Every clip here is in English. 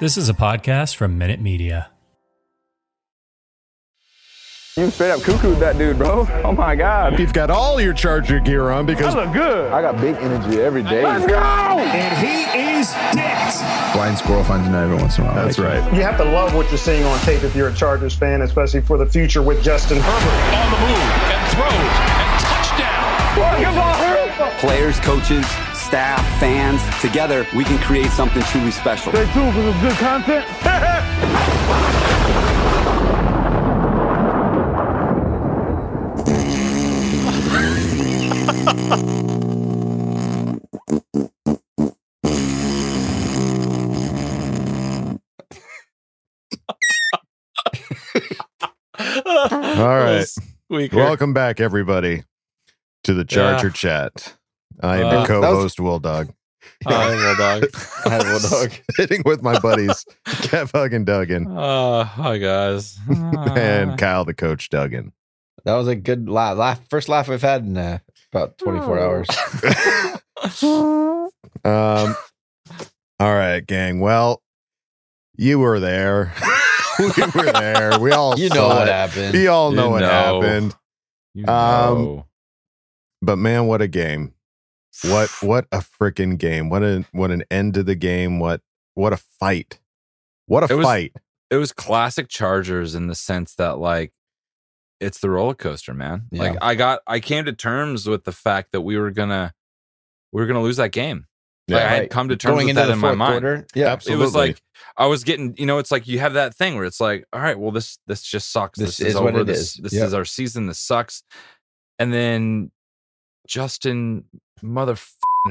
This is a podcast from Minute Media. You straight up cuckooed that dude, bro. Oh my God. You've got all your Charger gear on because I look good. I got big energy every day. Let's go! And he is dicked. Blind squirrel finds a nut every once in a while. That's right. You have to love what you're seeing on tape if you're a Chargers fan, especially for the future with Justin Herbert on the move and throws and touchdown. Players, coaches, staff, fans, together we can create something truly special. Stay tuned for some good content. All right. Welcome back, everybody, to the Charger Yeah. Chat. I am Uh, your co-host, Will Dog, Hi, Will Dog. Hi, Will Dog. sitting with my buddies, Kev Hug and Duggan, Uh, hi, guys. and Kyle the Coach Duggan. That was a good laugh. laugh first laugh we've had in uh, about 24 hours. Um. All right, gang. Well, you were there. we were there. We all You know what it. happened. We all You know what know. happened. You Um. But man, what a game! What what a freaking game! What a what an end to the game! What what a fight! What a It was- fight! it was classic Chargers in the sense that like it's the roller coaster, man. Yeah. Like I got I came to terms with the fact that we were gonna we were gonna lose that game. Like, I had come to terms Going with into that in my mind. quarter. Yeah. Absolutely. It was like I was getting, you know, it's like you have that thing where it's like, all right, well, this this just sucks. This This, is is, what over. it this is. this Yep. is our season. This sucks. And then Justin mother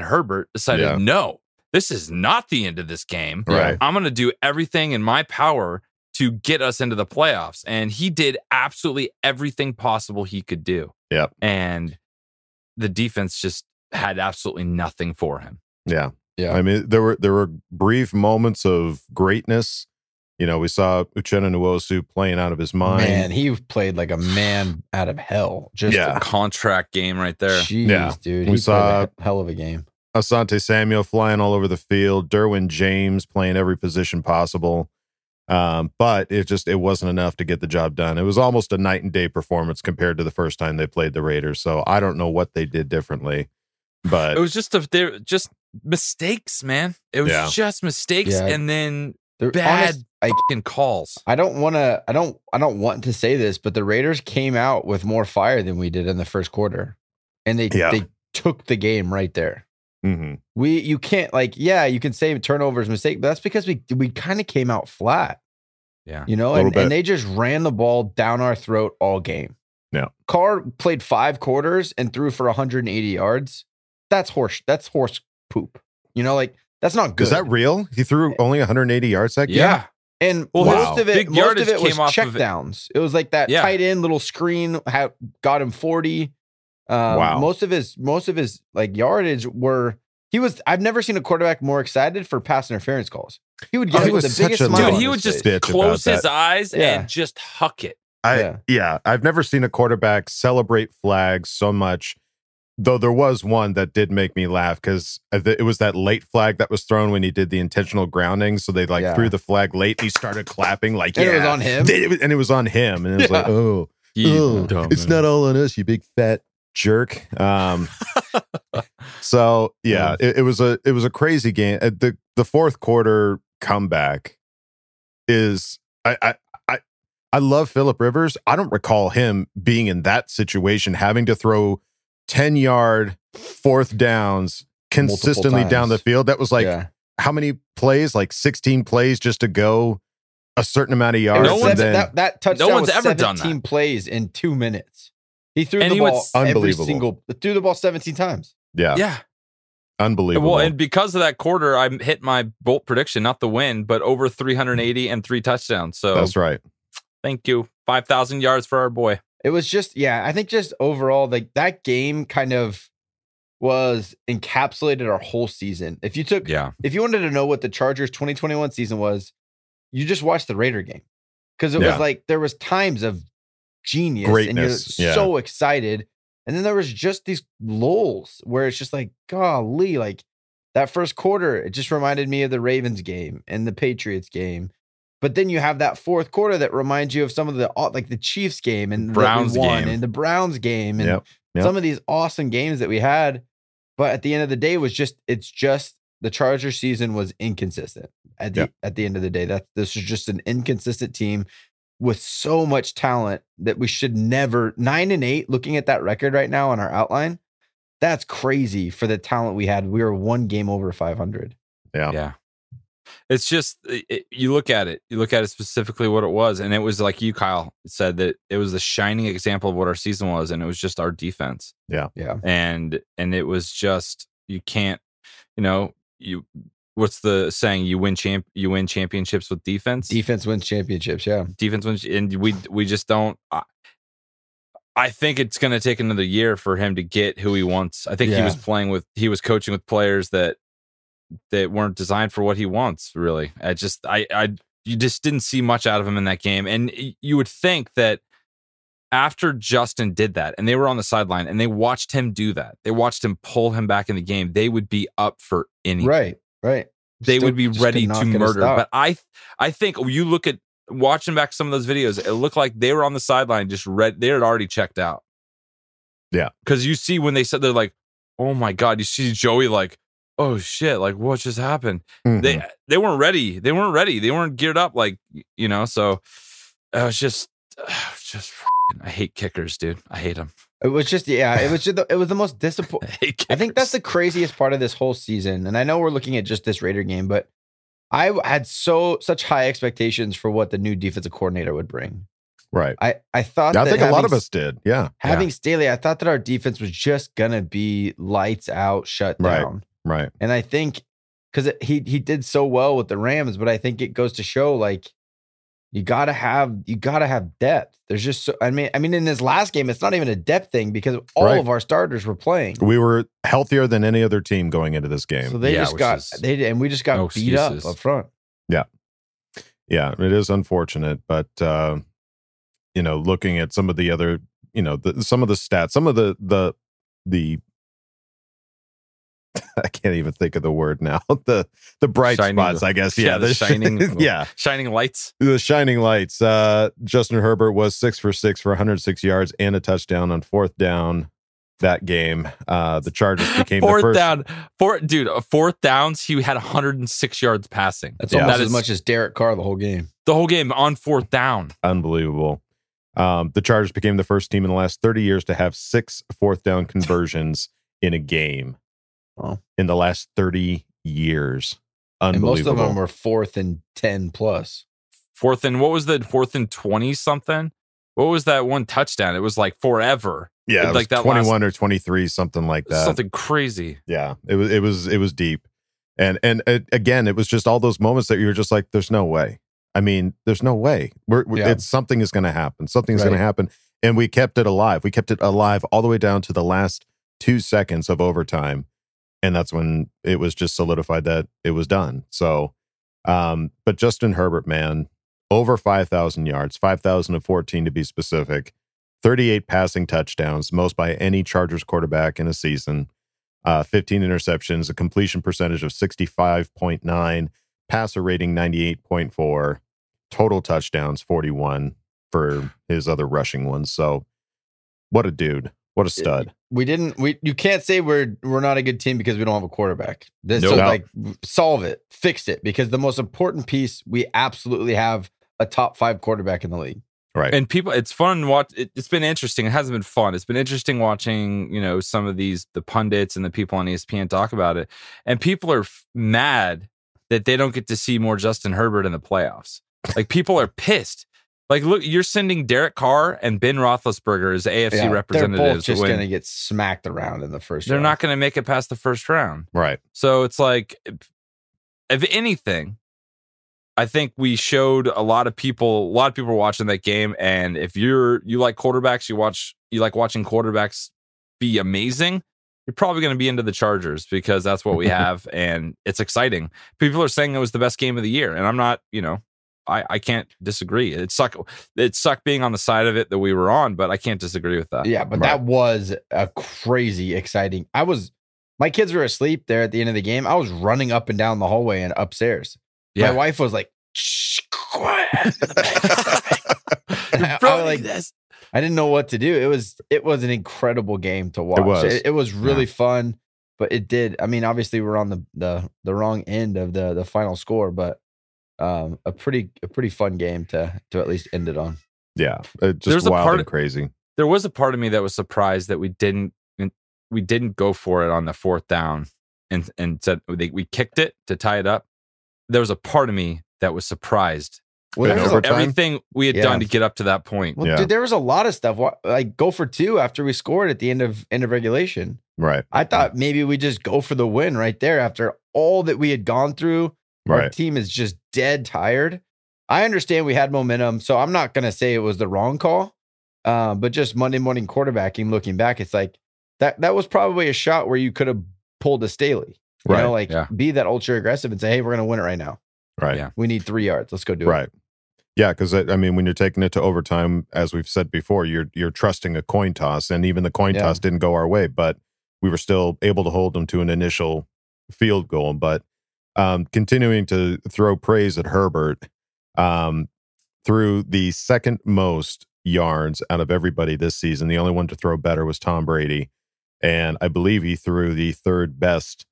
Herbert decided, Yeah. no, this is not the end of this game. Right. I'm going to do everything in my power to get us into the playoffs. And he did absolutely everything possible he could do. Yep. And the defense just had absolutely nothing for him. Yeah. Yeah. I mean, there were there were brief moments of greatness. You know, we saw Uchenna Nwosu playing out of his mind. Man, he played like a man out of hell. Just Yeah. Contract game right there. Jeez, Yeah. dude. We he saw- a hell of a game. Asante Samuel flying all over the field, Derwin James playing every position possible. Um, but it just it wasn't enough to get the job done. It was almost a night and day performance compared to the first time they played the Raiders. So I don't know what they did differently, but it was just a they're just mistakes, man. It was Yeah. just mistakes Yeah. and then They're bad honest- I, fucking calls. I don't want to. I don't. I don't want to say this, but the Raiders came out with more fire than we did in the first quarter, and they Yeah. they took the game right there. mhm. We you can't like yeah you can say turnovers mistake, but that's because we we kind of came out flat. Yeah. You know, and, and they just ran the ball down our throat all game. Yeah. Carr played five quarters and threw for 180 yards. That's horse. That's horse poop. You know, like that's not good. is that real? He threw only 180 yards that game. Yeah. And Well, his most of it, big most of yardage it was came off check of it. downs. It was like that Yeah. tight end little screen ha- got him 40. Um, Wow. Most of his, most of his like yardage were he was. I've never seen a quarterback more excited for pass interference calls. He would Oh, get he was the biggest a smile. Dude, he would just close his that. eyes Yeah. and just huck it. I Yeah. yeah. I've never seen a quarterback celebrate flags so much. Though there was one that did make me laugh because it was that late flag that was thrown when he did the intentional grounding. So they like Yeah. threw the flag late and he started clapping like And yeah, it was on him? They- it was- and it was on him, and it was like oh, oh, it's man. not all on us, you big fat jerk. Um, so yeah, it, it was a it was a crazy game. Uh, the The fourth quarter comeback is I I I, I love Philip Rivers. I don't recall him being in that situation, having to throw ten yard fourth downs consistently down the field. That was like yeah. how many plays? Like sixteen plays just to go a certain amount of yards. was No and one's- seven- then- that, that touchdown one's was ever done 17 that. plays in two minutes. He threw And the he ball was- every single threw the ball 17 times. yeah, Yeah. unbelievable. Well, and because of that quarter, I hit my bolt prediction, not the win, but over 380 and three touchdowns. So That's right. thank you. 5,000 yards for our boy. It was just, yeah, I think just overall, like that game kind of was encapsulated our whole season. If you took, Yeah. if you wanted to know what the Chargers 2021 season was, you just watched the Raider game because it Yeah. was like there was times of genius Greatness, and you're yeah. so excited, and then there was just these lulls where it's just like, golly, like that first quarter, it just reminded me of the Ravens game and the Patriots game. But then you have that fourth quarter that reminds you of some of the like the Chiefs game and that we Browns won game. and the Browns game and Yep, yep. some of these awesome games that we had. But at the end of the day, it was just it's just the Charger season was inconsistent. At the Yep. at the end of the day, that this is just an inconsistent team with so much talent that we should never nine and eight. Looking at that record right now on our outline, that's crazy for the talent we had. We were one game over five hundred. Yeah. Yeah. It's just it, you look at it, you look at it specifically what it was, and it was like you, Kyle, said that it was the shining example of what our season was, and it was just our defense, Yeah, yeah, and and it was just you can't, you know, you what's the saying? You win champ, you win championships with defense. defense wins championships. Yeah, defense wins, and we we just don't. I, I think it's going to take another year for him to get who he wants. I think he was playing with, he was coaching with players that that weren't designed for what he wants. Really, I just, I, I, you just didn't see much out of him in that game, and you would think that after Justin did that, and they were on the sideline, and they watched him do that, they watched him pull him back in the game, they would be up for anything right, right. they Still would be ready to not get a murder. But I, I think you look at watching back some of those videos, it looked like they were on the sideline, just read. They had already checked out. Yeah. because you see when they said they're like, "Oh my god," you see Joey like, "Oh shit!" Like what just happened? Mhm. They they weren't ready. They weren't ready. They weren't geared up. Like you know. So I was just, it was just. I hate kickers, dude. I hate them. It was just yeah, it was just the, it was the most disappointing. I I think that's the craziest part of this whole season. And I know we're looking at just this Raider game, but I had so such high expectations for what the new defensive coordinator would bring. right. I I thought I that think a lot of us did. Yeah. having Staley, I thought that our defense was just gonna be lights out, shut down. Right. And I think because he he did so well with the Rams, but I think it goes to show like you gotta have you gotta have depth. There's just so I mean I mean in this last game, it's not even a depth thing because all Right. of our starters were playing. We were healthier than any other team going into this game. So they Yeah, just got is they and we just got no beat up up front. Yeah, yeah, it is unfortunate, but uh, you know, looking at some of the other, you know, the, some of the stats, some of the the the I can't even think of the word now. The the bright Shining- spots, I guess. Yeah, yeah, the shining- yeah, shining lights. the shining lights. Uh, Justin Herbert was six for six for 106 yards and a touchdown on fourth down. That game, uh, the Chargers became fourth the first. down, fourth dude, uh, fourth downs. He had 106 yards passing. That's Yeah. almost That as is much as Derek Carr the whole game. the whole game on fourth down. Unbelievable. Um, the Chargers became the first team in the last 30 years to have six fourth down conversions in a game. Wow. In the last 30 years. And most of them were fourth and ten plus. Fourth and what was the fourth and 20 something? What was that one touchdown? It was like forever. yeah, it was like that 21 or 23, something like that. Something crazy. Yeah, it was it was it was deep, and and it, again, it was just all those moments that you were just like, "There's no way." I mean, there's no way. We're, we're- Yeah. it's something is going to happen. Something's going to happen, and we kept it alive. We kept it alive all the way down to the last two seconds of overtime, and that's when it was just solidified that it was done. So, um, but Justin Herbert, man, over 5,000 yards, 5,014 to be specific, 38 passing touchdowns, most by any Chargers quarterback in a season, uh, 15 interceptions, a completion percentage of 65.9, passer rating 98.4, total touchdowns 41 for his other rushing ones. So, what a dude. What a stud. We didn't we you can't say we're we're not a good team because we don't have a quarterback. This Nope. so No. like solve it, fix it because the most important piece we absolutely have a top 5 quarterback in the league. Right. and people it's fun watch it, it's been interesting it hasn't been fun it's been interesting watching you know some of these the pundits and the people on espn talk about it and people are f- mad that they don't get to see more justin herbert in the playoffs like people are pissed like look you're sending derek carr and ben roethlisberger as afc Yeah, they're representatives both just going to get smacked around in the first they're round. not going to make it past the first round right. so it's like, if anything, I think we showed a lot of people, a lot of people were watching that game. And if you're you like quarterbacks, you watch you like watching quarterbacks be amazing. You're probably going to be into the Chargers because that's what we have, and it's exciting. People are saying it was the best game of the year, and I'm not. You know, I I can't disagree. It sucked. It sucked being on the side of it that we were on, but I can't disagree with that. Yeah, but that was a crazy exciting. I was my kids were asleep there at the end of the game. I was running up and down the hallway and upstairs. Yeah. My wife was like, Shh, quiet. And I, Bro, I, like this. I didn't know what to do. It was it was an incredible game to watch. was. It, it was really fun, but it did. I mean, obviously we're on the the the wrong end of the the final score, but um a pretty a pretty fun game to to at least end it on. Yeah. It There's just a wild part- and crazy. there was a part of me that was surprised that we didn't we didn't go for it on the fourth down and and said they, we kicked it to tie it up. There was a part of me that was surprised. Well, there was? Everything we had Yeah. done to get up to that point. well, Yeah. dude, there was a lot of stuff. Like go for two after we scored at the end of end of regulation. Right. I thought maybe we just go for the win right there after all that we had gone through. Our team is just dead tired. I understand we had momentum, so I'm not going to say it was the wrong call. Uh, but just Monday morning quarterbacking, looking back, it's like that that was probably a shot where you could have pulled a Staley. You Right, know, like yeah. be that ultra aggressive and say, hey, we're going to win it right now. Right. Yeah. We need three yards. Let's go do it. Right. Yeah, because I mean, when you're taking it to overtime, as we've said before, you're you're trusting a coin toss, and even the coin Yeah. toss didn't go our way, but we were still able to hold them to an initial field goal. But um, continuing to throw praise at Herbert, um, threw the second most yards out of everybody this season. The only one to throw better was Tom Brady, and I believe he threw the third best,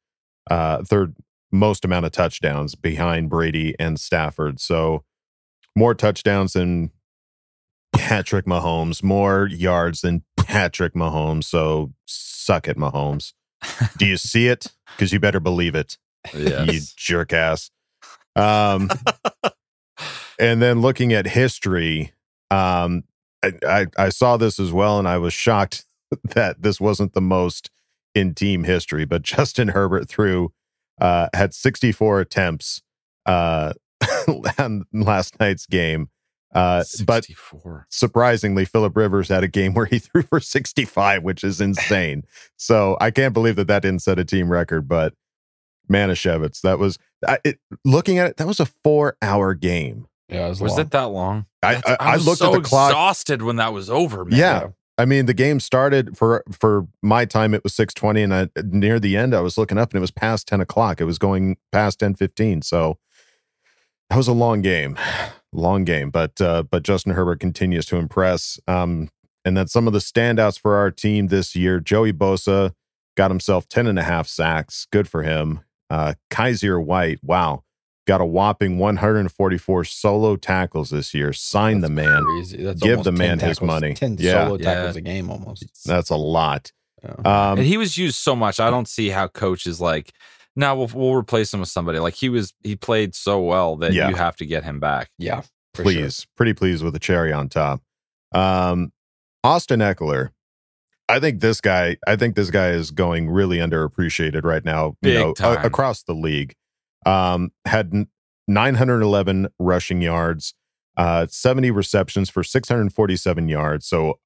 uh, third most amount of touchdowns behind Brady and Stafford. So more touchdowns than Patrick Mahomes, more yards than Patrick Mahomes. So suck it, Mahomes. Do you see it? Because you better believe it, you Yes. jerk ass. Um, and then looking at history, um, I, I, I saw this as well, and I was shocked that this wasn't the most in team history. But Justin Herbert threw uh, had 64 attempts uh, on last night's game. Uh, but surprisingly, Philip Rivers had a game where he threw for 65, which is insane. so I can't believe that that didn't set a team record. But Manischewitz, that was I, it, looking at it. That was a four-hour game. Yeah, it was, Was long. it that long? I, That's- I, I was looked so at the clock. exhausted when that was over, man. Yeah. I mean, the game started for for my time. It was six twenty, and I, near the end, I was looking up, and it was past ten o'clock. It was going past ten fifteen. So that was a long game, long game. But uh, but Justin Herbert continues to impress. Um, and then some of the standouts for our team this year: Joey Bosa got himself 10 and a half sacks. Good for him. Uh, Kyzir White, wow, got a whopping 144 solo tackles this year. Sign the man. Crazy. That's Give the 10 man his money. 10 Yeah. solo Yeah. tackles a game almost. That's a lot. Yeah. Um, and he was used so much. I don't see how coaches like, now we'll, we'll replace him with somebody. Like he was, he played so well that Yeah. you have to get him back. yeah. for sure. please, pretty pleased with the cherry on top. Um, Austin Ekeler, I think this guy, I think this guy is going really underappreciated right now. Big you know, a- across the league. Um, had n- 911 rushing yards, uh, 70 receptions for 647 yards, so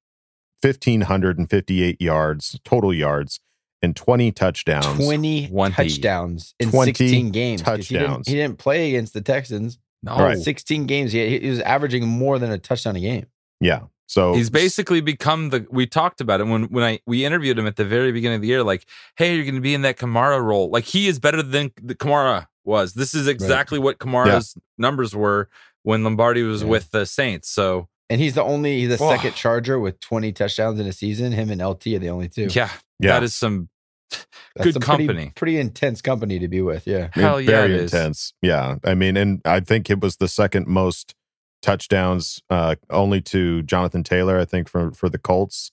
1558 yards total yards, and 20 touchdowns. 20 20. touchdowns in 20 16 games. 'cause He didn't, he didn't play against the Texans. No, Right. 16 games. He, he was averaging more than a touchdown a game. Yeah. So He's basically become the. We talked about it when when I we interviewed him at the very beginning of the year. Like, hey, you're going to be in that Kamara role. Like he is better than the Kamara was. This is exactly what Kamara's numbers were when Lombardi was Yeah. with the Saints. So And he's the only, he's the Oh. second Charger with 20 touchdowns in a season. Him and LT are the only two. yeah, Yeah. that is some That's good some pretty- company. Pretty, intense company to be with. Yeah. I mean, Hell yeah, very it is. intense. Yeah. I mean, and I think it was the second most touchdowns, uh, only to Jonathan Taylor, I think, for for the Colts.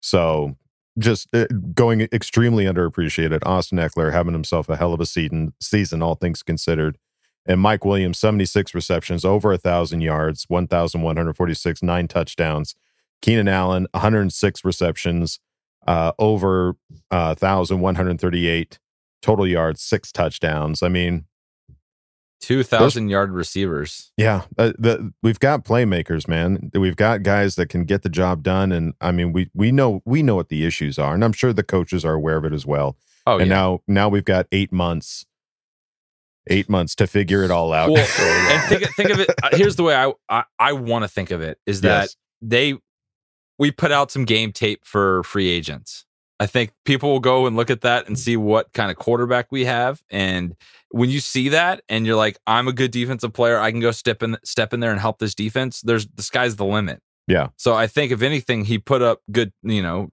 So just uh, going extremely underappreciated. Austin Ekeler having himself a hell of a season, season, all things considered. And Mike Williams, 76 receptions, over a thousand yards, 1,146, nine touchdowns. Keenan Allen, 106 receptions, uh, over uh, 1,138 total yards, six touchdowns. I mean, Two thousand yard receivers. yeah, uh, the, we've got playmakers, man. We've got guys that can get the job done, and I mean, we we know we know what the issues are, and I'm sure the coaches are aware of it as well. Oh and yeah. now now we've got eight months, eight months to figure it all out. Well, and think think of it. uh, Here's the way I I, I want to think of it is that Yes. they we put out some game tape for free agents. I think people will go and look at that and see what kind of quarterback we have. And when you see that and you're like, I'm a good defensive player, I can go step in step in there and help this defense. There's the sky's the limit. Yeah. So I think if anything, he put up good, you know,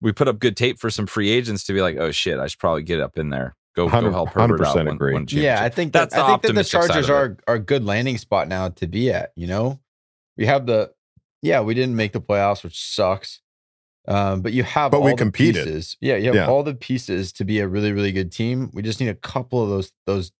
we put up good tape for some free agents to be like, oh shit, I should probably get up in there. Go, go help Herbert 100% win- agree. win Yeah, I championship. think That's that, the I think that the Chargers are are a good landing spot now to be at. You know, we have the yeah, we didn't make the playoffs, which sucks. Um, but you have But all we the competed. Pieces. Yeah, you have Yeah. all the pieces to be a really really good team. We just need a couple of those those.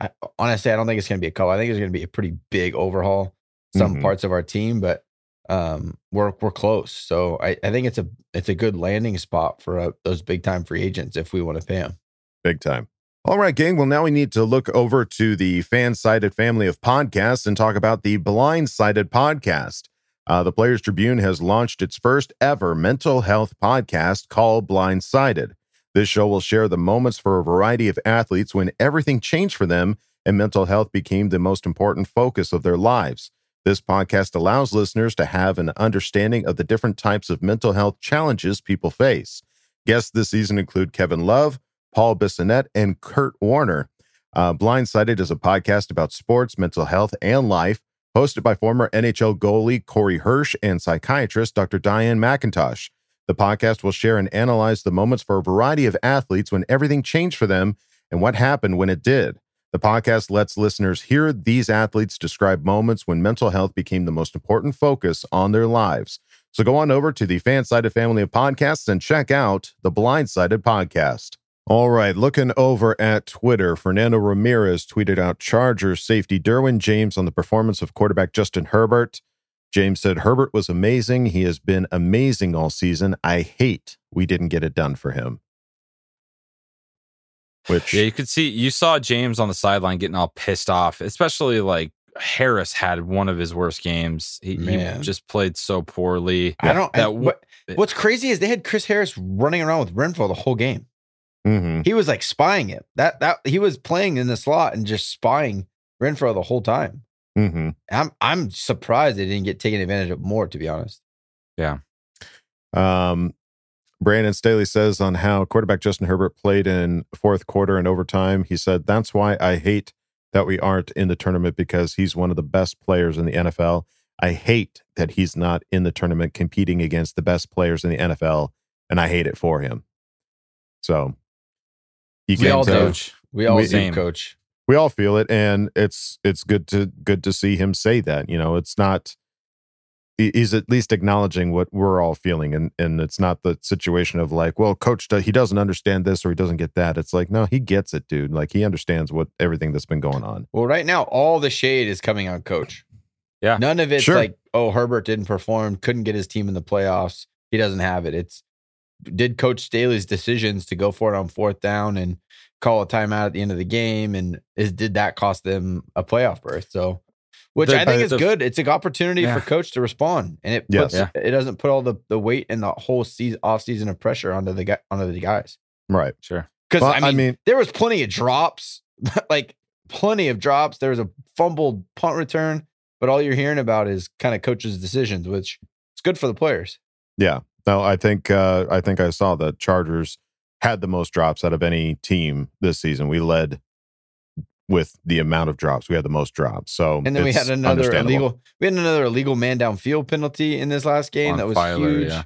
I, honestly, I don't think it's going to be a couple. I think it's going to be a pretty big overhaul. Some Mhm. parts of our team, but um, we're we're close. So I, I think it's a it's a good landing spot for uh, those big time free agents if we want to pay them. Big time. All right, gang. Well, now we need to look over to the fan sided family of podcasts and talk about the Blind Sided podcast. Uh, the Players Tribune has launched its first ever mental health podcast called Blind Sided. This show will share the moments for a variety of athletes when everything changed for them and mental health became the most important focus of their lives. This podcast allows listeners to have an understanding of the different types of mental health challenges people face. Guests this season include Kevin Love, Paul Bissonnette, and Kurt Warner. Uh, Blindsided is a podcast about sports, mental health, and life, hosted by former NHL goalie Corey Hirsch and psychiatrist Dr. Diane McIntosh. The podcast will share and analyze the moments for a variety of athletes when everything changed for them and what happened when it did. The podcast lets listeners hear these athletes describe moments when mental health became the most important focus on their lives. So go on over to the Fansided family of podcasts and check out the Blindsided podcast. All right, looking over at Twitter, Fernando Ramirez tweeted out Chargers safety Derwin James on the performance of quarterback Justin Herbert. James said Herbert was amazing. He has been amazing all season. I hate we didn't get it done for him. Which Yeah, you could see you saw James on the sideline getting all pissed off, especially like Harris had one of his worst games. He, he just played so poorly. I don't. That I, w- what, what's crazy is they had Chris Harris running around with Renfrow the whole game. Mhm. He was like spying it. That that he was playing in the slot and just spying Renfrow the whole time. Mhm. I'm I'm surprised they didn't get taken advantage of more. To be honest, Yeah. Um, Brandon Staley says on how quarterback Justin Herbert played in fourth quarter and overtime. He said, That's why I hate that we aren't in the tournament because he's one of the best players in the NFL. I hate that he's not in the tournament competing against the best players in the NFL, and I hate it for him. So you we all can't, uh. We all we- do, Same. coach. we all feel it and it's it's good to good to see him say that you know it's not he's at least acknowledging what we're all feeling and and it's not the situation of like well coach he doesn't understand this or he doesn't get that it's like no he gets it dude like he understands what everything that's been going on Well, right now all the shade is coming on coach. Yeah. none of it's Sure. like oh Herbert didn't perform, couldn't get his team in the playoffs. He doesn't have it. It's did Coach Staley's decisions to go for it on fourth down and call a timeout at the end of the game, and is did that cost them a playoff berth? So, which The- I think uh, is the- good. It's an opportunity Yeah. for coach to respond, and it puts Yeah. it doesn't put all the the weight and the whole season off season of pressure onto the guy onto the guys. Right. Sure. Because Well, I, mean, I mean- there was plenty of drops, like plenty of drops. There was a fumbled punt return, but all you're hearing about is kind of coaches' decisions, which it's good for the players. Yeah. No, I think uh, I think I saw the Chargers had the most drops out of any team this season. We led with the amount of drops. We had the most drops. So And then we had another illegal. We had another illegal man downfield penalty in this last game On that was Feiler, huge. yeah.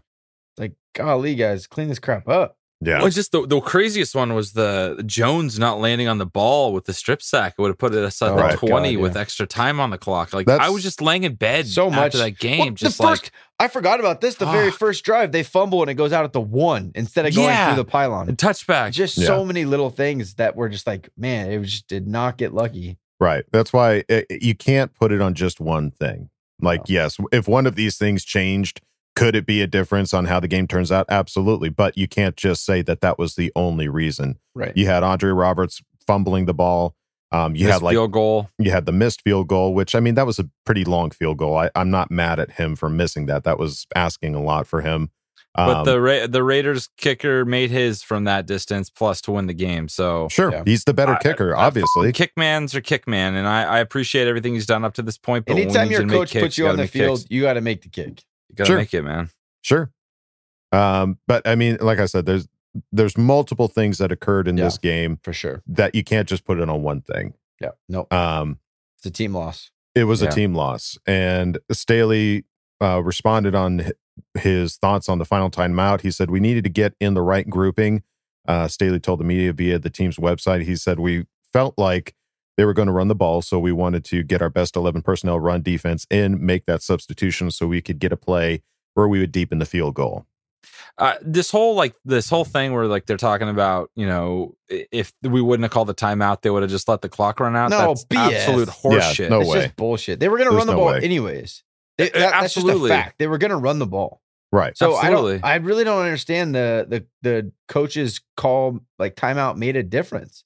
Like, golly, guys, clean this crap up. Yeah. Well, just the, the craziest one was the Jones not landing on the ball with the strip sack. It would have put us at Oh the my 20 God, with yeah. extra time on the clock. Like That's- I was just laying in bed So after much that game, Well, the just first- like I forgot about this. The very ah. first drive, they fumble and it goes out at the one instead of going Yeah. through the pylon. a touchback. Just Yeah. so many little things that were just like, man, it just did not get lucky. Right. That's why it, you can't put it on just one thing. Like, No. yes, if one of these things changed, could it be a difference on how the game turns out? Absolutely. But you can't just say that that was the only reason. Right. You had Andre Roberts fumbling the ball. Um, you Missed had like field goal. you had the missed field goal, which I mean that was a pretty long field goal. I, I'm not mad at him for missing that. That was asking a lot for him. But Um, the Ra- the Raiders kicker made his from that distance plus to win the game. So sure, Yeah. he's the better I- kicker, I- obviously. Kickman's or kickman, and I, I appreciate everything he's done up to this point. But Anytime your need to make coach kicks, puts you on the field, kicks. you got to make the kick. You gotta Sure. make it, man. Sure. Um, but I mean, like I said, there's there's multiple things that occurred in Yeah. this game For sure. that you can't just put it on one thing. Yeah. No, Um, it's a team loss. it was Yeah. a team loss, and Staley uh, responded on his thoughts on the final timeout. He said we needed to get in the right grouping. Uh, Staley told the media via the team's website. He said we felt like they were going to run the ball, so we wanted to get our best eleven personnel run defense in, make that substitution, so we could get a play where we would deepen the field goal. Uh, this whole like this whole thing where like they're talking about you know if we wouldn't have called the timeout, they would have just let the clock run out. No, That's BS. absolute Yeah, horseshit. no it's way. just bullshit. They were going to There's run the no ball way. anyways. They, that- that's just a absolutely. fact. They were going to run the ball. Right. So I don't. I really don't understand the the the coach's call. Like timeout made a difference.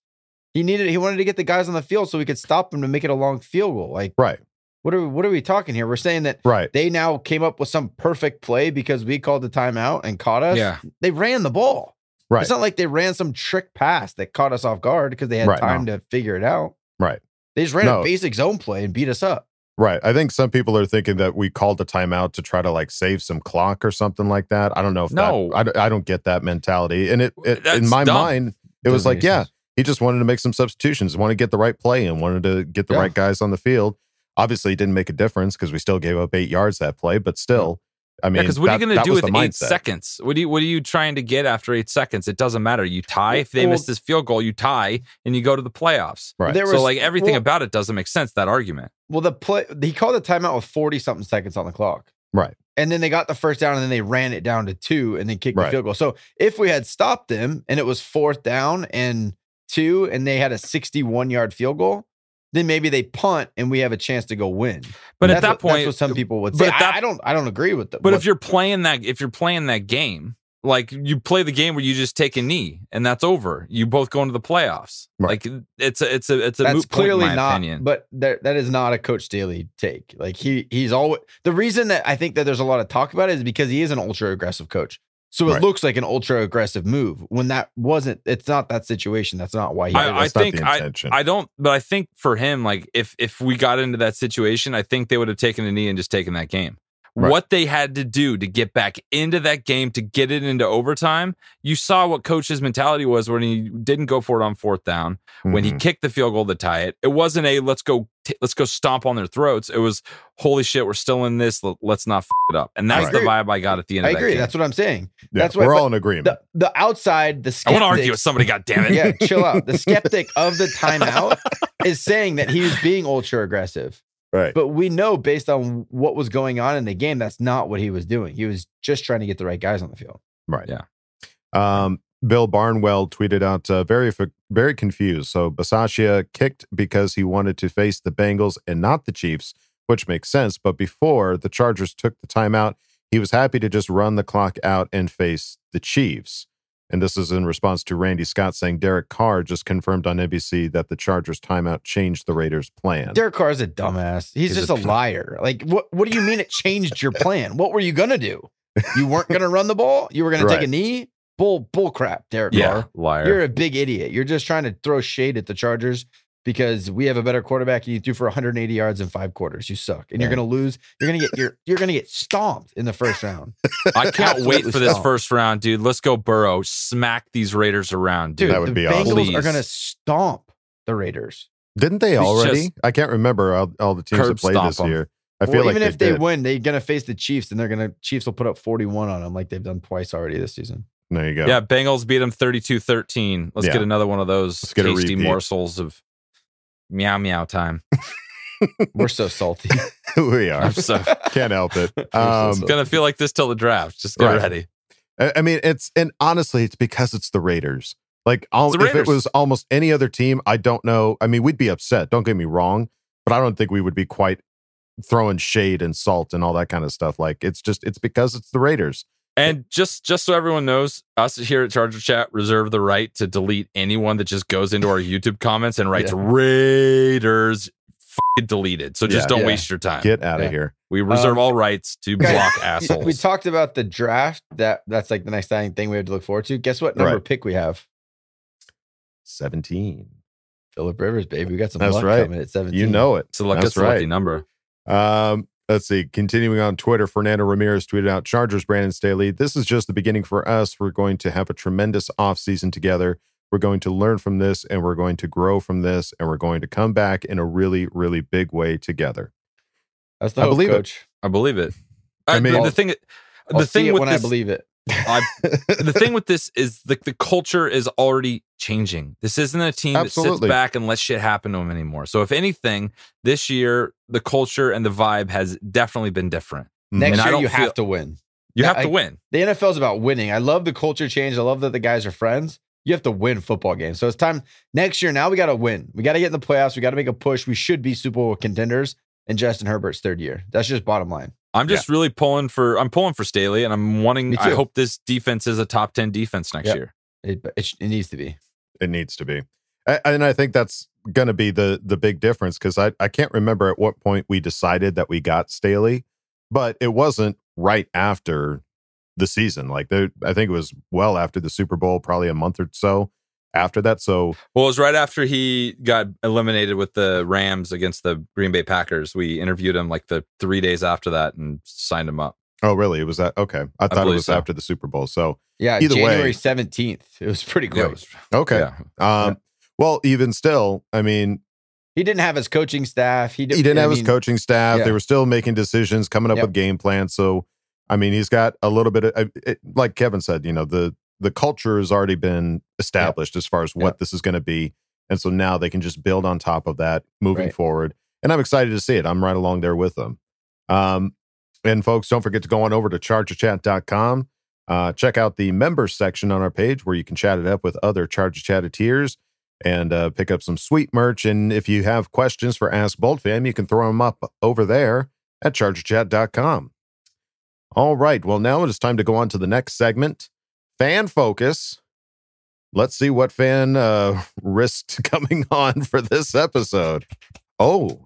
He needed. He wanted to get the guys on the field so he could stop them to make it a long field goal. Like Right. what are we, what are we talking here? We're saying that Right. they now came up with some perfect play because we called the timeout and caught us. Yeah. They ran the ball. Right. It's not like they ran some trick pass that caught us off guard because they had Right, time to figure it out. Right. They just ran No. a basic zone play and beat us up. Right. I think some people are thinking that we called the timeout to try to like save some clock or something like that. I don't know if No. that, I, don't- I don't get that mentality. And it, it in my dumb. mind, it was Doesn't like, make yeah, sense. He just wanted to make some substitutions, wanted to get the right play and wanted to get the Yeah. right guys on the field. Obviously, it didn't make a difference because we still gave up eight yards that play, but still, I mean, Yeah, because what are you going to do with eight mindset. seconds? What do you What are you trying to get after eight seconds? It doesn't matter. You tie. If they Well- miss this field goal, you tie, and you go to the playoffs. Right. There so like everything well- about it doesn't make sense. That argument. Well, the play he called the timeout with 40 something seconds on the clock. Right. And then they got the first down and then they ran it down to two and then kicked the field goal. So if we had stopped them and it was fourth down and two and they had a 61 yard field goal, then maybe they punt and we have a chance to go win. But at that what- point, that's what some uh, people would say. at that- I, I don't I don't agree with them. But if you're playing that, if you're playing that game, like you play the game where you just take a knee and that's over. You both go into the playoffs. Right. Like it's a it's a it's a that's moot point, clearly in my not opinion. but that, that is not a coach Staley take like he he's always the reason that i think that there's a lot of talk about it is because he is an ultra aggressive coach so it Right. looks like an ultra aggressive move when that wasn't it's not that situation that's not why he. I, I think I. I don't, but I think for him, like if if we got into that situation, I think they would have taken a knee and just taken that game. Right. What they had to do to get back into that game to get it into overtime, you saw what coach's mentality was when he didn't go for it on fourth down. When he Mhm. kicked the field goal to tie it, it wasn't a let's go t- let's go stomp on their throats. It was holy shit, we're still in this. let- Let's not f- it up. And that's the vibe I got at the end. i of that agree game. that's what i'm saying Yeah, that's why- we're all in agreement. the, the outside the I want to argue skeptics- with somebody. God damn it! yeah chill out the skeptic of the timeout is saying that he was being ultra aggressive right. but we know based on what was going on in the game that's not what he was doing he was just trying to get the right guys on the field Right. Yeah. Um, Bill Barnwell tweeted out uh, very very confused. So Bisaccia kicked because he wanted to face the Bengals and not the Chiefs, which makes sense. But before the Chargers took the timeout, he was happy to just run the clock out and face the Chiefs. And this is in response to Randy Scott saying Derek Carr just confirmed on NBC that the Chargers timeout changed the Raiders' plan. Derek Carr's a dumbass. He's, He's just a- a, liar. Like, what? What do you mean it changed your plan? What were you gonna do? You weren't gonna run the ball. You were gonna take a knee. bull bull crap, Derek Yeah, Carr. liar. You're a big idiot. You're just trying to throw shade at the Chargers because we have a better quarterback and you threw for 180 yards in five quarters. You suck, and you're gonna lose. You're gonna get you're you're gonna get stomped in the first round. I can't wait for this stomped. first round, dude. Let's go Burrow. Smack these Raiders around, dude. Dude, That would the be Bengals awesome. are gonna stomp the Raiders. Didn't they It's already? just- I can't remember all, all the teams that played this this 'em. year. I feel Well, like even they if they did. win, they're gonna face the Chiefs, and they're gonna Chiefs will put up 41 on them like they've done twice already this season. There you go. Yeah, Bengals beat them 32-13. Let's Yeah. get another one of those Let's get a tasty morsels of meow meow time. We're so salty. we are. I'm so Can't help it. Um, sorry. gonna feel like this till the draft. Just get Right. ready. I mean, it's and honestly, it's because it's the Raiders. Like, all, It's the if it was almost any other team, I don't know. I mean, we'd be upset. Don't get me wrong, but I don't think we would be quite throwing shade and salt and all that kind of stuff. Like, it's just it's because it's the Raiders. And just just so everyone knows, us here at Charger Chat reserve the right to delete anyone that just goes into our YouTube comments and writes Yeah. Raiders. F- deleted. So just Yeah. don't Yeah. waste your time. Get out of Yeah. here. we reserve Um, all rights to guys, block assholes. We talked about the draft. That that's like the next thing thing we have to look forward to. Guess what number Right. pick we have? Seventeen. Philip Rivers, baby. We got some That's luck right. coming at 17. You know it. it's a lucky, That's lucky right. number. Um, let's see. Continuing on Twitter, Fernando Ramirez tweeted out Chargers, Brandon Staley. This is just the beginning for us. We're going to have a tremendous offseason together. We're going to learn from this and we're going to grow from this and we're going to come back in a really, really big way together. That's the I hope, believe it. I believe it. I I mean- mean, the thing, I'll the see thing it with when this, I believe it. I, the thing with this is the the culture is already changing. This isn't a team that sits back and lets shit happen to them anymore. So if anything, this year the culture and the vibe has definitely been different. Mm-hmm. Next And I year don't you feel- have to win. You Yeah, have to I- win. The NFL is about winning. I love the culture change. I love that the guys are friends. You have to win football games. So it's time next year. Now we got to win. We got to get in the playoffs. We got to make a push. We should be Super Bowl contenders in Justin Herbert's third year. That's just bottom line. I'm just really pulling for I'm pulling for Staley, and I'm wanting. I hope this defense is a top ten defense next Yep. year. It, it, sh- it needs to be. It needs to be. A- And I think that's going to be the the big difference because I, I can't remember at what point we decided that we got Staley, but it wasn't right after the season. Like the, I think it was well after the Super Bowl, probably a month or so after that. So Well, it was right after he got eliminated with the Rams against the Green Bay Packers. We interviewed him like the three days after that and signed him up. oh really? It was that okay? I thought it was so. after the Super Bowl. So Yeah. Either way- January 17th. It was pretty Yeah, quick. it was- okay. yeah. Um, well, even still, I mean, he didn't have his coaching staff. He, he didn't I have his coaching staff. yeah. They were still making decisions, coming up Yep. with game plans. So, I mean, he's got a little bit of, uh, it, like Kevin said, you know, the the culture has already been established as far as what Yep. this is going to be, and so now they can just build on top of that moving Right. forward. And I'm excited to see it. I'm right along there with them. Um, and folks, don't forget to go on over to chargerchat.com. Uh, check out the members section on our page where you can chat it up with other Charger Chatteteers and uh, pick up some sweet merch. And if you have questions for Ask Bold Fam, you can throw them up over there at chargerchat.com. All right. Well, now it is time to go on to the next segment fan focus. Let's see what fan uh, risked coming on for this episode. Oh,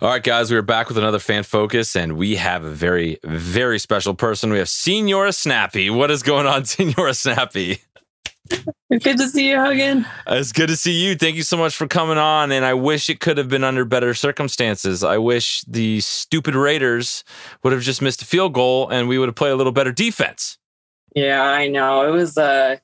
All right, guys, we are back with another fan focus, and we have a very, very special person. We have Senora Snappy. What is going on, Senora Snappy? It's good to see you, Hogan. It's good to see you. Thank you so much for coming on. And I wish it could have been under better circumstances. I wish the stupid Raiders would have just missed a field goal and we would have played a little better defense. Yeah, I know. It was uh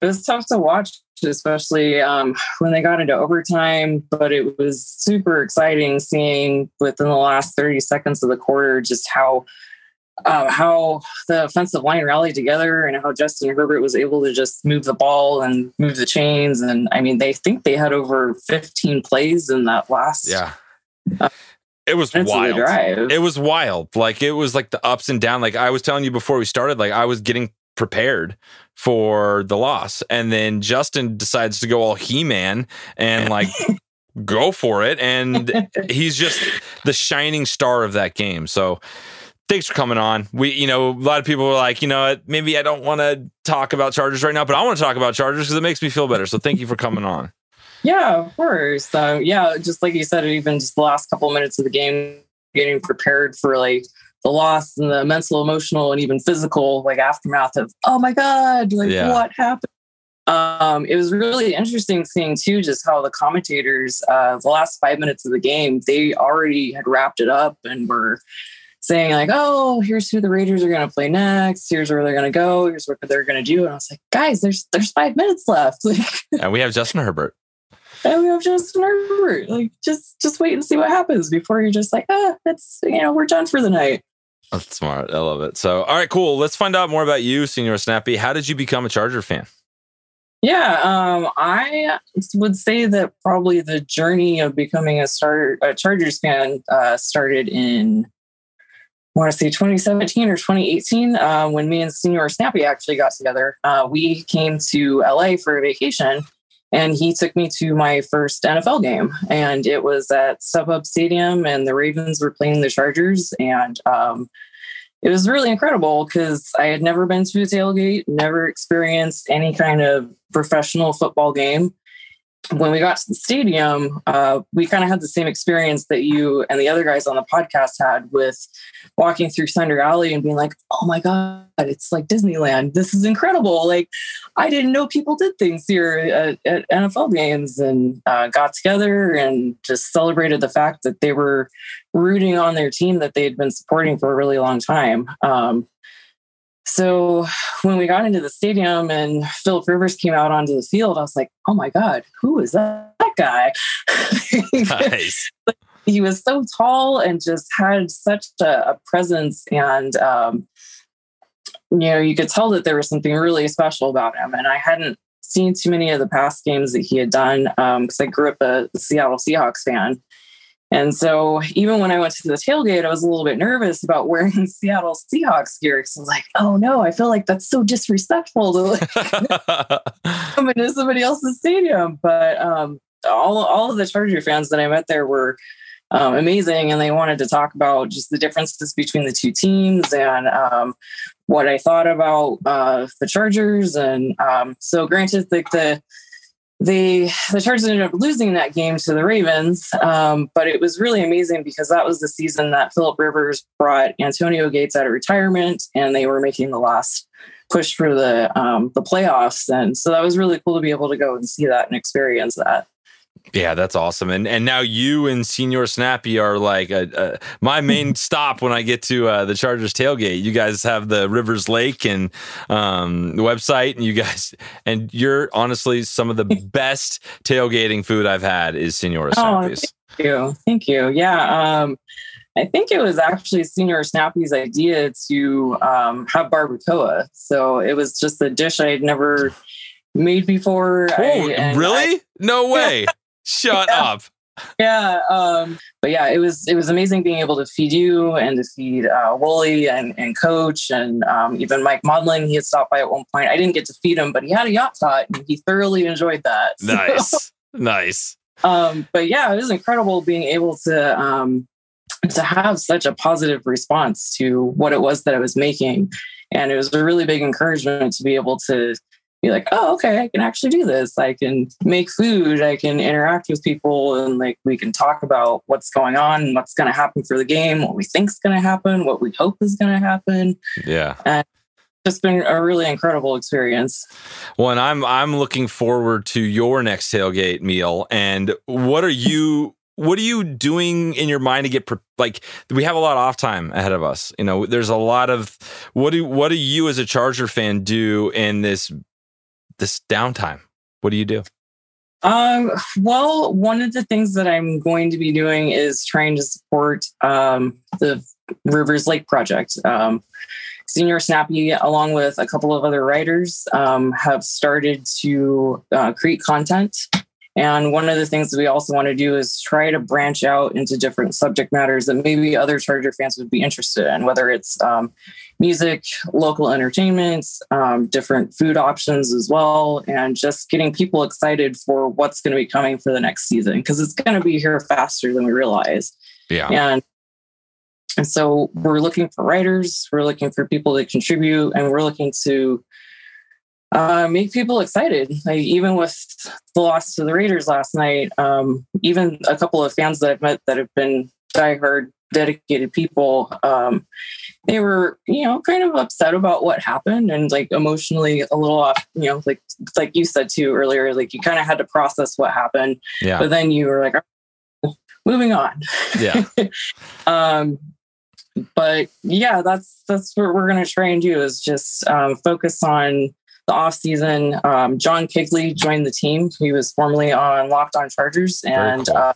it was tough to watch, especially um when they got into overtime, but it was super exciting seeing within the last 30 seconds of the quarter just how uh, how the offensive line rallied together and how Justin Herbert was able to just move the ball and move the chains. And I mean, they think they had over 15 plays in that last Yeah. Uh, It was minutes of the wild. drive. It was wild. Like it was like the ups and down. Like I was telling you before we started, like I was getting prepared for the loss. And then Justin decides to go all He Man and like go for it. And he's just the shining star of that game. So thanks for coming on. We, you know, a lot of people were like, you know, maybe I don't want to talk about Chargers right now, but I want to talk about Chargers because it makes me feel better. So thank you for coming on. Yeah, of course. So yeah, just like you said, even just the last couple of minutes of the game, getting prepared for like the loss and the mental, emotional, and even physical like aftermath of oh my god, like Yeah. what happened. Um, it was really interesting seeing too just how the commentators, uh, the last five minutes of the game, they already had wrapped it up and were saying like, "Oh, here's who the Raiders are going to play next. Here's where they're going to go. Here's what they're going to do." And I was like, "Guys, there's there's five minutes left. Like, And we have Justin Herbert. and we have Justin Herbert. Like, just just wait and see what happens before you're just like, ah, it's you know, we're done for the night." That's smart. I love it. So, all right, cool. Let's find out more about you, Senior Snappy. How did you become a Charger fan? Yeah, um, I would say that probably the journey of becoming a starter, a Chargers fan, uh, started in want to say 2017 or 2018 uh, when me and Senior Snappy actually got together. Uh, we came to LA for a vacation, and he took me to my first NFL game, and it was at StubHub Stadium, and the Ravens were playing the Chargers, and um, it was really incredible because I had never been to a tailgate, never experienced any kind of professional football game. When we got to the stadium, uh, we kind of had the same experience that you and the other guys on the podcast had with walking through Thunder Alley and being like, oh my God, it's like Disneyland. This is incredible. Like, I didn't know people did things here at, at NFL games and uh, got together and just celebrated the fact that they were rooting on their team that they had been supporting for a really long time. Um, so when we got into the stadium and Philip Rivers came out onto the field, I was like, oh my God, who is that, that guy? Nice. he was so tall and just had such a, a presence and um, you know you could tell that there was something really special about him and i hadn't seen too many of the past games that he had done because i grew up a seattle seahawks fan and so even when i went to the tailgate i was a little bit nervous about wearing seattle seahawks gear because i was like oh no i feel like that's so disrespectful to like come into somebody else's stadium. But um, all all of the Charger fans that I met there were um, amazing, and they wanted to talk about just the differences between the two teams and um, what I thought about uh, the Chargers. And um, so, granted, like the the the the Chargers ended up losing that game to the Ravens, um, but it was really amazing because that was the season that Philip Rivers brought Antonio Gates out of retirement, and they were making the last push for the um, the playoffs. And so that was really cool to be able to go and see that and experience that. Yeah, that's awesome. And and now you and Senior Snappy are like a, a, my main stop when I get to uh, the Chargers tailgate. You guys have the Rivers Lake and um, the website, and you guys and you're honestly some of the best tailgating food I've had is Senior Oh, Snappy's. thank you, thank you. Yeah, um, I think it was actually Senior Snappy's idea to um, have barbacoa. So it was just a dish I had never made before. Oh, I- really? no way. Shut Yeah. up. yeah um but yeah it was it was amazing being able to feed you and to feed uh wooly and, and coach and um even mike modlin he had stopped by at one point i didn't get to feed him but he had a yacht tot and he thoroughly enjoyed that So, Nice. nice. um but yeah it was incredible being able to um to have such a positive response to what it was that i was making and it was a really big encouragement to be able to be like, oh, okay, I can actually do this. I can make food. I can interact with people, and like we can talk about what's going on, and what's going to happen for the game, what we think's going to happen, what we hope is going to happen. Yeah. And it's been a really incredible experience. Well, and I'm I'm looking forward to your next tailgate meal. And what are you what are you doing in your mind to get pre- like we have a lot of off time ahead of us. You know, there's a lot of what do what do you as a Charger fan do in this this downtime? What do you do? Um, well, one of the things that I'm going to be doing is trying to support um, the Rivers Lake project. Um, Senior Snappy, along with a couple of other writers, um, have started to uh, create content. And one of the things that we also want to do is try to branch out into different subject matters that maybe other Charger fans would be interested in, whether it's um, music, local entertainment, um, different food options as well, and just getting people excited for what's going to be coming for the next season because it's going to be here faster than we realize. Yeah. And and so we're looking for writers, we're looking for people to contribute, and we're looking to uh, make people excited. Like even with the loss to the Raiders last night, um, even a couple of fans that I've met that have been diehard dedicated people. Um, they were, you know, kind of upset about what happened and like emotionally a little off, you know, like like you said too earlier, like you kind of had to process what happened. Yeah. But then you were like, moving on. Yeah. um, but yeah, that's that's what we're gonna try and do is just um, focus on the off season. Um, John Kigley joined the team. He was formerly on Locked On Chargers, and cool. uh,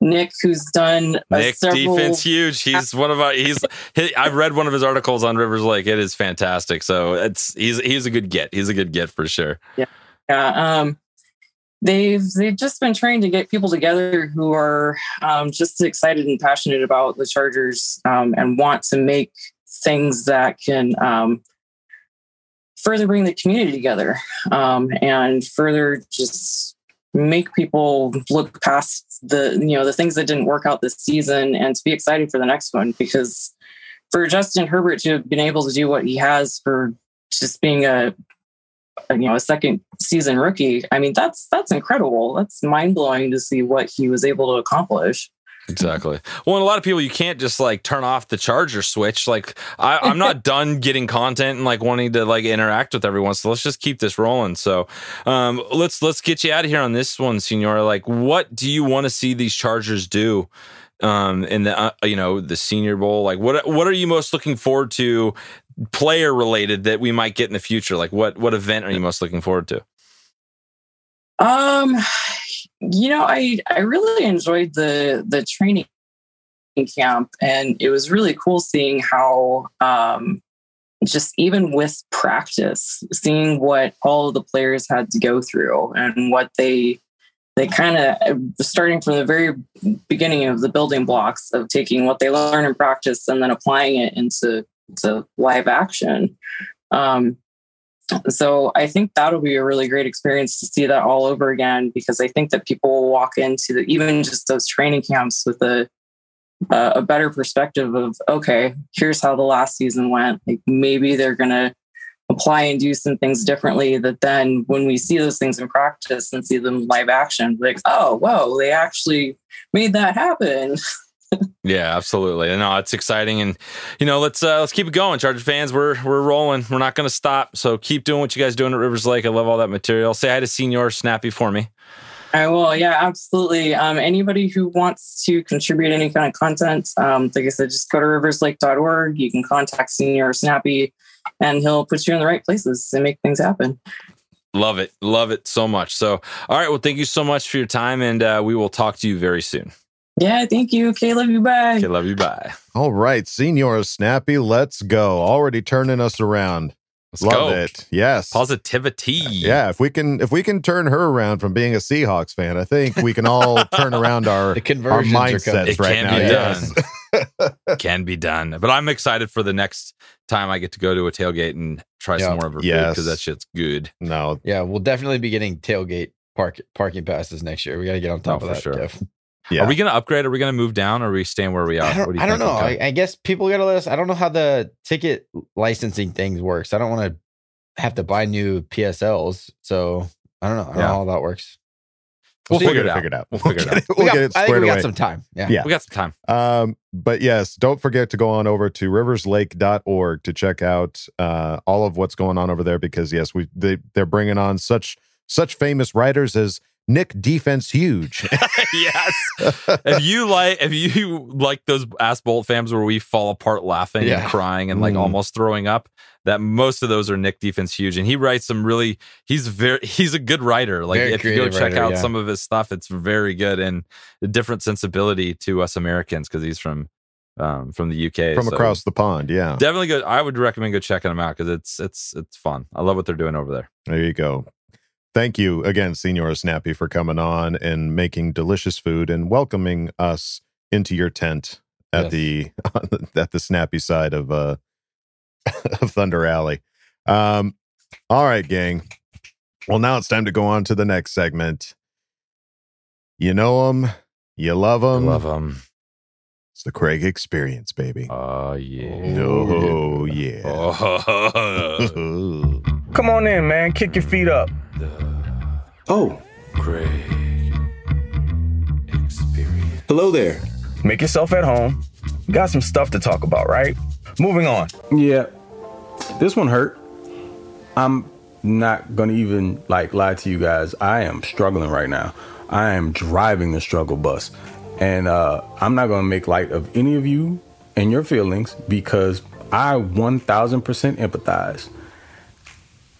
Nick, who's done Nick several, defense huge. He's one of our. He's. He, I've read one of his articles on Rivers Lake. It is fantastic. So it's he's he's a good get. He's a good get for sure. Yeah. Yeah. Um, they've they've just been trying to get people together who are um, just excited and passionate about the Chargers um, and want to make things that can um, further bring the community together um, and further just make people look past the you know the things that didn't work out this season and to be excited for the next one. Because for Justin Herbert to have been able to do what he has for just being a you know a second season rookie i mean that's that's incredible. That's mind-blowing to see what he was able to accomplish Exactly. Well, and a lot of people, you can't just like turn off the charger switch. Like, I, I'm not done getting content and like wanting to like interact with everyone. So let's just keep this rolling. So, um, let's let's get you out of here on this one, Senor. Like, what do you want to see these Chargers do? Um, in the uh, you know the Senior Bowl, like what what are you most looking forward to, player related that we might get in the future? Like what what event are you most looking forward to? um you know i i really enjoyed the the training camp and it was really cool seeing how um just even with practice seeing what all of the players had to go through and what they they kind of starting from the very beginning of the building blocks of taking what they learn in practice and then applying it into to live action. Um so I think that'll be a really great experience to see that all over again because I think that people will walk into the, even just those training camps with a uh, a better perspective of okay, here's how the last season went. Like maybe they're gonna apply and do some things differently. That then when we see those things in practice and see them live action, like oh whoa, they actually made that happen. Yeah, absolutely. And no, it's exciting, and you know, let's uh, let's keep it going, Charger fans. We're we're rolling. We're not going to stop. So keep doing what you guys doing at Rivers Lake. I love all that material. Say hi to Senior Snappy for me. I will. Yeah, absolutely. Um, anybody who wants to contribute any kind of content, um, like I said, just go to riverslake.org. You can contact Senior Snappy, and he'll put you in the right places and make things happen. Love it, love it so much. So, all right. Well, thank you so much for your time, and uh, we will talk to you very soon. Yeah, thank you. Okay, love you. Bye. Okay, love you. Bye. All right, Senor Snappy, let's go. Already turning us around. Let's Love go. it. Yes. Positivity. Uh, yeah, if we can if we can turn her around from being a Seahawks fan, I think we can all turn around our, our conversions are coming. mindsets right can now. be Yes. done. Can be done. But I'm excited for the next time I get to go to a tailgate and try Yeah. some more of her food because that shit's good. No, Yeah, we'll definitely be getting tailgate park parking passes next year. We got to get on top Oh, of for that. sure. Kev. yeah. Are we going to upgrade? Are we going to move down? Or are we staying where we are? I don't, What do you I don't know. I, I guess people got to let us. I don't know how the ticket licensing things works. I don't want to have to buy new PSLs. So I don't know. I don't Yeah. know how that works. We'll We'll figure it out. figured out. We'll figure it out. We'll we got, get it I think we got away. some time. Yeah. Yeah. We got some time. Um, but yes, don't forget to go on over to riverslake.org to check out uh, all of what's going on over there because yes, we they, they're bringing on such such famous writers as Nick Defense Huge. yes. if you like, if you like those Ask Bolt Fams where we fall apart laughing Yeah. and crying and like Mm. almost throwing up, that most of those are Nick Defense huge, and he writes some really. He's very. He's a good writer. Like Very if you go check writer, out yeah. some of his stuff, it's very good and a different sensibility to us Americans because he's from um from the UK from so across the pond. Yeah. Definitely good. I would recommend go checking them out because it's it's it's fun. I love what they're doing over there. There you go. Thank you again, Senor Snappy, for coming on and making delicious food and welcoming us into your tent at Yes. the at the snappy side of uh of Thunder Alley. Um, all right, gang. Well, now it's time to go on to the next segment. You know them, you love them. Love them. It's the Craig Experience, baby. Oh yeah. oh yeah. Oh, Come on in, man. Kick your feet up. Oh, Craig. hello there. Make yourself at home. Got some stuff to talk about, right? Moving on. Yeah. This one hurt. I'm not gonna even like lie to you guys. I am struggling right now. I am driving the struggle bus. And uh, I'm not gonna make light of any of you and your feelings because I 1000% empathize.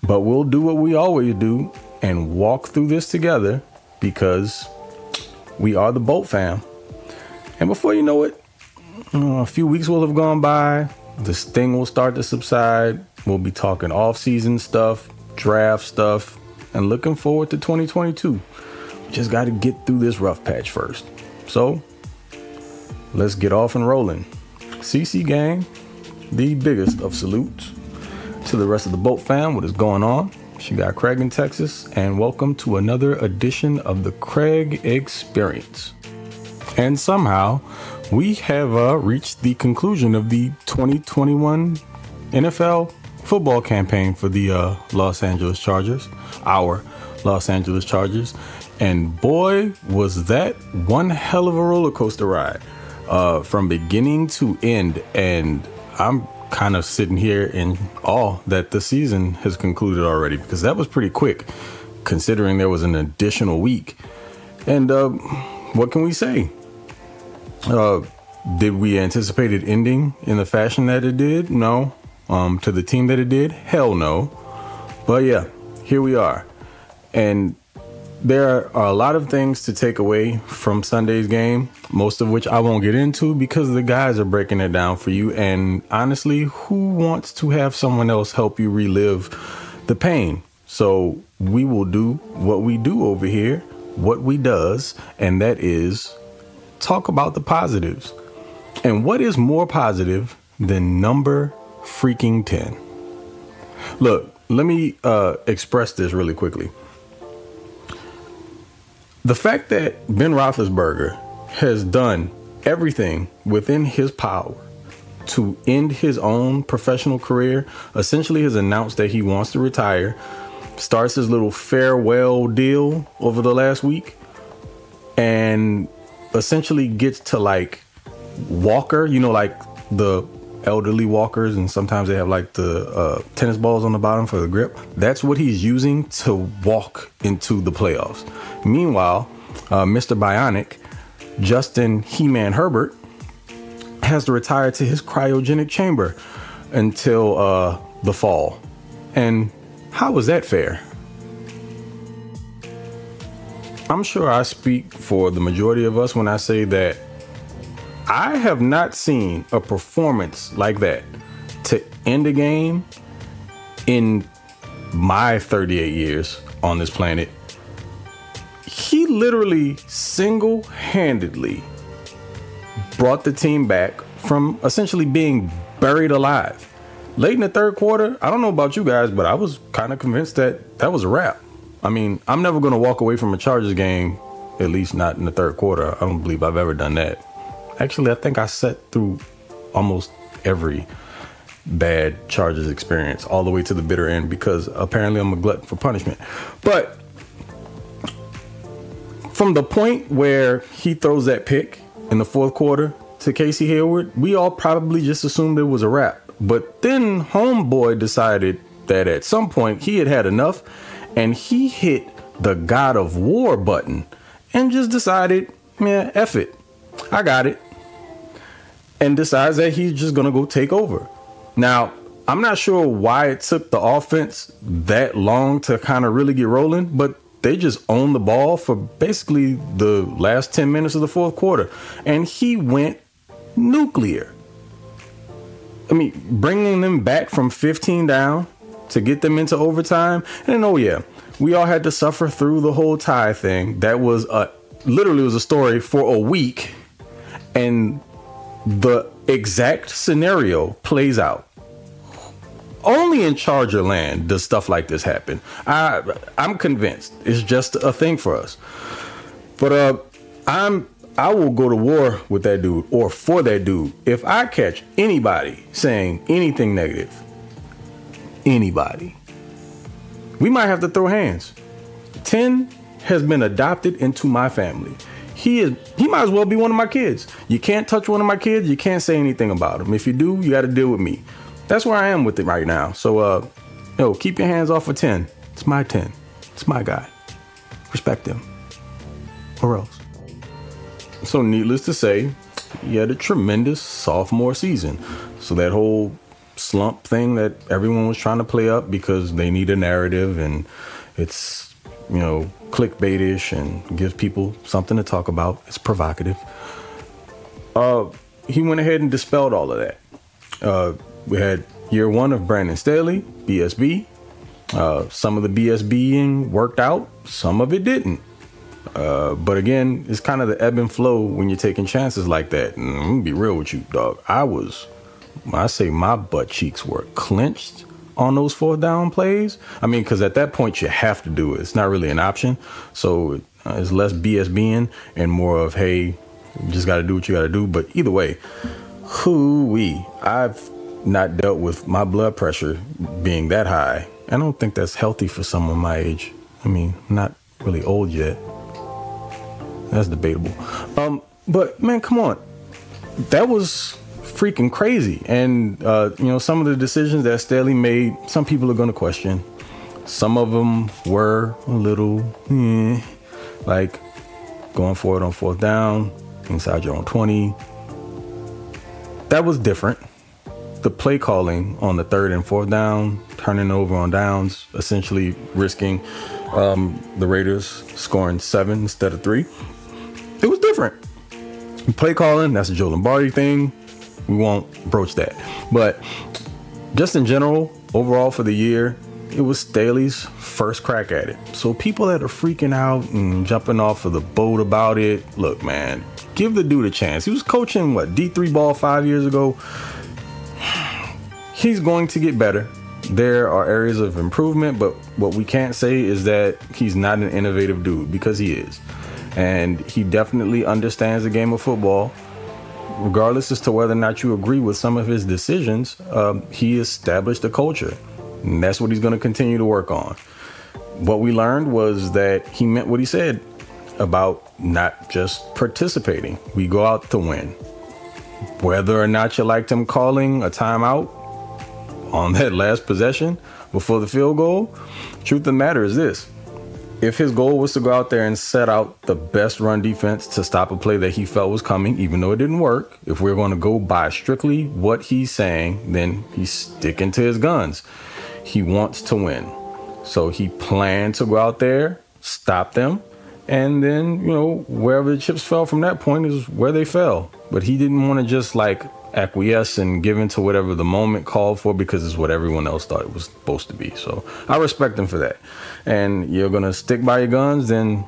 But we'll do what we always do and walk through this together because we are the boat fam. And before you know it, uh, a few weeks will have gone by. This thing will start to subside. We'll be talking off season stuff, draft stuff, and looking forward to 2022. We just got to get through this rough patch first. So let's get off and rolling. CC Gang, the biggest of salutes to the rest of the boat fam. What is going on? She got Craig in Texas, and welcome to another edition of the Craig Experience. And somehow, we have uh, reached the conclusion of the 2021 NFL football campaign for the uh, Los Angeles Chargers, our Los Angeles Chargers. And boy, was that one hell of a roller coaster ride uh, from beginning to end. And I'm kind of sitting here in awe that the season has concluded already because that was pretty quick considering there was an additional week. And uh, what can we say? Uh, did we anticipate it ending in the fashion that it did? No. Um, to the team that it did? Hell no. But yeah, here we are. And there are a lot of things to take away from Sunday's game, most of which I won't get into because the guys are breaking it down for you. And honestly, who wants to have someone else help you relive the pain? So we will do what we do over here, what we does, and that is talk about the positives. And what is more positive than number freaking 10? Look, let me uh, express this really quickly. The fact that Ben Roethlisberger has done everything within his power to end his own professional career, essentially has announced that he wants to retire, starts his little farewell deal over the last week, and essentially gets to like walker, you know, like the elderly walkers, and sometimes they have like the uh, tennis balls on the bottom for the grip. That's what he's using to walk into the playoffs. Meanwhile, uh, Mr. Bionic, Justin He Man Herbert, has to retire to his cryogenic chamber until uh, the fall. And how is that fair? I'm sure I speak for the majority of us when I say that I have not seen a performance like that to end a game in my 38 years on this planet. He literally single handedly brought the team back from essentially being buried alive. Late in the third quarter, I don't know about you guys, but I was kind of convinced that that was a wrap. I mean, I'm never going to walk away from a Chargers game, at least not in the third quarter. I don't believe I've ever done that. Actually, I think I sat through almost every bad Chargers experience all the way to the bitter end because apparently I'm a glutton for punishment. But from the point where he throws that pick in the fourth quarter to Casey Hayward, we all probably just assumed it was a wrap. But then Homeboy decided that at some point he had had enough and he hit the God of War button and just decided, man, F it. I got it. And decides that he's just gonna go take over. Now, I'm not sure why it took the offense that long to kind of really get rolling, but they just owned the ball for basically the last 10 minutes of the fourth quarter. And he went nuclear. I mean, bringing them back from 15 down to get them into overtime. And oh yeah, we all had to suffer through the whole tie thing. That was a literally was a story for a week, and the exact scenario plays out. Only in Charger land does stuff like this happen. I I'm convinced it's just a thing for us. But uh, I'm I will go to war with that dude or for that dude if I catch anybody saying anything negative anybody. We might have to throw hands. 10 has been adopted into my family. He is he might as well be one of my kids. You can't touch one of my kids. You can't say anything about him. If you do, you got to deal with me. That's where I am with it right now. So, uh, yo, keep your hands off of ten. It's my ten. It's my guy. Respect him, or else. So, needless to say, he had a tremendous sophomore season. So that whole slump thing that everyone was trying to play up because they need a narrative and it's you know clickbaitish and gives people something to talk about. It's provocative. Uh, he went ahead and dispelled all of that. Uh, we had year one of Brandon Staley, BSB. Uh, some of the BSBing worked out, some of it didn't. Uh, but again, it's kind of the ebb and flow when you're taking chances like that. And I'm gonna be real with you, dog. I was, I say my butt cheeks were clenched on those fourth down plays. I mean, because at that point you have to do it. It's not really an option. So uh, it's less BS being and more of hey, you just got to do what you got to do. But either way, who we I've not dealt with my blood pressure being that high. I don't think that's healthy for someone my age. I mean, not really old yet. That's debatable. Um, but man, come on, that was freaking crazy. And uh, you know, some of the decisions that Staley made, some people are going to question. Some of them were a little, eh, like going for it on fourth down, inside your own twenty. That was different. The play calling on the third and fourth down, turning over on downs, essentially risking um, the Raiders scoring seven instead of three it was different. Play calling, that's a Joe Lombardi thing. We won't broach that. But just in general, overall for the year, it was Staley's first crack at it. So people that are freaking out and jumping off of the boat about it, look, man, give the dude a chance. He was coaching what D3 ball five years ago. He's going to get better. There are areas of improvement, but what we can't say is that he's not an innovative dude because he is and he definitely understands the game of football. Regardless as to whether or not you agree with some of his decisions, um, he established a culture, and that's what he's going to continue to work on. What we learned was that he meant what he said about not just participating. We go out to win. Whether or not you liked him calling a timeout on that last possession before the field goal, truth of the matter is this if his goal was to go out there and set out the best run defense to stop a play that he felt was coming, even though it didn't work, if we're going to go by strictly what he's saying, then he's sticking to his guns. He wants to win. So he planned to go out there, stop them, and then, you know, wherever the chips fell from that point is where they fell. But he didn't want to just like acquiesce and give into whatever the moment called for because it's what everyone else thought it was supposed to be. So I respect them for that. And you're gonna stick by your guns, then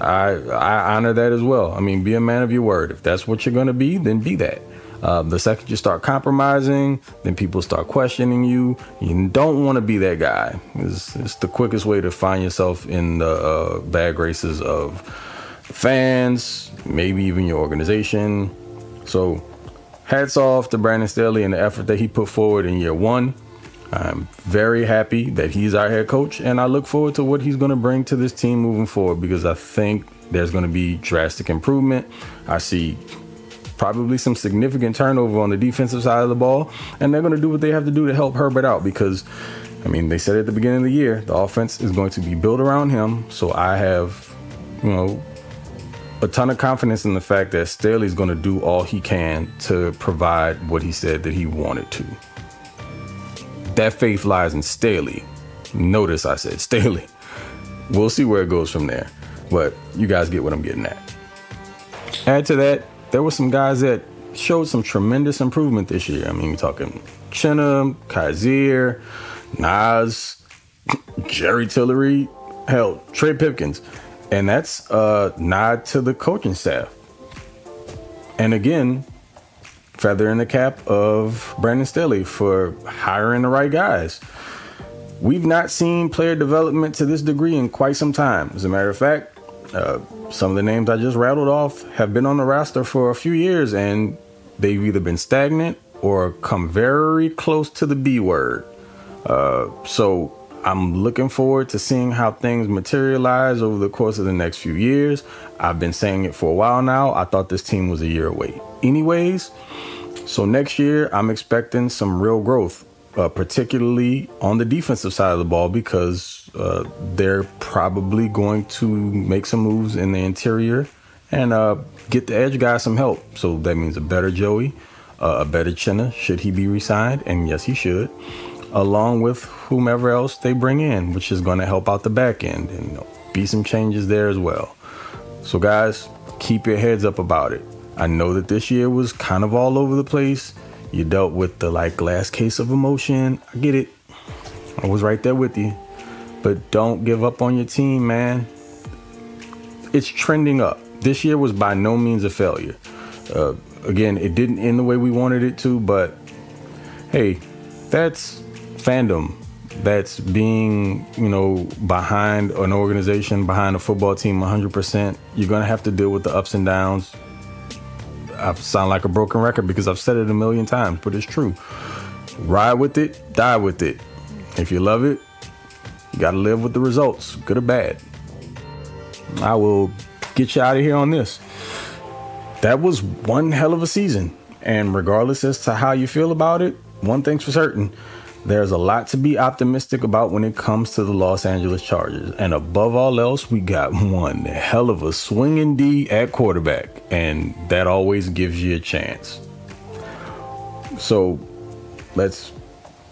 I I honor that as well. I mean, be a man of your word. If that's what you're gonna be, then be that. Uh, the second you start compromising, then people start questioning you. You don't want to be that guy. It's, it's, the quickest way to find yourself in the uh, bad graces of fans, maybe even your organization. So hats off to Brandon Staley and the effort that he put forward in year one. I'm very happy that he's our head coach, and I look forward to what he's going to bring to this team moving forward because I think there's going to be drastic improvement. I see probably some significant turnover on the defensive side of the ball, and they're going to do what they have to do to help Herbert out because, I mean, they said at the beginning of the year the offense is going to be built around him. So I have, you know, a ton of confidence in the fact that Staley's going to do all he can to provide what he said that he wanted to. That faith lies in Staley. Notice I said Staley. We'll see where it goes from there. But you guys get what I'm getting at. Add to that, there were some guys that showed some tremendous improvement this year. I mean, we're talking Chinna, Kyzir, Nas, Jerry Tillery, hell, Trey Pipkins. And that's a nod to the coaching staff. And again, feather in the cap of Brandon Staley for hiring the right guys. We've not seen player development to this degree in quite some time. As a matter of fact, uh, some of the names I just rattled off have been on the roster for a few years and they've either been stagnant or come very close to the B word. Uh, so I'm looking forward to seeing how things materialize over the course of the next few years. I've been saying it for a while now. I thought this team was a year away. Anyways, so next year I'm expecting some real growth, uh, particularly on the defensive side of the ball, because uh, they're probably going to make some moves in the interior and uh, get the edge guy some help. So that means a better Joey, uh, a better Chinna, should he be resigned, and yes, he should along with whomever else they bring in, which is going to help out the back end and be some changes there as well. So, guys, keep your heads up about it. I know that this year was kind of all over the place. You dealt with the like glass case of emotion. I get it. I was right there with you. But don't give up on your team, man. It's trending up. This year was by no means a failure. Uh, again, it didn't end the way we wanted it to, but hey, that's fandom that's being, you know, behind an organization, behind a football team 100%, you're going to have to deal with the ups and downs. I sound like a broken record because I've said it a million times, but it's true. Ride with it, die with it. If you love it, you got to live with the results, good or bad. I will get you out of here on this. That was one hell of a season. And regardless as to how you feel about it, one thing's for certain there's a lot to be optimistic about when it comes to the Los Angeles Chargers. And above all else, we got one hell of a swinging D at quarterback. And that always gives you a chance. So let's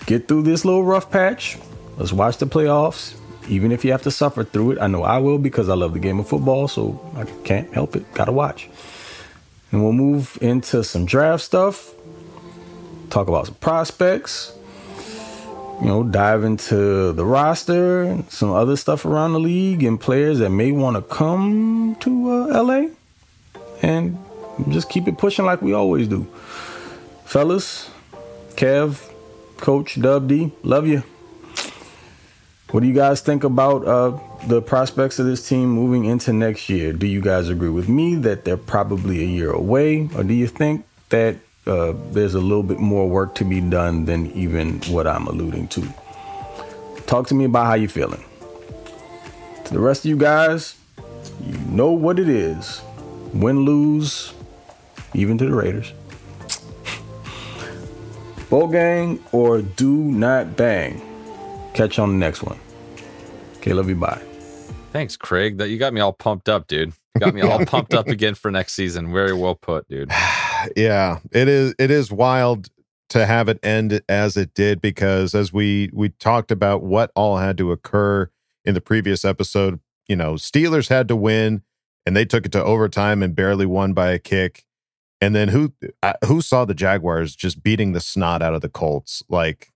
get through this little rough patch. Let's watch the playoffs. Even if you have to suffer through it, I know I will because I love the game of football, so I can't help it. Gotta watch. And we'll move into some draft stuff, talk about some prospects, you know, dive into the roster and some other stuff around the league and players that may want to come to uh, LA and just keep it pushing like we always do. Fellas, Kev, Coach, Dub D, love you. What do you guys think about uh, the prospects of this team moving into next year? Do you guys agree with me that they're probably a year away, or do you think that uh, there's a little bit more work to be done than even what I'm alluding to. Talk to me about how you're feeling. To the rest of you guys, you know what it is. Win, lose, even to the Raiders. Bowl gang or do not bang. Catch you on the next one. Okay, love you. Bye. Thanks, Craig. That you got me all pumped up, dude. got me all pumped up again for next season. Very well put, dude. yeah, it is. It is wild to have it end as it did because as we we talked about what all had to occur in the previous episode, you know, Steelers had to win and they took it to overtime and barely won by a kick. And then who uh, who saw the Jaguars just beating the snot out of the Colts? Like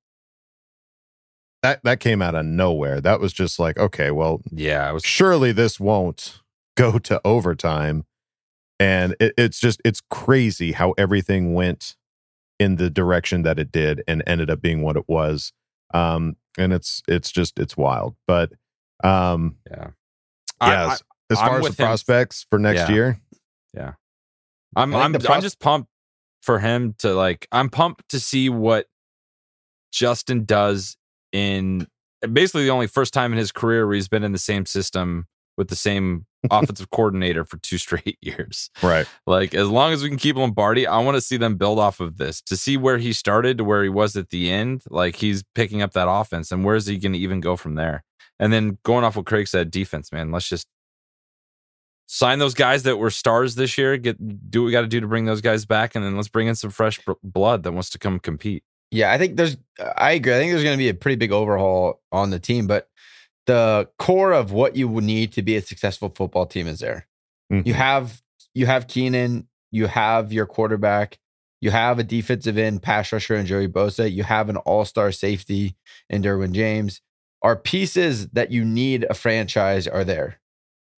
that that came out of nowhere. That was just like, okay, well, yeah, was- surely this won't go to overtime and it, it's just it's crazy how everything went in the direction that it did and ended up being what it was. Um and it's it's just it's wild. But um yeah. Yeah as far I'm as the prospects for next yeah. year? Yeah. I'm i'm, pros- I'm just pumped for him to like i'm pumped to see what justin does in basically the only first time in his career where he's been in the same system with the same offensive coordinator for two straight years. Right. Like as long as we can keep Lombardi, I want to see them build off of this to see where he started to where he was at the end. Like he's picking up that offense, and where is he going to even go from there? And then going off what Craig said, defense, man. Let's just sign those guys that were stars this year. Get do what we got to do to bring those guys back, and then let's bring in some fresh blood that wants to come compete. Yeah, I think there's. I agree. I think there's going to be a pretty big overhaul on the team, but the core of what you would need to be a successful football team is there. Mm-hmm. You have you have Keenan, you have your quarterback, you have a defensive end pass rusher in Joey Bosa, you have an all-star safety in Derwin James. Our pieces that you need a franchise are there.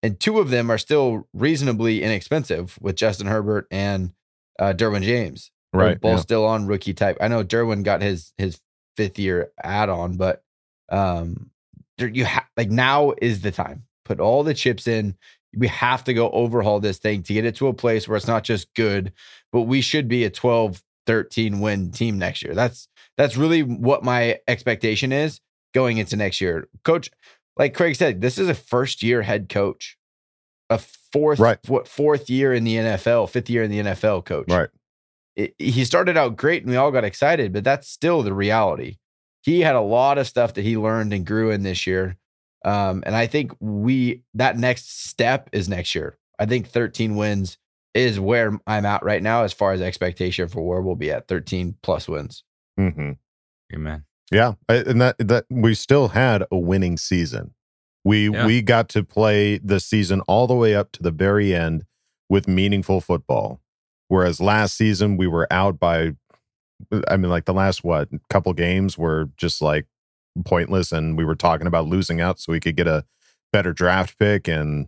And two of them are still reasonably inexpensive with Justin Herbert and uh, Derwin James. Right. Both yeah. still on rookie type. I know Derwin got his his fifth year add on, but um, you have like now is the time. Put all the chips in. We have to go overhaul this thing to get it to a place where it's not just good, but we should be a 12, 13 win team next year. That's that's really what my expectation is. going into next year. Coach, like Craig said, this is a first year head coach, a fourth Right. what fourth year in the NFL, fifth year in the NFL coach. Right. It- he started out great and we all got excited, but that's still the reality. He had a lot of stuff that he learned and grew in this year. Um, and I think we that next step is next year. I think 13 wins is where I'm at right now as far as expectation for where we'll be at 13 plus wins. hmm Amen. Yeah, and that that we still had a winning season. We Yeah. we got to play the season all the way up to the very end with meaningful football. Whereas last season we were out by I mean like the last what couple games were just like pointless and we were talking about losing out so we could get a better draft pick and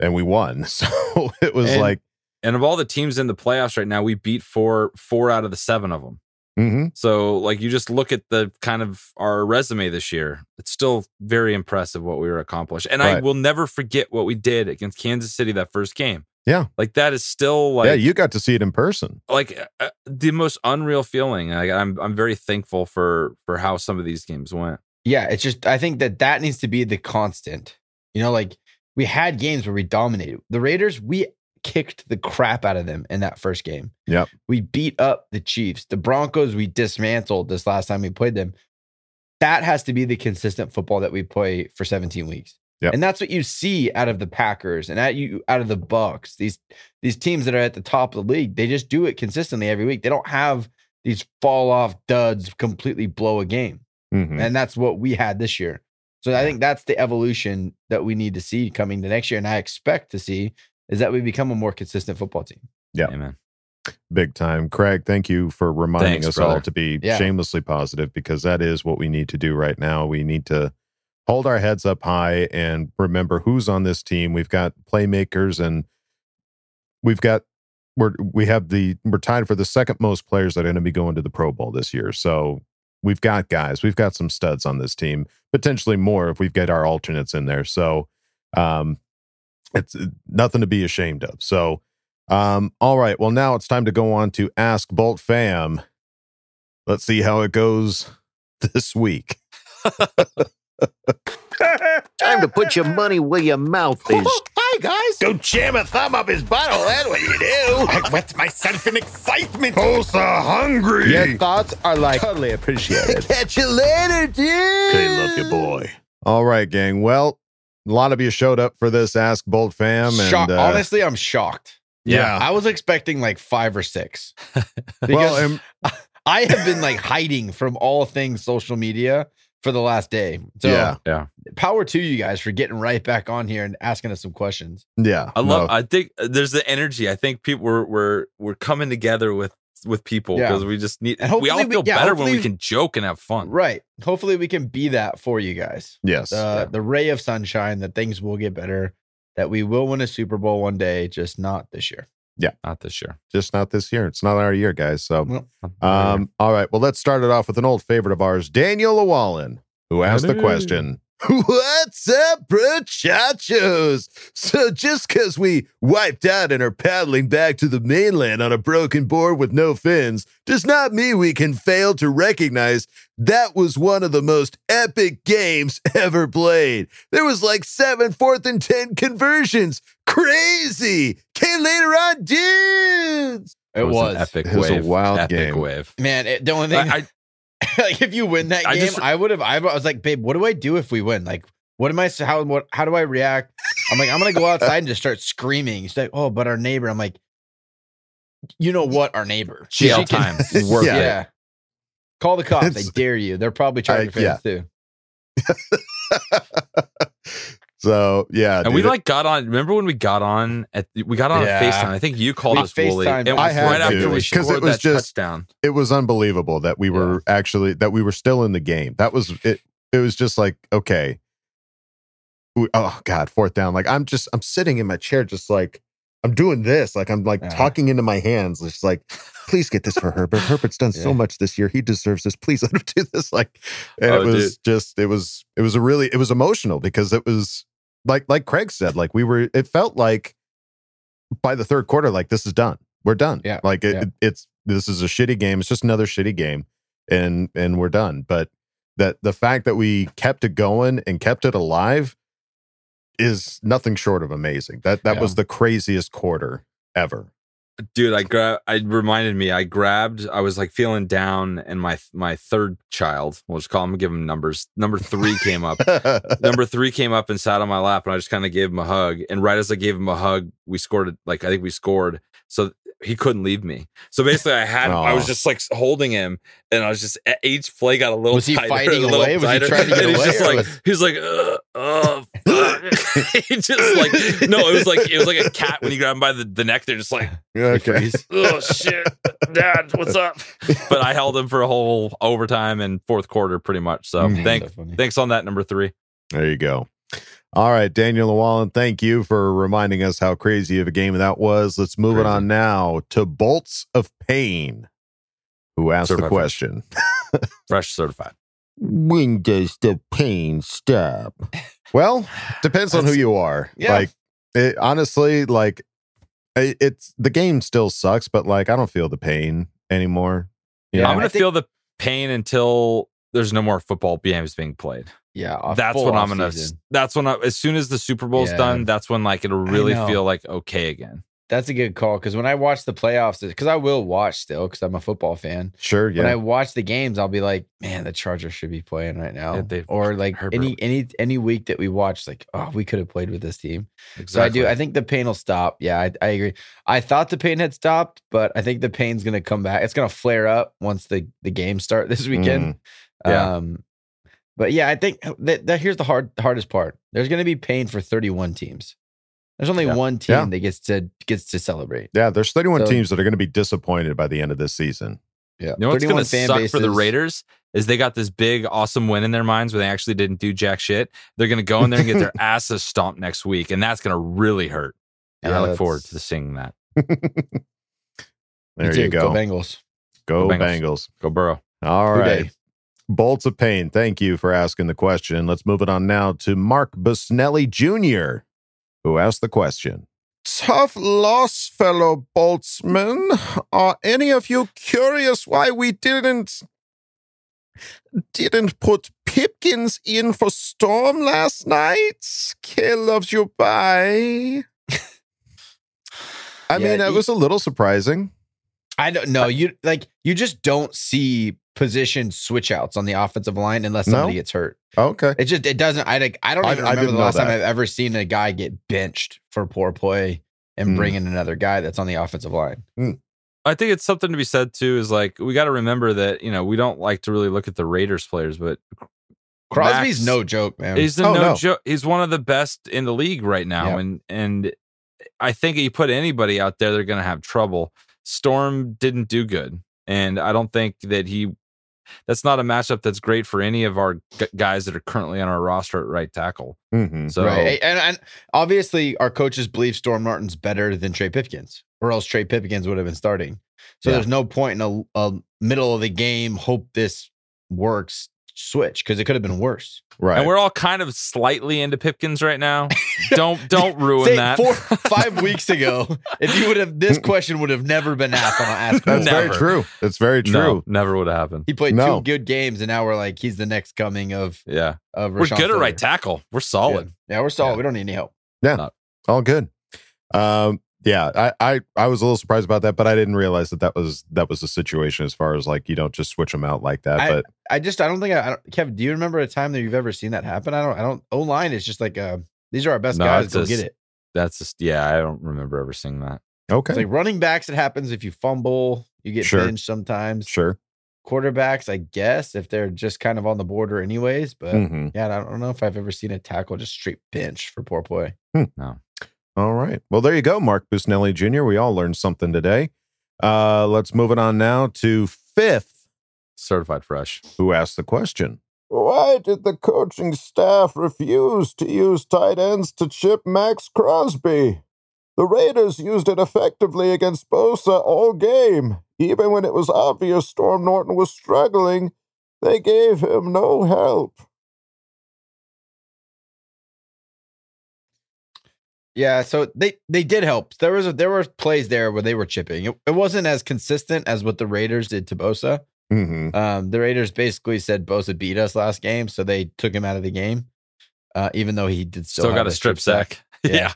and we won. So it was And- like And of all the teams in the playoffs right now, we beat four four out of the seven of them. mhm. So like you just look at the kind of our resume this year, it's still very impressive what we were accomplished. And I will never forget what we did against Kansas City that first game. Yeah. Like that is still like yeah, you got to see it in person. like uh, the most unreal feeling. Like, I'm I'm very thankful for for how some of these games went. Yeah, it's just I think that that needs to be the constant. You know, like we had games where we dominated. The Raiders, we kicked the crap out of them in that first game. Yep. We beat up the Chiefs. The Broncos, we dismantled this last time we played them. That has to be the consistent football that we play for 17 weeks. Yep. And that's what you see out of the Packers and at you out of the Bucs. These these teams that are at the top of the league, they just do it consistently every week. They don't have these fall off duds completely blow a game. Mhm. And that's what we had this year. So I think that's the evolution that we need to see coming to next year. And I expect to see is that we become a more consistent football team. Yeah. Amen. Big time. Craig, thank you for reminding Thanks, us all to be Yeah. shamelessly positive because that is what we need to do right now. We need to hold our heads up high and remember who's on this team. We've got playmakers and we've got we're we have the we're tied for the second most players that are going to be going to the Pro Bowl this year. So we've got guys, we've got some studs on this team, potentially more if we've got our alternates in there. So um it's uh, nothing to be ashamed of. So um, all right. Well, now it's time to go on to Ask Bolt Fam. Let's see how it goes this week. Time to put your money where your mouth is. Hi, guys. Don't jam a thumb up his butthole. That's what you do. I wet myself in excitement. Oh, so hungry. Your thoughts are like totally appreciated. Catch you later, dude. Okay, love you, boy. All right, gang. Well, a lot of you showed up for this Ask Bolt Fam. And, Shock- uh, Honestly, I'm shocked. Yeah. I was expecting like five or six. Because Well, um, I have been like hiding from all things social media for the last day. So Yeah. Yeah. power to you guys for getting right back on here and asking us some questions. yeah. I love. no, I think uh, there's the energy. I think people we're we're we're coming together with with people Yeah. because we just need. And We all hopefully we- feel yeah, better when we can joke and have fun. Right. Hopefully we can be that for you guys. yes. Uh, The ray of sunshine that things will get better, that we will win a Super Bowl one day, just not this year. Not this year. just not this year. It's not our year, guys. So, Well, um, all right. Well, let's start it off with an old favorite of ours, Daniel Llewellyn, who asked the question. What's up, muchachos? So, just because we wiped out and are paddling back to the mainland on a broken board with no fins does not mean we can fail to recognize that was one of the most epic games ever played. There was like seven fourth and 10 conversions. Crazy. Okay, later on, dudes. It was, an epic It was a wild epic game. wave. man. It, the only thing, I, like, if you win that I game, just- I would have. I was like, babe, what do I do if we win? Like, what am I? How what? How do I react? I'm like, I'm gonna go outside and just start screaming. She's like, oh, but our neighbor. I'm like, you know what? Our neighbor. Jail time. Worth yeah. it. Call the cops. They It's- dare you. They're probably I- fans yeah. too. so, yeah. And we like got on. Remember when we got on at we got on Yeah. FaceTime? I think you called We us Wooly. FaceTimed. It I was had right to, after we 'cause it was that just- touchdown. it was unbelievable that we were actually that we were still in the game. That was it. It was just like okay. We- Oh God, fourth down. Like I'm just I'm sitting in my chair, just like I'm doing this. Like I'm like Yeah. talking into my hands. Just like, please get this for Herbert. Herbert's done so much this year. He deserves this. Please let him do this. Like, and Oh, it was just it was it was a really it was emotional because it was like like Craig said. Like we were. It felt like by the third quarter, like this is done. We're done. Yeah, Like it, yeah. it- it's this is a shitty game. It's just another shitty game, and and we're done. But that the fact that we kept it going and kept it alive is nothing short of amazing. That that Yeah. was the craziest quarter ever. Dude i grab i reminded me i grabbed i was like feeling down and my my third child we'll just call him give him numbers number three came up. Number three came up and sat on my lap and i just kind of gave him a hug. And right as i gave him a hug we scored like i think we scored. So he couldn't leave me. So basically i had i was just like holding him and i was just each play got a little Was he tighter, fighting a little away? Was he trying to get and he's just like was- he was like uh, oh fuck. he just like no it was like it was like a cat when you grab him by the, the neck they're just like Okay. oh shit, Dad, what's up? But I held him for a whole overtime and fourth quarter, pretty much. So mm-hmm. thank, So thanks on that number three. There you go. All right, Daniel Llewellyn, thank you for reminding us how crazy of a game that was. Let's move it on now to Bolts of Pain, who asked the Certified fresh. question. Fresh certified. When does the pain stop? Well, depends on who you are. Yeah. Like, it, honestly, like, it, it's the game still sucks, but like, I don't feel the pain anymore. You Yeah, know? I'm gonna think- feel the pain until there's no more football games being played. Yeah, that's full when I'm gonna. offseason. That's when I, as soon as the Super Bowl's Yeah. done, that's when like it'll really feel like okay again. That's a good call because when I watch the playoffs, uh, because I will watch still because I'm a football fan. Sure, yeah. When I watch the games, I'll be like, man, the Chargers should be playing right now. Yeah, or like Herbert. any any any week that we watch, like, oh, we could have played with this team. Exactly. So I do. I think the pain will stop. Yeah, I, I agree. I thought the pain had stopped, but I think the pain's going to come back. It's going to flare up once the the games start this weekend. Mm. Yeah. Um, but yeah, I think uh, that, that here's the hard hardest part. There's going to be pain for 31 teams. There's only Yeah. one team Yeah. that gets to gets to celebrate. yeah, there's 31 So- teams that are going to be disappointed by the end of this season. Yeah, You know what's gonna fan suck for the. Raiders is they got this big awesome win in their minds where they actually didn't do jack shit. They're gonna go in there and get their asses stomped next week, and that's gonna really hurt. And I Yeah, look forward to seeing that. There Me you too. go. Bengals. Go Go Bengals. Bengals. Go Burrow. All Who right. dey? Bolts of Pain, thank you for asking the question. Let's move it on now to Mark Busnelli Jr., who asked the question. Tough loss, fellow boltsmen. Are any of you curious why we didn't didn't put Pipkins in for Storm last night? Kill loves you, bye. I Yeah, mean, it he- was a little surprising. I don't know. You like you just don't see position switch outs on the offensive line unless No? somebody gets hurt. Okay. It just it doesn't. I like I don't I- even I remember didn't the know last time. I've ever seen a guy get benched for poor play and Mm. bring in another guy that's on the offensive line. I think it's something to be said too. Is like we got to remember that you know we don't like to really look at the Raiders players, but Crosby's Max- no joke, man. He's the Oh, no, no. joke. He's one of the best in the league right now, Yeah. and and I think if you put anybody out there, they're going to have trouble. Storm didn't do good, and I don't think that he. That's not a matchup that's great for any of our g- guys that are currently on our roster at right tackle. Mhm. So right, and, and obviously our coaches believe Storm Norton's better than Trey Pipkins, or else Trey Pipkins would have been starting. So Yeah. there's no point in a, a middle of the game hope this works switch because it could have been worse. Right. and we're all kind of slightly into Pipkins right now. don't don't ruin Say that. four five weeks ago, if you would have this question would have never been asked on Ask. That's very true. That's very true. No, never would have happened. He played No. two good games, and now we're like he's the next coming of Yeah, of. we're Rashawn good at right tackle. We're solid. Yeah, we're solid. Yeah. We don't need any help. Yeah. All good. Um, yeah, I, I I was a little surprised about that, but I didn't realize that that was that was the situation as far as like you don't just switch them out like that. I- but I just I don't think I, I don't, Kevin. Do you remember a time that you've ever seen that happen? I don't. I don't. O line is just like uh these are our best No, guys. it's Go just- get it. That's just yeah. I don't remember ever seeing that. okay, It's like running backs. It happens if you fumble. You get Sure. benched sometimes. sure. Quarterbacks, I guess, if they're just kind of on the border, anyways. But Mhm. yeah, I don't know if I've ever seen a tackle just straight bench for poor play. No. All right. Well, there you go, Mark Busnelli Jr. We all learned something today. Uh, let's move it on now to fifth, Certified fresh. who asked the question. Why did the coaching staff refuse to use tight ends to chip Maxx Crosby? The Raiders used it effectively against Bosa all game. Even when it was obvious Storm Norton was struggling, they gave him no help. Yeah, so they they did help. There was a, there were plays there where they were chipping. It, it wasn't as consistent as what the Raiders did to Bosa, Mm-hmm. Um, the Raiders basically said Bosa beat us last game, so they took him out of the game. Uh, even though he did still, Still got a strip sack. Yeah.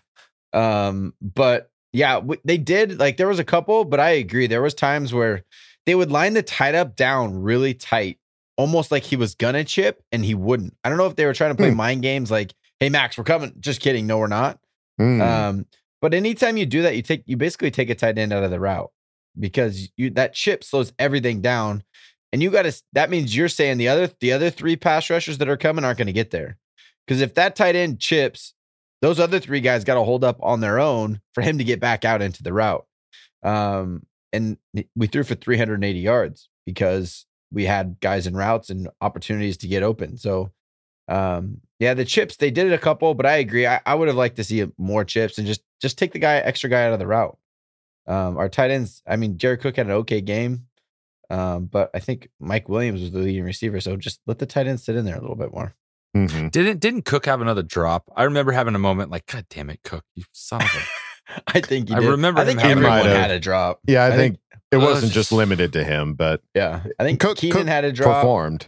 Um, but yeah, w- they did like there was a couple, but I agree. There was times where they would line the tight up down really tight, almost like he was gonna chip and he wouldn't. I don't know if they were trying to play Hmm. mind games like, hey Max, we're coming. Just kidding. No, we're not. Mm. Um, but anytime you do that, you take you basically take a tight end out of the route because you that chip slows everything down. And you gotta that means you're saying the other the other three pass rushers that are coming aren't gonna get there. Because if that tight end chips, those other three guys got to hold up on their own for him to get back out into the route. Um, and we threw for 380 yards because we had guys in routes and opportunities to get open. So, um, yeah, the chips they did it a couple, but I agree. I, I would have liked to see more chips and just just take the guy extra guy out of the route. Um, our tight ends, I mean, Jared Cook had an okay game, um, but I think Mike Williams was the leading receiver. So just let the tight end sit in there a little bit more. Mm-hmm. Didn't didn't Cook have another drop? I remember having a moment like, God damn it, Cook, you son of a. I think he I remember I think him everyone Might have. had a drop. Yeah, I, think, it uh, wasn't just limited to him, but Yeah, I think Cook- Keenan Cook had a drop. performed.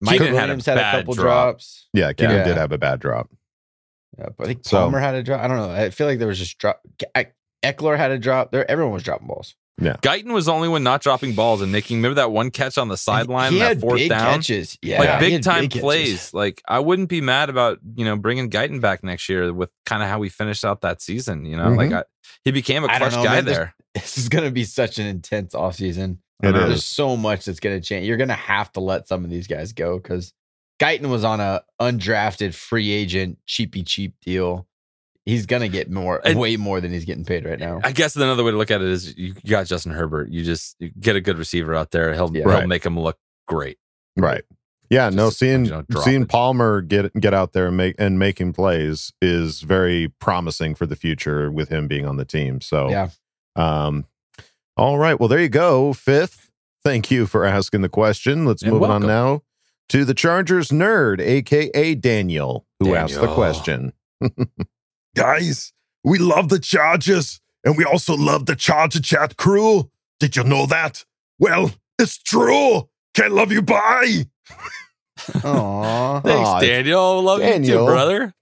Mike Keenan had a Williams had a, couple drop. drops. Yeah, Keenan Yeah. did have a bad drop. Yeah, but I think So- Palmer had a drop. I don't know. I feel like there was just drop. I- Ekeler had a drop. There, everyone was dropping balls. Yeah, Guyton was the only one not dropping balls and making. Remember that one catch on the sideline, he that had fourth big down, catches. Yeah, like he big time big catches. plays. Like I wouldn't be mad about you know bringing Guyton back next year with kind of how we finished out that season. You know, like Mhm. I, he became a don't clutch know, guy man. There's- there. This is going to be such an intense offseason. It There's so much that's going to change. You're going to have to let some of these guys go because Guyton was on a undrafted free agent cheapy cheap deal. He's going to get more, And- way more than he's getting paid right now. I guess another way to look at it is you got Justin Herbert. You just you get a good receiver out there. He'll Yeah. he'll Right. make him look great. Right. Yeah, no, seeing you know, seeing it. Palmer get get out there and make and making plays is very promising for the future with him being on the team. So Yeah. um all right. Well, there you go. Fifth. Thank you for asking the question. Let's And move on now to the Chargers nerd, aka Daniel, who asked the question. Guys, we love the Chargers, and we also love the Charger Chat crew. Did you know that? Well, it's true. Can't love you. Bye. Aw. Thanks, Aw, Daniel. Love you Daniel. too, brother.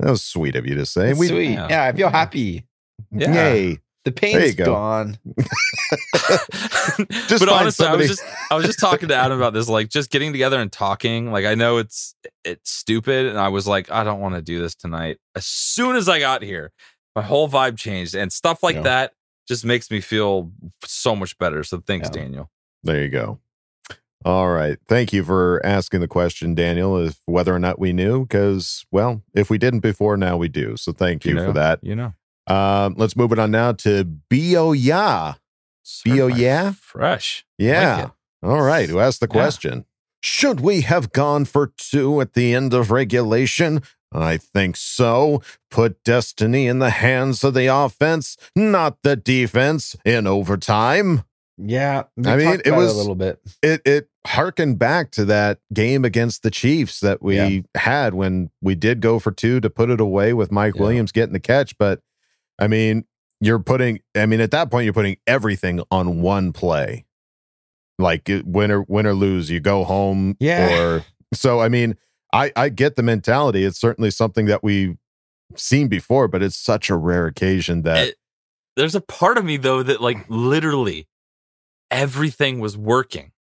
That was sweet of you to say. That's We, sweet. yeah. Yeah. I feel happy. Yeah. Yay. The you pain's go. gone. Just but find honestly, I was just I was just talking to Adam about this, like just getting together and talking. Like I know it's it's stupid, and I was like, I don't want to do this tonight. As soon as I got here, my whole vibe changed, and stuff like Yeah. that just makes me feel so much better. So thanks, Yeah. Daniel. There you go. All right. Thank you for asking the question, Daniel, if whether or not we knew, because, well, if we didn't before, now we do. So thank you, know, for that. You know, Um, let's move it on now to B.O. Ya. Yeah? fresh. Yeah. Like. All right. Who asked the Yeah. question? Should we have gone for two at the end of regulation? I think so. Put destiny in the hands of the offense, not the defense, in overtime. Yeah. I mean, it was- a little bit. it it harkened back to that game against the Chiefs that we Yeah. had when we did go for two to put it away with Mike Yeah. Williams getting the catch. But I mean, you're putting I mean, at that point you're putting everything on one play. Like win or win or lose, you go home. Yeah. Or so I mean, I I get the mentality. It's certainly something that we've seen before, but it's such a rare occasion that It- there's a part of me though that like literally everything was working.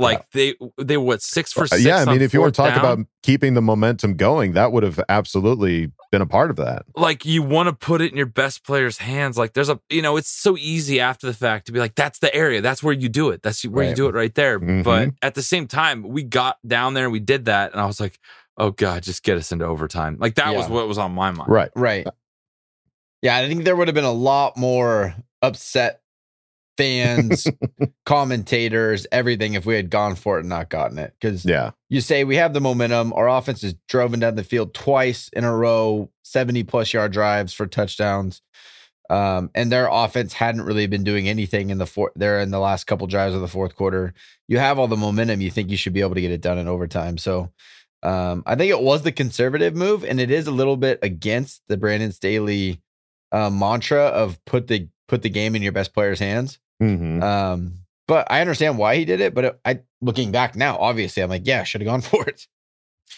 Like they they what six for Uh, six. yeah, I mean, if you want to fourth talk down? about keeping the momentum going, that would have absolutely been a part of that. like you want to put it in your best player's hands. Like there's a you know, it's so easy after the fact to be like, that's the area, that's where you do it, that's where you do it right there. Mhm. But at the same time, we got down there and we did that, and I was like, oh god, just get us into overtime. Like that was what was on my mind. Right. Right. Yeah, I think there would have been a lot more upset fans, commentators, everything if we had gone for it and not gotten it. Because Yeah. you say we have the momentum. Our offense is driven down the field twice in a row, 70 plus yard drives for touchdowns. Um, and their offense hadn't really been doing anything in the fourth there in the last couple drives of the fourth quarter. You have all the momentum, you think you should be able to get it done in overtime. So um, I think it was the conservative move, and it is a little bit against the Brandon Staley uh, mantra of put the put the game in your best player's hands. Hmm Um, but I understand why he did it. But it, I looking back now, obviously, I'm like, yeah, should have gone for it.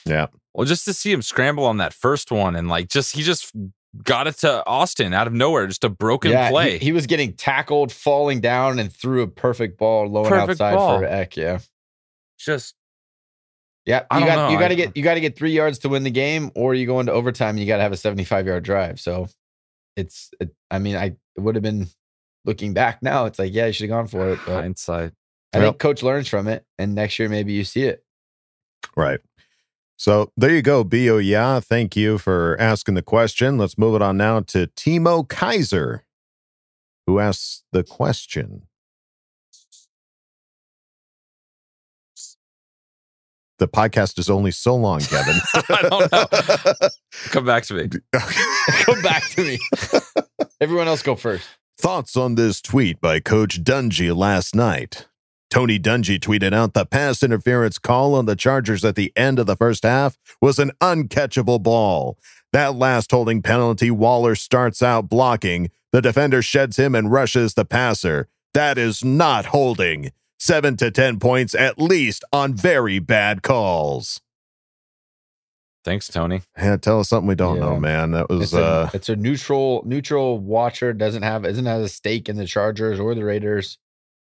Yeah. Well, just to see him scramble on that first one and like just he just got it to Austin out of nowhere, just a broken yeah, play. He, he was getting tackled, falling down, and threw a perfect ball low and outside ball. for Eck. Yeah, just yeah. You got know. you got to get you got to get three yards to win the game, or you go into overtime. and You got to have a 75 yard drive. So it's, it, I mean, I it would have been looking back now. It's like, yeah, you should have gone for it. But hindsight. I think coach learns from it, and next year maybe you see it. Right. So there you go, Bo Yeah, Thank you for asking the question. Let's move it on now to Timo Kaiser, who asks the question. The podcast is only so long, Kevin. I don't know. Come back to me. Come back to me. Everyone else go first. Thoughts on this tweet by Coach Dungy last night? Tony Dungy tweeted out the pass interference call on the Chargers at the end of the first half was an uncatchable ball. That last holding penalty, Waller starts out blocking. The defender sheds him and rushes the passer. That is not holding. Seven to 10 points at least on very bad calls. Thanks, Tony. Yeah, tell us something we don't know, man. That was It's a, uh it's a neutral neutral watcher. Doesn't have isn't has a stake in the Chargers or the Raiders.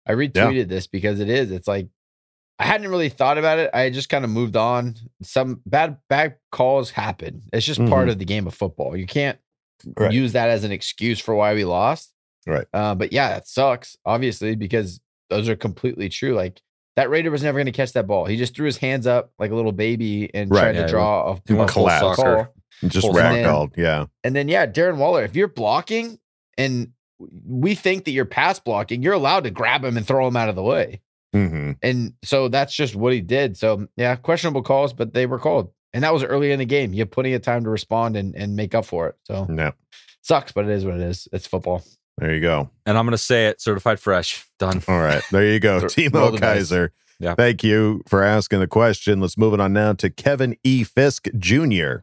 I retweeted this because it is. It's like I hadn't really thought about it. I just kind of moved on. Some bad bad calls happen. It's just part Mhm. of the game of football. You can't Right. use that as an excuse for why we lost. right. Uh, but yeah, it sucks, obviously, because those are completely true. Like that Raider was never going to catch that ball. He just threw his hands up like a little baby and Right. tried Yeah, to draw a, he a collapse. call. Just ragdolled. Yeah. And then yeah, Darren Waller, if you're blocking and we think that you're pass blocking, you're allowed to grab him and throw him out of the way. hmm And so that's just what he did. So yeah, questionable calls, but they were called. And that was early in the game. You have plenty of time to respond and, and make up for it. So Yeah. sucks, but it is what it is. It's football. There you go. And I'm gonna say it, certified fresh. Done. All right. There you go. Throw- roll Timo the dice. Kaiser. Yeah. Thank you for asking the question. Let's move it on now to Kevin E. Fisk Jr.,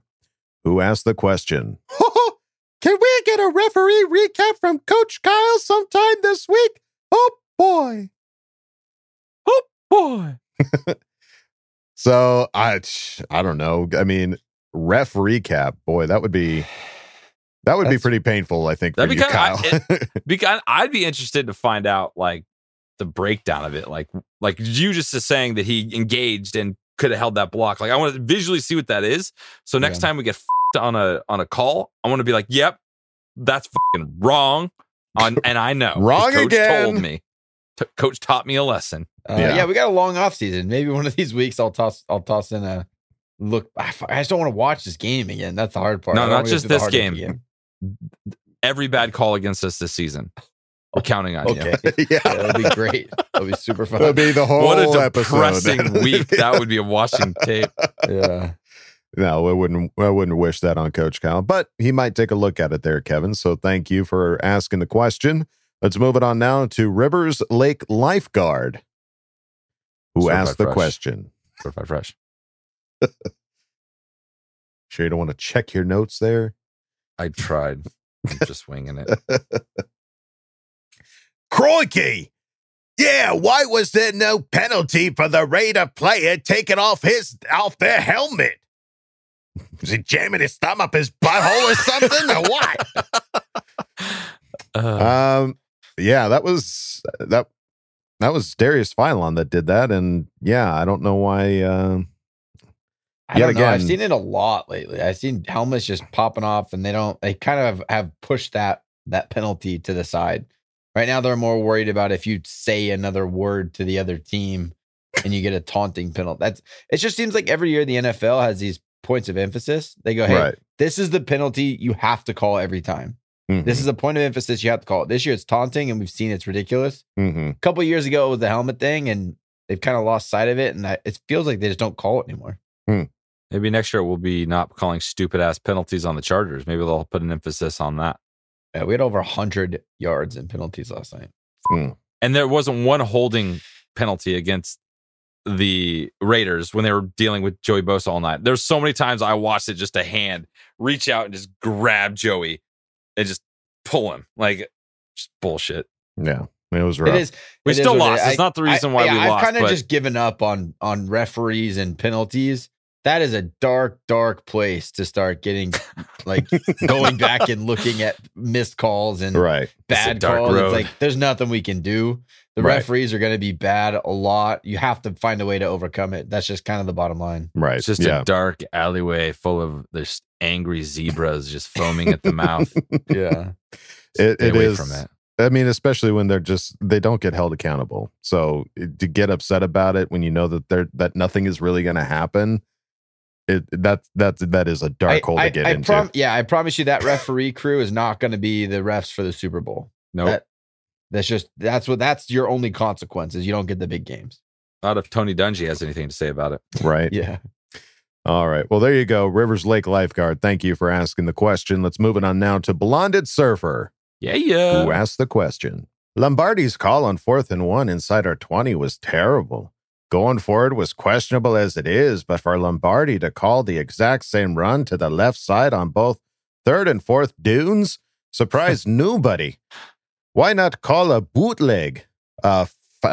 who asked the question. Can we get a referee recap from Coach Kyle sometime this week? Oh boy. Oh boy. So I I don't know. I mean, ref recap, boy, that would be that would be pretty painful, I think, That'd be you, kinda- Kyle. Because I'd be interested to find out like the breakdown of it. Like like you just is saying that he engaged and could have held that block. Like I want to visually see what that is. So next Yeah. time we get f***ed on a on a call, I want to be like, "Yep, that's fucking wrong." On and I know Wrong Coach again. Told me. T- Coach taught me a lesson. Uh, Yeah. yeah. we got a long off season. Maybe one of these weeks I'll toss I'll toss in a look. I, f- I just don't want to watch this game again. That's the hard part. No, don't not wanna go just this hard game. Every bad call against us this season. We're counting on you. Okay, yeah, that'd be great. That'd be super fun. That'd be the whole What a episode. depressing week that would be a washing tape. yeah. No, I wouldn't. I wouldn't wish that on Coach Kyle, but he might take a look at it there, Kevin. So thank you for asking the question. Let's move it on now to Rivers Lake Lifeguard, who Certified asked the fresh. question. Certified fresh. Sure, you don't want to check your notes there. I tried. I'm just winging it. Crikey! Yeah, why was there no penalty for the Raider player taking off his off their helmet? Was he jamming his thumb up his butthole or something, or what? Uh, Um, yeah, that was that. That was Darius Philon that did that, and yeah, I don't know why. Uh, I Yet don't know. I've seen it a lot lately. I've seen helmets just popping off, and they don't. They kind of have pushed that that penalty to the side. Right now, they're more worried about if you say another word to the other team and you get a taunting penalty. That's. It just seems like every year the NFL has these points of emphasis. They go, "Hey, Right. this is the penalty you have to call every time. mhm, This is a point of emphasis you have to call it." This year it's taunting, and we've seen it's ridiculous. mhm. A couple years ago, it was the helmet thing, and they've kind of lost sight of it, and I, it feels like they just don't call it anymore. Maybe next year we'll be not calling stupid ass penalties on the Chargers. Maybe they'll put an emphasis on that. Yeah, we had over 100 yards in penalties last night. Hmm. And there wasn't one holding penalty against the Raiders when they were dealing with Joey Bosa all night. There's so many times I watched it just a hand reach out and just grab Joey and just pull him. Like just bullshit. Yeah. It was rough. It is. We it is still what it lost. is. It's not the reason why we lost. I've kind of just given up on on referees and penalties. That is a dark, dark place to start getting like going back and looking at missed calls and Right. bad dark calls. road. It's like there's nothing we can do. The Right. referees are going to be bad a lot. You have to find a way to overcome it. That's just kind of the bottom line. Right. It's just yeah. a dark alleyway full of there's angry zebras just foaming at the mouth. Yeah. it, Stay it away is from it. I mean, especially when they're just they don't get held accountable. So to get upset about it when you know that they're that nothing is really going to happen, it that's that's that is a dark hole to I, get I into. prom- yeah, I promise you that referee crew is not going to be the refs for the Super Bowl. No, That, that's just that's what that's your only consequence is you don't get the big games. not if Tony Dungy has anything to say about it. right. Yeah. All right. Well, there you go. Rivers Lake lifeguard. Thank you for asking the question. Let's move it on now to Blonded Surfer, Yeah, yeah. who asked the question. Lombardi's call on fourth and one inside our 20 was terrible. Going forward was questionable as it is, but for Lombardi to call the exact same run to the left side on both third and fourth dunes surprised nobody. Why not call a bootleg, a,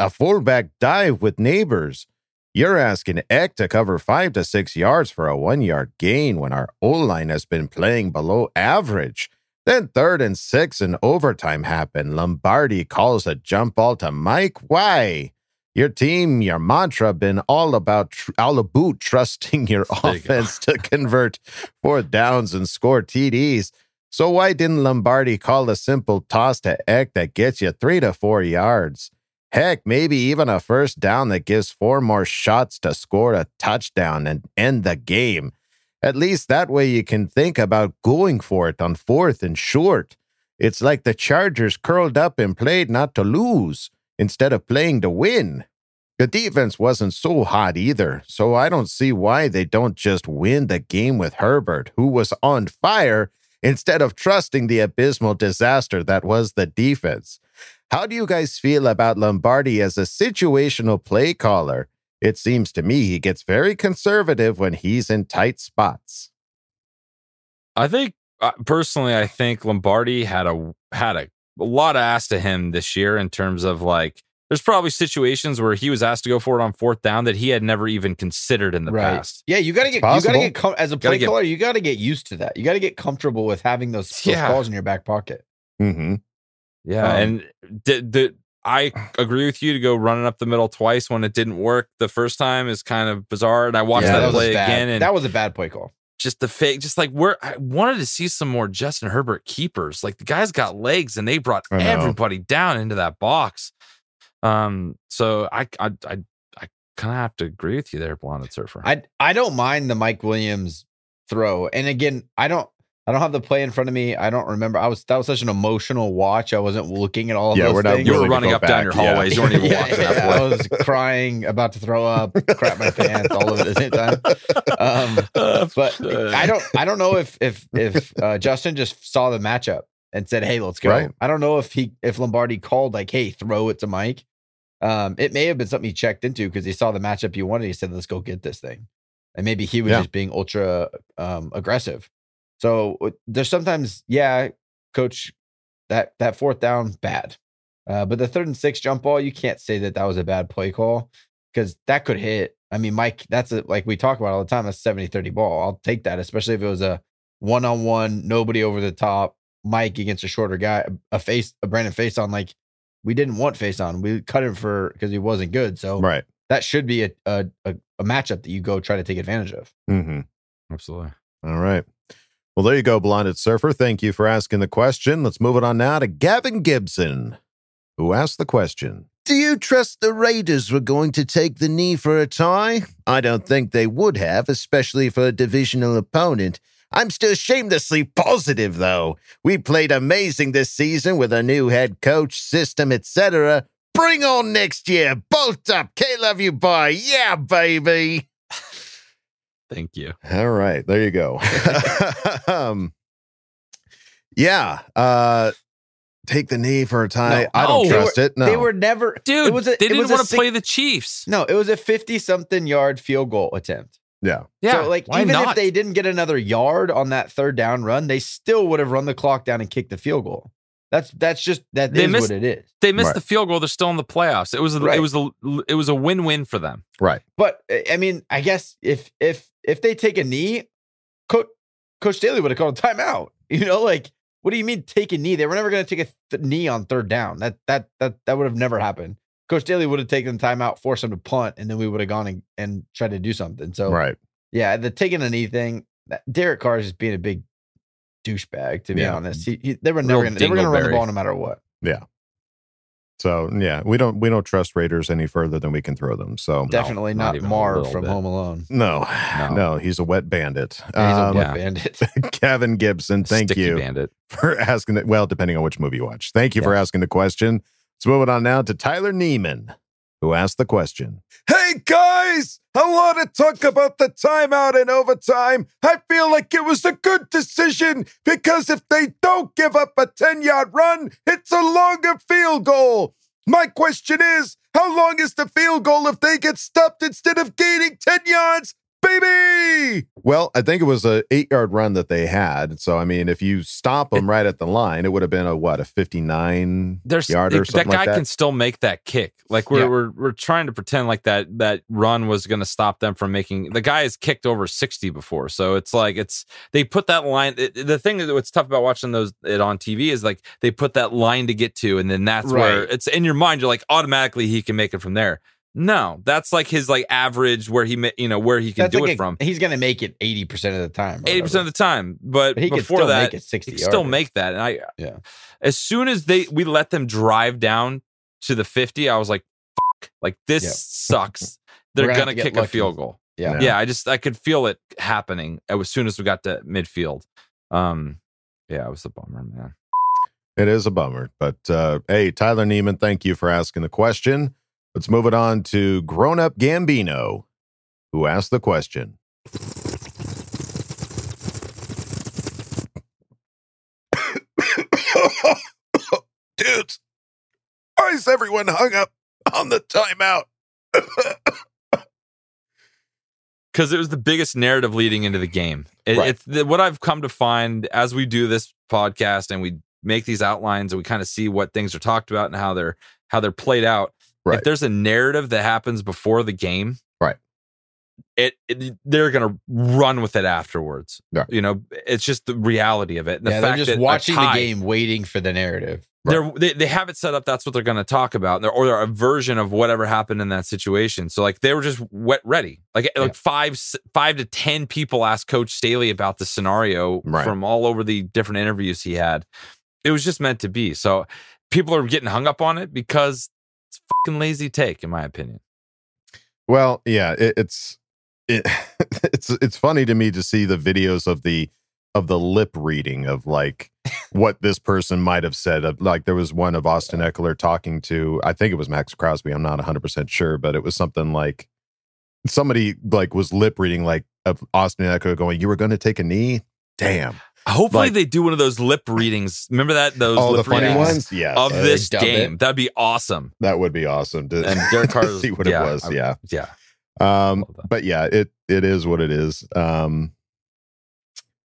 fullback dive with Nabers? You're asking Eck to cover five to six yards for a one yard gain when our O line has been playing below average. Then third and six in overtime happen. Lombardi calls a jump ball to Mike. Why? Your team, your mantra, been all about tr- all about trusting your There you offense to convert fourth downs and score TDs. So why didn't Lombardi call a simple toss to Eck that gets you three to four yards? Heck, maybe even a first down that gives four more shots to score a touchdown and end the game. At least that way you can think about going for it on fourth and short. It's like the Chargers curled up and played not to lose instead of playing to win. The defense wasn't so hot either, so I don't see why they don't just win the game with Herbert, who was on fire, instead of trusting the abysmal disaster that was the defense. How do you guys feel about Lombardi as a situational play caller? It seems to me he gets very conservative when he's in tight spots. I think uh, personally, I think Lombardi had a had a, a lot asked to him this year in terms of like. There's probably situations where he was asked to go for it on fourth down that he had never even considered in the right. past. Yeah, you got to get you got to get com- as a Gotta play get- caller, you got to get used to that. You got to get comfortable with having those, those Yeah. calls in your back pocket. Mm-hmm. Yeah, Um, and the, the I agree with you to go running up the middle twice when it didn't work the first time is kind of bizarre. And I watched Yeah, that, was play bad. again, and that was a bad play call. Just the fake, just like where I wanted to see some more Justin Herbert keepers. Like the guy's got legs, and they brought everybody down into that box. Um, so I I I, I kind of have to agree with you there, Blonde Surfer. I I don't mind the Mike Williams throw. And again, I don't I don't have the play in front of me. I don't remember. I was that was such an emotional watch. I wasn't looking at all of Yeah, those we're not things. you were running go up down your back, yeah. hallways. You weren't even Yeah, watching yeah, that I was crying, about to throw up, crap my pants, all of it at the same time. Um, but I don't I don't know if if if uh, Justin just saw the matchup and said, "Hey, let's go." Right. I don't know if he if Lombardi called like, "Hey, throw it to Mike." Um, it may have been something he checked into because he saw the matchup he wanted. He said, "Let's go get this thing," and maybe he was Yeah. just being ultra um, aggressive. So uh, there's sometimes, yeah, coach, that that fourth down bad, uh, but the third and six jump ball, you can't say that that was a bad play call because that could hit. I mean, Mike, that's a, like we talk about all the time. That's 70 30 ball. I'll take that, especially if it was a one on one, nobody over the top, Mike against a shorter guy, a face, a Brandon Facyson. Like we didn't want Facyson. We cut him for because he wasn't good. So Right. that should be a, a, a, a matchup that you go try to take advantage of. Mm-hmm. Absolutely. All right. Well, there you go, Blonded Surfer. Thank you for asking the question. Let's move it on now to Gavin Gibson, who asked the question. Do you trust the Raiders were going to take the knee for a tie? I don't think they would have, especially for a divisional opponent. I'm still shamelessly positive, though. We played amazing this season with a new head coach, system, etc. Bring on next year. Bolt up. K love you. Bye. Yeah, baby. Thank you. All right, there you go. um, yeah, uh, take the knee for a tie. No. I don't No. trust it. No, They were never, Dude, It was a, they didn't was want to six- play the Chiefs. No, it was a 50 something yard field goal attempt. yeah, Yeah, so, like, why even not? if they didn't get another yard on that third down run, they still would have run the clock down and kicked the field goal. That's that's just that They is missed- what it is. They missed Right. the field goal. They're still in the playoffs. It was a, Right. it was a it was a win win for them. Right. But uh, I mean, I guess if if if they take a knee, Coach Coach Staley would have called a timeout. You know, like what do you mean take a knee? They were never going to take a th- knee on third down. That that that that would have never happened. Coach Staley would have taken the timeout, forced them to punt, and then we would have gone and, and tried to do something. So Right. yeah, the taking a knee thing. Derek Carr is just being a big douchebag. To be Yeah. honest, he, he, they were never Real going. They were going to run the ball no matter what. Yeah. So yeah, we don't we don't trust Raiders any further than we can throw them. So Definitely not not, Marv from bit. Home Alone. no, No. no, he's a wet bandit. Yeah, he's a Um, wet yeah. bandit. Kevin Gibson, thank Sticky you bandit. for asking it. Well, depending on which movie you watch. Thank you for asking the question. Let's move it on now to Tyler Neiman, who asked the question. Hey guys, I want to talk about the timeout in overtime. I feel like it was a good decision because if they don't give up a 10 yard run, it's a longer field goal. My question is how long is the field goal if they get stopped instead of gaining 10 yards? Baby! Well, I think it was a eight yard run that they had. So I mean, if you stop them right at the line, it would have been a what a fifty nine yard or that guy like that. can still make that kick. Like we're Yeah. we're we're trying to pretend like that that run was going to stop them from making. The guy has kicked over sixty before, so it's like it's they put that line. It, the thing that what's tough about watching those it on TV is like they put that line to get to, and then that's where it's in your mind. You're like automatically he can make it from there. No, that's like his like average where he ma- you know where he can That's do like it a- from. He's going to make it eighty percent of the time. Eighty percent of the time, but, But he can before still that, make it 60 he can still make that. And I, Yeah. as soon as they we let them drive down to the fifty, I was like, Fuck, like this Yeah. sucks. They're gonna gonna to get kick a field goal. Yeah. Yeah, I just I could feel it happening as soon as we got to midfield. Um, yeah, it was a bummer, man. It is a bummer, but uh, hey, Tyler Neiman, thank you for asking the question. Let's move it on to Grown Up Gambino, who asked the question. Dudes, why is everyone hung up on the timeout? because it was the biggest narrative leading into the game. It, Right. It's the, what I've come to find as we do this podcast and we make these outlines and we kind of see what things are talked about and how they're how they're played out. Right. If there's a narrative that happens before the game, Right. it, it they're gonna run with it afterwards. Right. You know, it's just the reality of it. And the yeah, they're just watching the game, waiting for the narrative. they're, they they have it set up. That's what they're going to talk about, They're- or they're a version of whatever happened in that situation. So like they were just wet ready. Like like five five to ten people asked Coach Staley about the scenario Right. from all over the different interviews he had. It was just meant to be. So people are getting hung up on it because it's fucking lazy take, in my opinion. Well, yeah, it, it's it, it's it's funny to me to see the videos of the of the lip reading of like what this person might have said. Of like there was one of Austin Ekeler talking to I think it was Maxx Crosby. I'm not 100 percent sure, but it was something like somebody like was lip reading like of Austin Ekeler going, "You were going to take a knee." Damn. Hopefully Like- they do one of those lip readings. Remember that those Oh, the lip funny readings ones? Yes. of Yeah, this game. it. That'd be awesome. That would be awesome to, And Derek Carr to see what yeah, it was. I- yeah. yeah. Um, but yeah, it it is what it is. Um,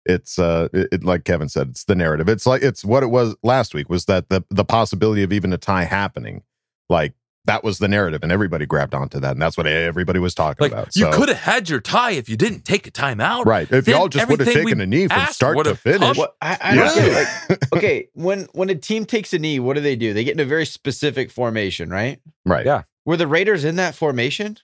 it's uh, it, it- like Kevin said, it's the narrative. It's like it's what it was last week. Was that the the possibility of even a tie happening? Like that was the narrative, and everybody grabbed onto that, and that's what everybody was talking Like about. you So- could have had your tie if you didn't take a timeout. right. If y'all just would have everything taken we a knee from start to finish, come- What I, I Yeah. don't. Like, okay, when when a team takes a knee, what do they do? They get in a very specific formation, right? right? Yeah. Were the Raiders in that formation?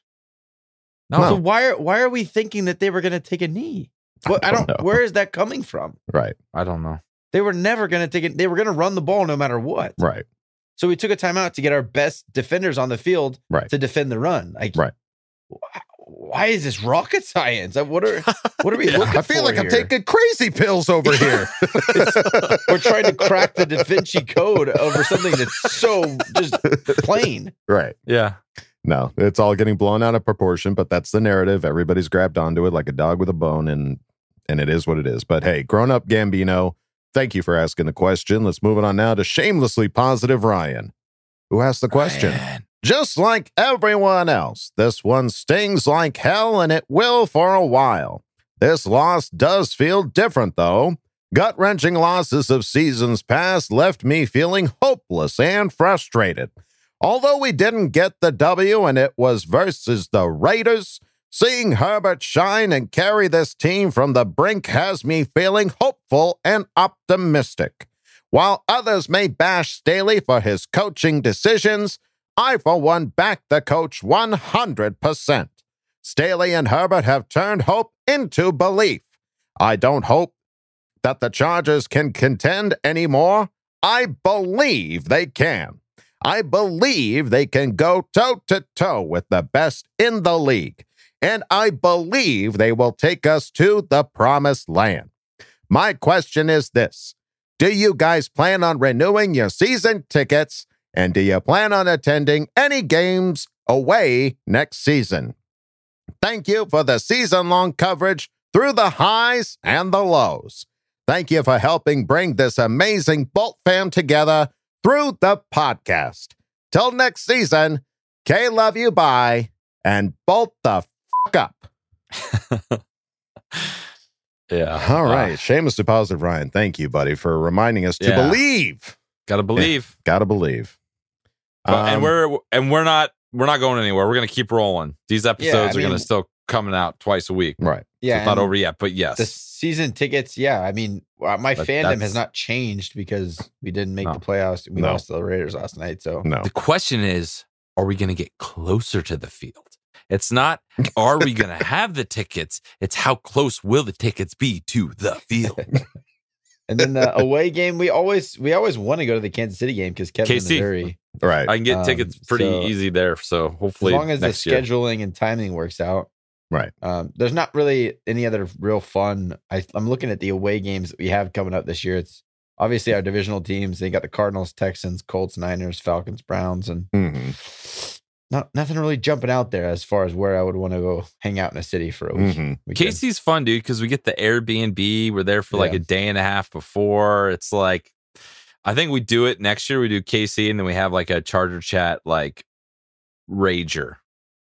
No. So why are why are we thinking that they were going to take a knee? What, I don't don't. know. Where is that coming from? right, I don't know. They were never going to take it. They were going to run the ball no matter what. right, So we took a timeout to get our best defenders on the field Right. to defend the run. Like, Right. Why is this rocket science? Uh, What are what are we Yeah. looking I feel for like I'm taking crazy pills over here. We're trying to crack the Da Vinci Code over something that's so just plain. right. Yeah. No, it's all getting blown out of proportion, but that's the narrative. Everybody's grabbed onto it like a dog with a bone, and and it is what it is. But hey, grown up Gambino, thank you for asking the question. Let's move it on now to shamelessly positive Ryan, who asked the question. Man. Just like everyone else, this one stings like hell, and it will for a while. This loss does feel different, though. Gut wrenching losses of seasons past left me feeling hopeless and frustrated. Although we didn't get the W and it was versus the Raiders, seeing Herbert shine and carry this team from the brink has me feeling hopeful and optimistic. While others may bash Staley for his coaching decisions, I, for one, back the coach 100%. Staley and Herbert have turned hope into belief. I don't hope that the Chargers can contend anymore. I believe they can. I believe they can go toe to toe with the best in the league. And I believe they will take us to the promised land. My question is this Do you guys plan on renewing your season tickets? And do you plan on attending any games away next season? Thank you for the season long coverage through the highs and the lows. Thank you for helping bring this amazing Bolt fam together through the podcast. Till next season, K love you bye and bolt the up. yeah. All right. Shamelessly positive, Ryan. Thank you, buddy, for reminding us to Yeah. believe. Gotta believe. Gotta believe. But- and Um, we're and we're not we're not going anywhere. We're gonna keep rolling. These episodes I are gonna still coming out twice a week. Right. Yeah, So it's not over yet, but yes. The season tickets, yeah. I mean, uh, my But fandom has not changed because we didn't make No. the playoffs. We No. lost to the Raiders last night. So No. The question is, are we going to get closer to the field? It's not, are we going to have the tickets? It's how close will the tickets be to the field? and then the away game, we always we always want to go to the Kansas City game because Kevin KC. Missouri. Right. I can get Um, tickets pretty so- easy there. So hopefully, As long as the next year. scheduling and timing works out. Right. Um, there's not really any other real fun. I, I'm looking at the away games that we have coming up this year. It's obviously our divisional teams. They got the Cardinals, Texans, Colts, Niners, Falcons, Browns, and Mhm. Not nothing really jumping out there as far as where I would want to go hang out in a city for a week. Mhm. Casey's fun, dude, because we get the Airbnb. We're there for like Yeah. a day and a half before. It's like, I think we do it next year. We do KC, and then we have like a Charger Chat like rager,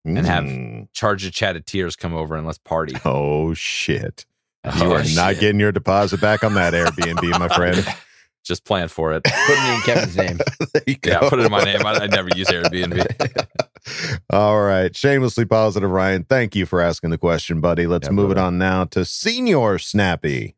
and have charger chat of tears come over and let's party. Oh, shit. Oh, You are not getting your deposit back on that Airbnb, my friend. Just plan for it. Putting it in Kevin's name. Yeah, put it in my name. I, I never use Airbnb. All right. Shamelessly positive, Ryan. Thank you for asking the question, buddy. Let's Yeah, move it on now to Senior Snappy,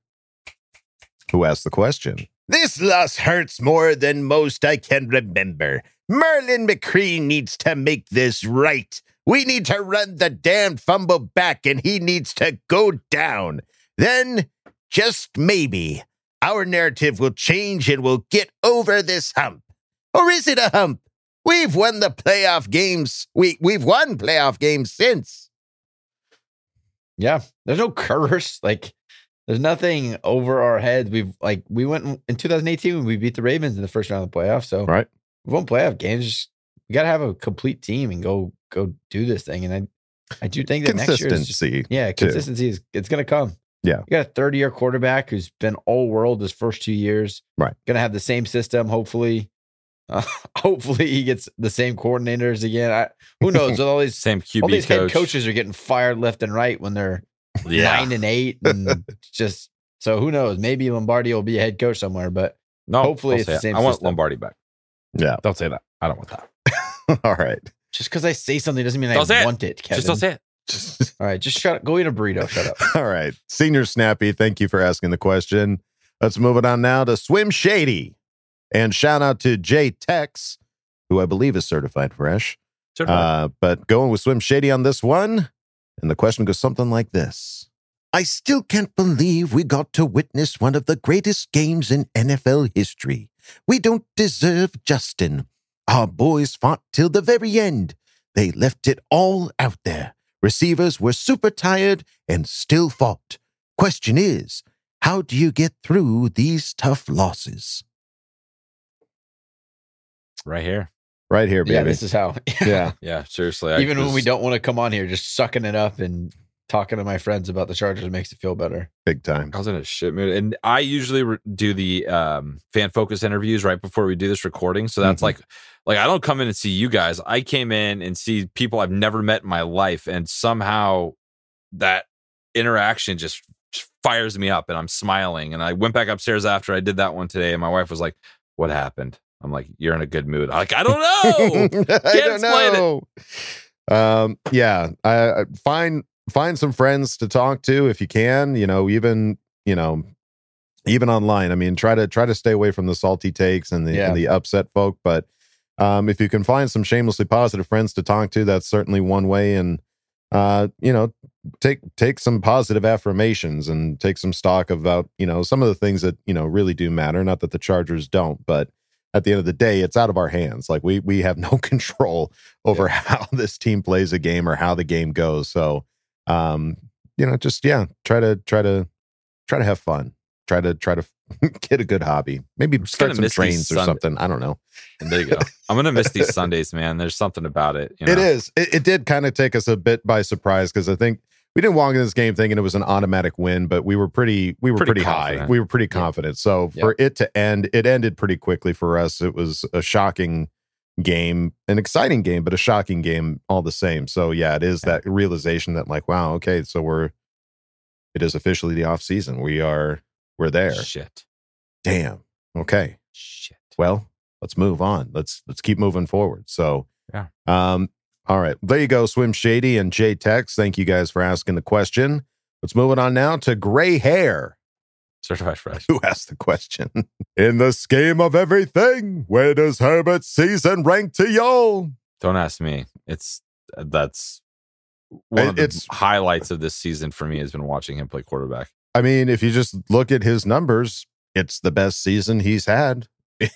who asked the question. This loss hurts more than most I can remember. Marlon McCree needs to make this right. We need to run the damn fumble back and he needs to go down. Then, just maybe, our narrative will change and we'll get over this hump. Or is it a hump? We've won the playoff games. We we've won playoff games since. Yeah, there's no curse. Like, there's nothing over our heads. We've like we went in- in 2018 when we beat the Ravens in the first round of the playoffs. So Right. we won playoff games. Just, we got to have a complete team and go go do this thing. And I I do think that next year is just, Consistency. yeah too. consistency is it's gonna come. Yeah. you got a 30 year quarterback who's been all world his first two years. Right. gonna have the same system. Hopefully, uh, hopefully he gets the same coordinators again. I, who knows? With all these Same QB all these head coaches are getting fired left and right when they're Yeah. nine and eight and just so who knows maybe lombardi will be a head coach somewhere but No, Hopefully it's say the it. same I want system. Lombardi back. Yeah. Don't say that. I don't want that. All right. just because i say something doesn't mean Don't i say it. want it, Kevin. Just don't say it. all right just shut up go eat a burrito shut up All right. Senior Snappy, thank you for asking the question. Let's move it on now to Swim Shady. And shout out to Jay Tex, who I believe is certified fresh. Uh, but going with Swim Shady on this one. And the question goes something like this I still can't believe we got to witness one of the greatest games in NFL history. We don't deserve Justin. Our boys fought till the very end. They left it all out there. Receivers were super tired and still fought. Question is, how do you get through these tough losses? Right here. right here, baby. yeah this is how yeah. Yeah, seriously. I even when we don't want to come on here just sucking it up and talking to my friends about the chargers makes it feel better Big time. I was in a shit mood, and I usually re- do the um, fan focus interviews right before we do this recording. So that's Mhm. like, like I don't come in and see you guys. I came in and see people I've never met in my life, and somehow that interaction just just fires me up and I'm smiling. And I went back upstairs after I did that one today, and my wife was like, "What happened?" I'm like, "You're in a good mood." I'm like, I don't know. I Can't don't explain it. know. Um, yeah, I, I find find some friends to talk to if you can. You know, even you know, even online. I mean, try to try to stay away from the salty takes and the Yeah. and the upset folk. But um, if you can find some shamelessly positive friends to talk to, that's certainly one way. And uh, you know, take take some positive affirmations and take some stock about you know some of the things that you know really do matter. Not that the Chargers don't, but at the end of the day, it's out of our hands. Like we we have no control over how this team plays a game or how the game goes. So, um, you know, just yeah, try to try to try to have fun. Try to try to get a good hobby. Maybe start some trains or Sunday- something. I don't know. And there you go. I'm gonna miss these Sundays, man. There's something about it. You know? It is. It, it did kind of take us a bit by surprise because I think we didn't walk in this game thinking it was an automatic win, but we were pretty we were Pretty pretty, high. We were pretty confident. So for it to end, it ended pretty quickly for us. It was a shocking game, an exciting game, but a shocking game all the same. So yeah, it is that realization that like, wow, okay, so we're it is officially the off season. We are we're there. Shit. Damn. Okay. Shit. Well, let's move on. Let's let's keep moving forward. So Yeah. um, all right. There you go, Swim Shady and J Tex. Thank you guys for asking the question. Let's move it on now to gray hair. Certified fresh. Who asked the question? In the scheme of everything, where does Herbert's season rank to y'all? Don't ask me. It's uh, that's one of the It's- highlights of this season for me has been watching him play quarterback. I mean, if you just look at his numbers, it's the best season he's had in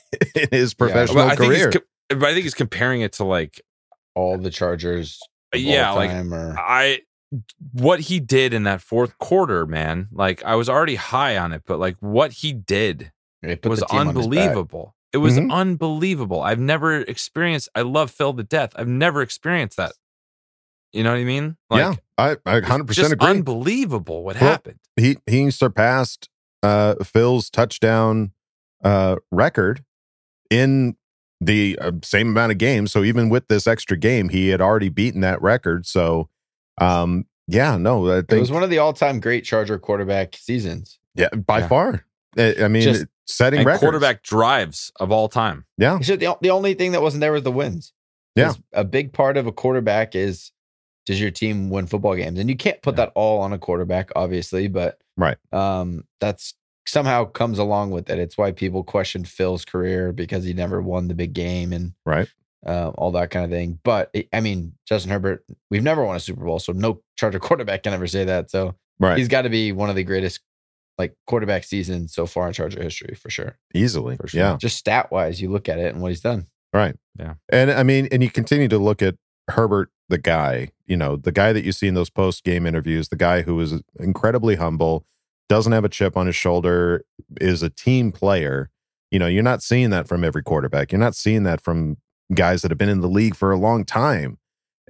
his professional think career. but I think he's comparing it to like all the Chargers. of yeah, like or I what he did in that fourth quarter, man. Like I was already high on it, but like what he did was the team on his back. unbelievable. It was Mhm. unbelievable. I've never experienced. I love Phil to death. I've never experienced that. You know what I mean? yeah, I, I 100% just agree. unbelievable what Well, happened. he he surpassed uh Phil's touchdown uh record in the uh, same amount of games so even with this extra game he had already beaten that record so um yeah no i It was one of the all-time great Charger quarterback seasons. yeah by Yeah. far i, I mean Just- setting records quarterback drives of all time. yeah just the, the only thing that wasn't there was the wins. Yeah. 'Cause A big part of a quarterback is does your team win football games? And you can't put that all on a quarterback, obviously, but right um, that's somehow comes along with it. It's why people question Phil's career because he never won the big game and right uh, all that kind of thing. But it- I mean, Justin Herbert, we've never won a Super Bowl, so no Charger quarterback can ever say that. So right he's got to be one of the greatest like quarterback seasons so far in Charger history for sure. easily For sure. yeah Just stat wise, you look at it and what he's done. Right. Yeah. And I mean, and you continue to look at Herbert, the guy, you know, the guy that you see in those post game interviews, the guy who is incredibly humble, doesn't have a chip on his shoulder, is a team player. You know, you're not seeing that from every quarterback. You're not seeing that from guys that have been in the league for a long time.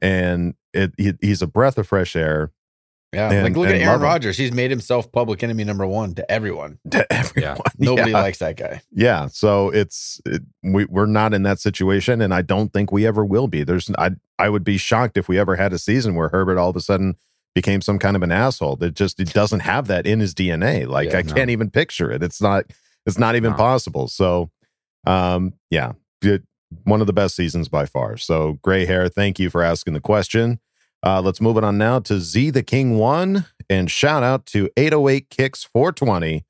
And it, he, he's a breath of fresh air Yeah, And- like look at Aaron. Rodgers. He's made himself public enemy number one to everyone. to everyone. Nobody Yeah. likes that guy. Yeah, so it's it, we we're not in that situation, and I don't think we ever will be. There's I I would be shocked if we ever had a season where Herbert all of a sudden became some kind of an asshole. That just it doesn't have that in his DNA. Like Yeah, I no. can't even picture it. It's not it's not even No. possible. So, um, yeah, it, one of the best seasons by far. So, gray hair. Thank you for asking the question. Uh, let's move it on now to Z the King One, and shout out to 808 Kicks 420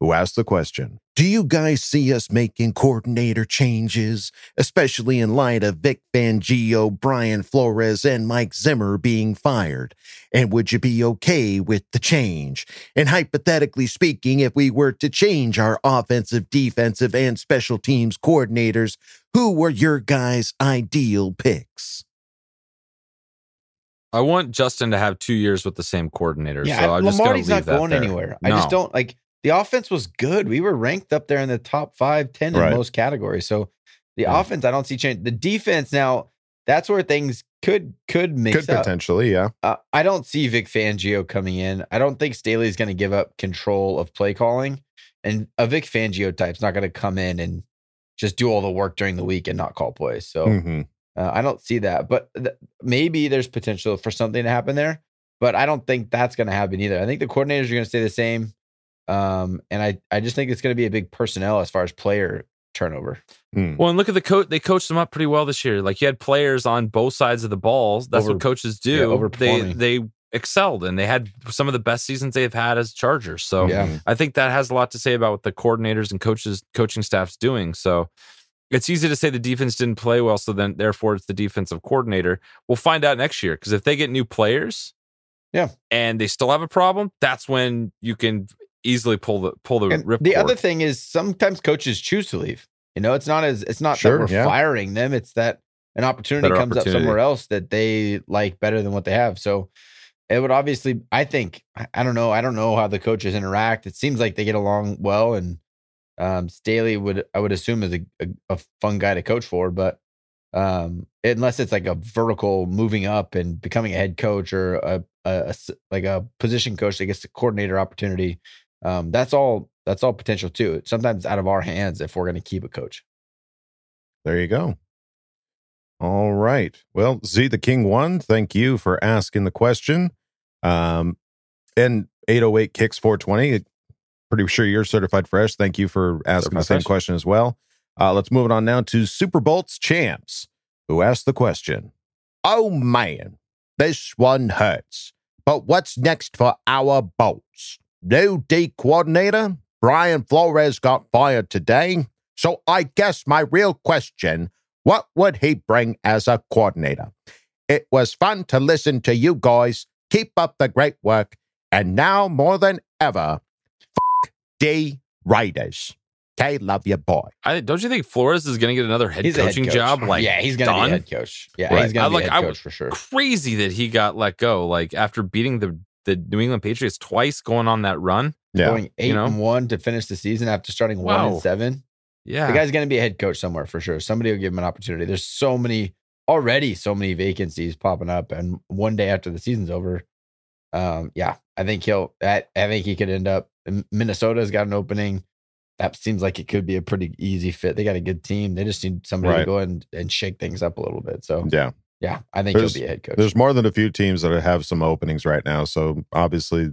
who asked the question. Do you guys see us making coordinator changes, especially in light of Vic Fangio, Brian Flores, and Mike Zimmer being fired? And would you be okay with the change? And hypothetically speaking, if we were to change our offensive, defensive, and special teams coordinators, who were your guys' ideal picks? I want Justin to have two years with the same coordinator. Yeah, so I'm just gonna leave not that going there. anywhere. I just don't like the offense was good. We were ranked up there in the top five, 10 in most categories. So the Yeah. offense, I don't see change. The defense now, that's where things could could mix Could up. potentially, yeah. Uh, I don't see Vic Fangio coming in. I don't think Staley's going to give up control of play calling, and a Vic Fangio type's not going to come in and just do all the work during the week and not call plays. So Mhm. uh, I don't see that. But th- maybe there's potential for something to happen there. but I don't think that's going to happen either. I think the coordinators are going to stay the same. Um, and I, I just think it's going to be a big personnel as far as player turnover. Hmm. Well, and look at the coach. They coached them up pretty well this year. Like you had players on both sides of the balls. That's Over- what coaches yeah, do. they they excelled and they had some of the best seasons they've had as Chargers. So Yeah. I think that has a lot to say about what the coordinators and coaches coaching staff's doing. So it's easy to say the defense didn't play well, so then therefore it's the defensive coordinator. We'll find out next year because if they get new players, Yeah. and they still have a problem, that's when you can easily pull the pull the And rip. the cord. other thing is sometimes coaches choose to leave. You know, it's not as it's not Sure, that we're yeah. firing them. It's that an opportunity Better comes opportunity. up somewhere else that they like better than what they have. So it would obviously, I think, I, I don't know, I don't know how the coaches interact. It seems like they get along well, and um, Staley would, I would assume, is a, a, a fun guy to coach for, but um, unless it's like a vertical moving up and becoming a head coach or a like a position coach that gets the coordinator opportunity, um, that's all. That's all potential too. Sometimes out of our hands if we're going to keep a coach. There you go. All right. Well, Z the King one, thank you for asking the question. Um, and 808 kicks 420. Pretty sure you're certified fresh. Thank you for asking the same fresh. question as well. Uh, let's move it on now to Super Bolts champs, who asked the question. Oh man, this one hurts. But what's next for our Bolts? New D coordinator? Brian Flores got fired today. So I guess my real question what would he bring as a coordinator? It was fun to listen to you guys. Keep up the great work. And now more than ever, f- D Raiders. Okay, love you, boy. I don't you think Flores is going to get another head He's a head coaching coach. job? Like, yeah, he's going to be done? head coach. Yeah, Right. he's going to be like- head would- coach for sure. Crazy that he got let go. Like after beating the the New England Patriots twice, going on that run. Yeah. Going eight know? and one to finish the season after starting one and seven. Yeah, The guy's going to be a head coach somewhere for sure. Somebody will give him an opportunity. There's so many already, so many vacancies popping up, and one day after the season's over, um, yeah, I think he'll. I, I think he could end up. Minnesota's got an opening. That seems like it could be a pretty easy fit. They got a good team. They just need somebody Right. to go and and shake things up a little bit. So Yeah. Yeah, I think There's- he'll be a head coach. There's more than a few teams that have some openings right now. So obviously,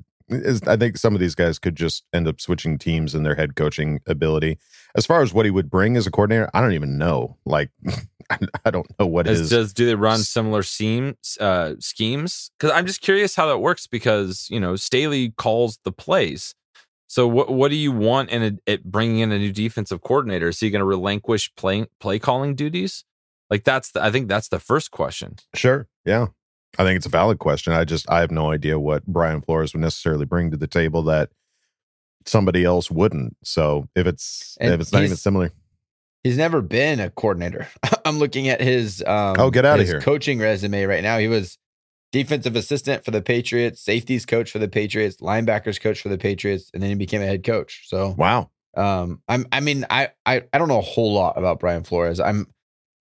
I think some of these guys could just end up switching teams in their head coaching ability. As far as what he would bring as a coordinator, I don't even know. Like, I don't know what Does, his. does do they run similar schemes uh, schemes? Because I'm just curious how that works. Because you know Staley calls the plays. So what what do you want in a, it bringing in a new defensive coordinator? Is he going to relinquish play play calling duties? Like that's the, I think that's the first question. Sure. Yeah. I think it's a valid question. I just I have no idea what Brian Flores would necessarily bring to the table that somebody else wouldn't. So if it's And if it's not even similar, He's never been a coordinator. I'm looking at his um, Oh, get outta his here. coaching resume right now. He was defensive assistant for the Patriots, safeties coach for the Patriots, linebackers coach for the Patriots, and then he became a head coach. So wow. um, I'm I mean I, I I don't know a whole lot about Brian Flores. I'm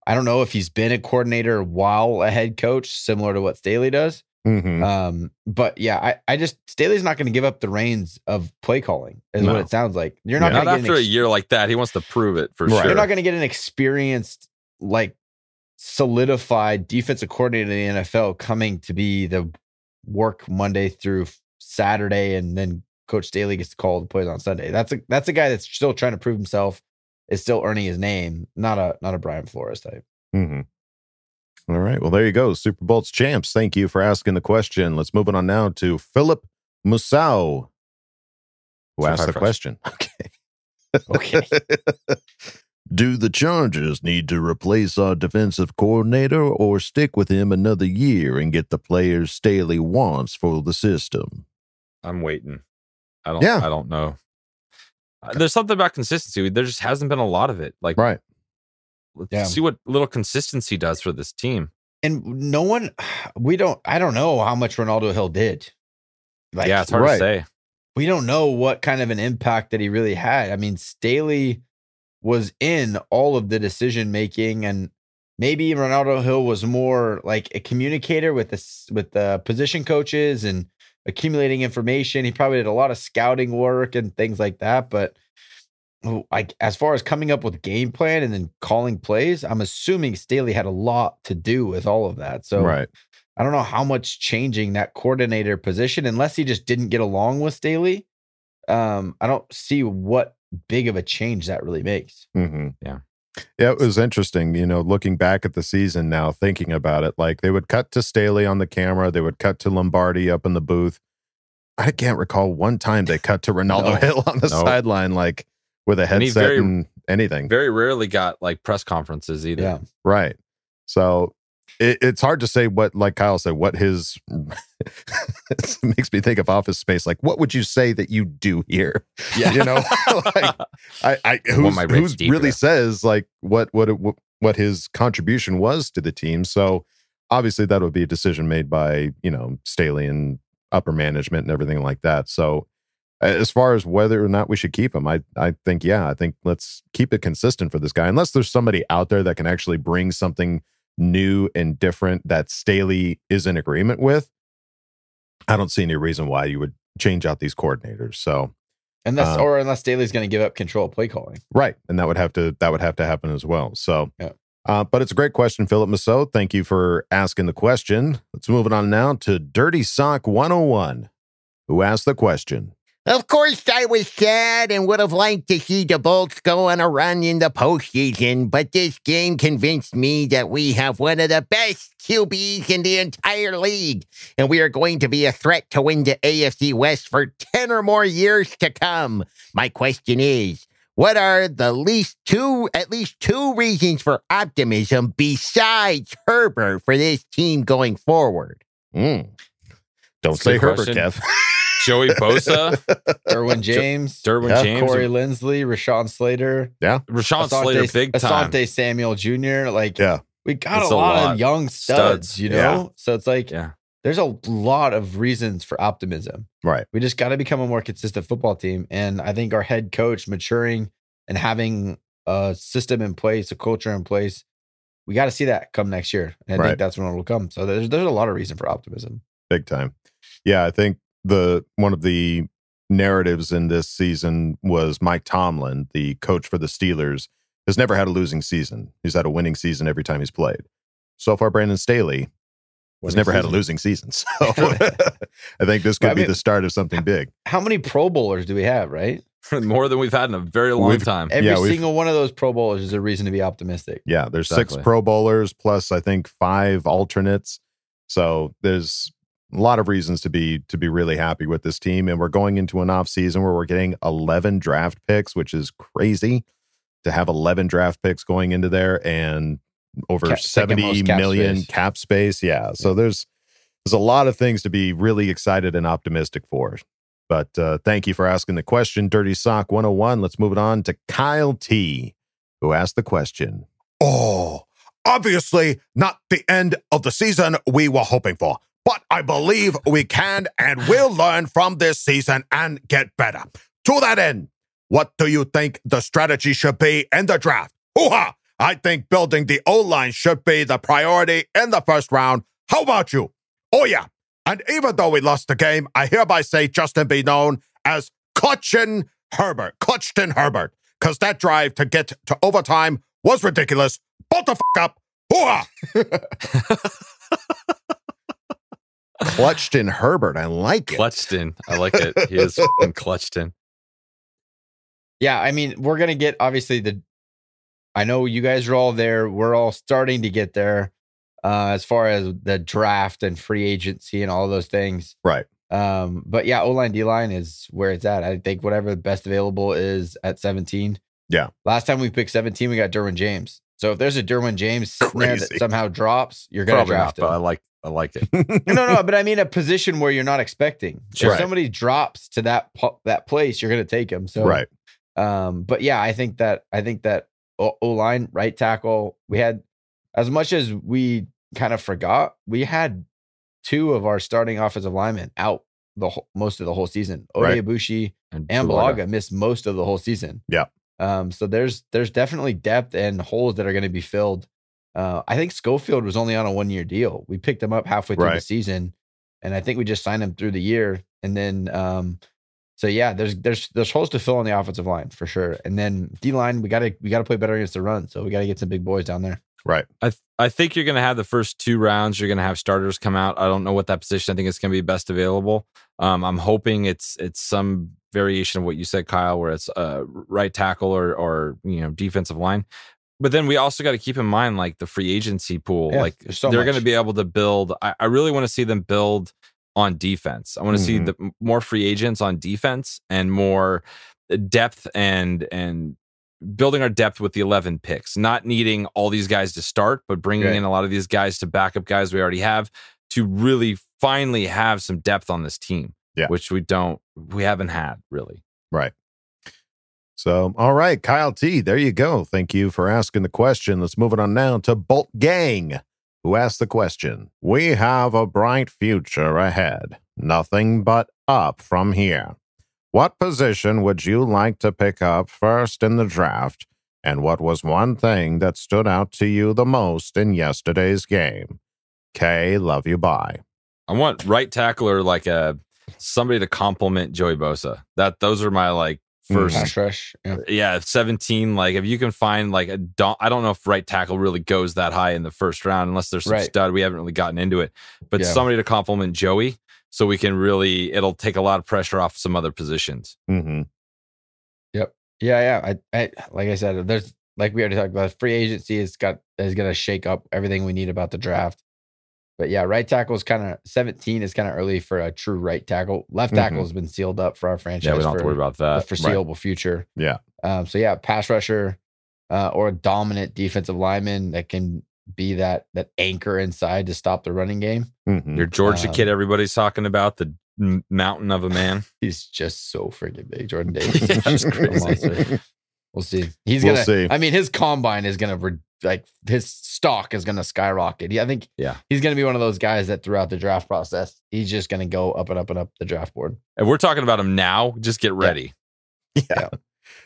I don't know if he's been a coordinator while a head coach, similar to what Staley does. hmm Um, but yeah, I, I just Staley's not going to give up the reins of play calling, is No. what it sounds like. You're not Yeah. Not going to after a year like that. He wants to prove it for Right. sure. you're not going to get an experienced, like solidified defensive coordinator in the NFL coming to be the work Monday through Saturday, and then Coach Staley gets to call the plays on Sunday. That's a that's a guy that's still trying to prove himself, is still earning his name. Not a not a Brian Flores type. hmm All right. Well, there you go. Super Bolts champs. Thank you for asking the question. Let's move it on now to Philip Musau, who asked the fresh. question. Okay. Okay. Do the Chargers need to replace our defensive coordinator or stick with him another year and get the players Staley wants for the system? I'm waiting. I don't. Yeah. I don't know. There's something about consistency. There just hasn't been a lot of it. Like, right. let's Yeah. see what little consistency does for this team. And no one, we don't. I don't know how much Renaldo Hill did. Like, yeah, it's hard right. to say. we don't know what kind of an impact that he really had. I mean, Staley was in all of the decision making, and maybe Renaldo Hill was more like a communicator with the with the position coaches and accumulating information. He probably did a lot of scouting work and things like that. But like as far as coming up with game plan and then calling plays, I'm assuming Staley had a lot to do with all of that. So right. I don't know how much changing that coordinator position, unless he just didn't get along with Staley. Um, I don't see what big of a change that really makes. Mm-hmm. Yeah. Yeah, it was interesting, you know, looking back at the season now, thinking about it. Like they would cut to Staley on the camera, they would cut to Lombardi up in the booth. I can't recall one time they cut to Renaldo No. Hill on the No. sideline, like with a And headset very- and anything. Very rarely got like press conferences either. Yeah. Right. So it, it's hard to say what, like Kyle said, what his it makes me think of Office Space. Like, what would you say that you do here? Yeah. You know, like I, I who's, my who's really says like what what it, what his contribution was to the team. So obviously that would be a decision made by you know Staley and upper management and everything like that. So as far as whether or not we should keep him, I I think yeah, I think let's keep it consistent for this guy. Unless there's somebody out there that can actually bring something new and different that Staley is in agreement with. I don't see any reason why you would change out these coordinators. So Unless Um, or unless Staley's going to give up control of play calling. Right. And that would have to that would have to happen as well. So Yeah. uh, but it's a great question, Philip Massot. Thank you for asking the question. Let's move it on now to Dirty Sock 101, who asked the question. Of course, I was sad and would have liked to see the Bolts go on a run in the postseason, but this game convinced me that we have one of the best QBs in the entire league, and we are going to be a threat to win the AFC West for 10 or more years to come. My question is, what are the least two, at least two reasons for optimism besides Herbert for this team going forward? Mm. Don't That's say Herbert, question. Kev. Joey Bosa, Derwin James, Derwin Yeah, James, Corey Linsley, Rashawn Slater, yeah. Rashawn Asante- Slater, big time. Asante Samuel Jr. Like Yeah. we got It's a a lot, lot. of young studs, Studs. you know. Yeah. So it's like Yeah. there's a lot of reasons for optimism. Right. We just got to become a more consistent football team, and I think our head coach maturing and having a system in place, a culture in place, we got to see that come next year. And I Right. think that's when it'll come. So there's there's a lot of reason for optimism. big time. Yeah, I think the one of the narratives in this season was Mike Tomlin, the coach for the Steelers, has never had a losing season. He's had a winning season every time he's played. So far, Brandon Staley has Winning never had a losing season. So I think this could I be the start of something big. How many Pro Bowlers do we have? Right, More than we've had in a very long We've- time. every Yeah, single one of those Pro Bowlers is a reason to be optimistic. Yeah, there's six Pro Bowlers plus I think five alternates. So there's a lot of reasons to be to be really happy with this team. And we're going into an off season where we're getting 11 draft picks, which is crazy to have 11 draft picks going into there and over Cap- 70 cap million space. cap space. Yeah. So there's there's a lot of things to be really excited and optimistic for. But uh, thank you for asking the question, Dirty Sock 101. Let's move it on to Kyle T, who asked the question. Oh, obviously not the end of the season we were hoping for, but I believe we can and will learn from this season and get better. To that end, what do you think the strategy should be in the draft? Hoo-ha! I think building the O-line should be the priority in the first round. How about you? Oh yeah. And even though we lost the game, I hereby say Justin be known as Clutchin Herbert. Clutchin Herbert. Because that drive to get to overtime was ridiculous. Bolt the f up. Hoo-ha! Clutched in Herbert. I like it. Clutched in. I like it. He is fucking clutched in. Yeah, I mean, we're gonna get obviously the. I know you guys are all there. We're all starting to get there, uh, as far as the draft and free agency and all those things. Right. Um, but yeah, O line D line is where it's at. I think whatever the best available is at 17. Yeah. Last time we picked 17, we got Derwin James. So if there's a Derwin James sitting there that somehow drops, you're gonna Probably not, draft but I like I liked it. no, no, but I mean a position where you're not expecting. Sure. If somebody drops to that po- that place, you're gonna take him. So right. um, but yeah, I think that I think that O line, right tackle, we had as much as we kind of forgot, we had two of our starting offensive linemen out the whole, most of the whole season. Ode Right. And, and. Bulaga missed most of the whole season. Yeah. Um, so there's there's definitely depth and holes that are going to be filled. Uh, I think Schofield was only on a one year deal. We picked him up halfway through the season, and I think we just signed him through the year. And then um, So yeah, there's there's there's holes to fill on the offensive line for sure. And then D line, we gotta we gotta play better against the run. So we gotta get some big boys down there. Right. I th- I think you're going to have the first two rounds. You're going to have starters come out. I don't know what that position. I think it's going to be best available. Um, I'm hoping it's it's some variation of what you said, Kyle, where it's uh, right tackle or or you know defensive line. But then we also got to keep in mind like the free agency pool. Yeah, like so they're going to be able to build. I, I really want to see them build on defense. I want to see Mhm. the more free agents on defense and more depth and and building our depth with the 11 picks, not needing all these guys to start, but bringing Right. in a lot of these guys to back up guys we already have to really finally have some depth on this team. Yeah. Which we don't, we haven't had really. Right. So, all right, Kyle T, there you go. Thank you for asking the question. Let's move it on now to Bolt Gang, who asked the question. We have a bright future ahead. Nothing but up from here. What position would you like to pick up first in the draft? And what was one thing that stood out to you the most in yesterday's game? K, love you, bye. I want right tackle or like a somebody to complement Joey Bosa. That those are my like first Pass rush. Yeah. yeah, 17. Like if you can find like a don't I don't know if right tackle really goes that high in the first round unless there's some Right. stud. We haven't really gotten into it. But Yeah. somebody to complement Joey so we can really it'll take a lot of pressure off some other positions. Mm-hmm. Yep. Yeah, yeah. I, I like I said, there's like we already talked about free agency is got is gonna shake up everything we need about the draft. But yeah, right tackle is kind of 17 is kind of early for a true right tackle. Left tackle Mhm. has been sealed up for our franchise. Yeah, we don't have to worry about the that. foreseeable future. Yeah. Um, so yeah, pass rusher uh, or a dominant defensive lineman that can be that that anchor inside to stop the running game. Mm-hmm. Your Georgia Um, kid everybody's talking about, the mountain of a man. He's just so freaking big, Jordan Davis. Yeah, it's crazy. monster. We'll see. He's We'll gonna. see. I mean, his combine is gonna re- like his stock is gonna skyrocket. Yeah, I think. Yeah. he's gonna be one of those guys that throughout the draft process, he's just gonna go up and up and up the draft board. And we're talking about him now. Just get ready. Yeah.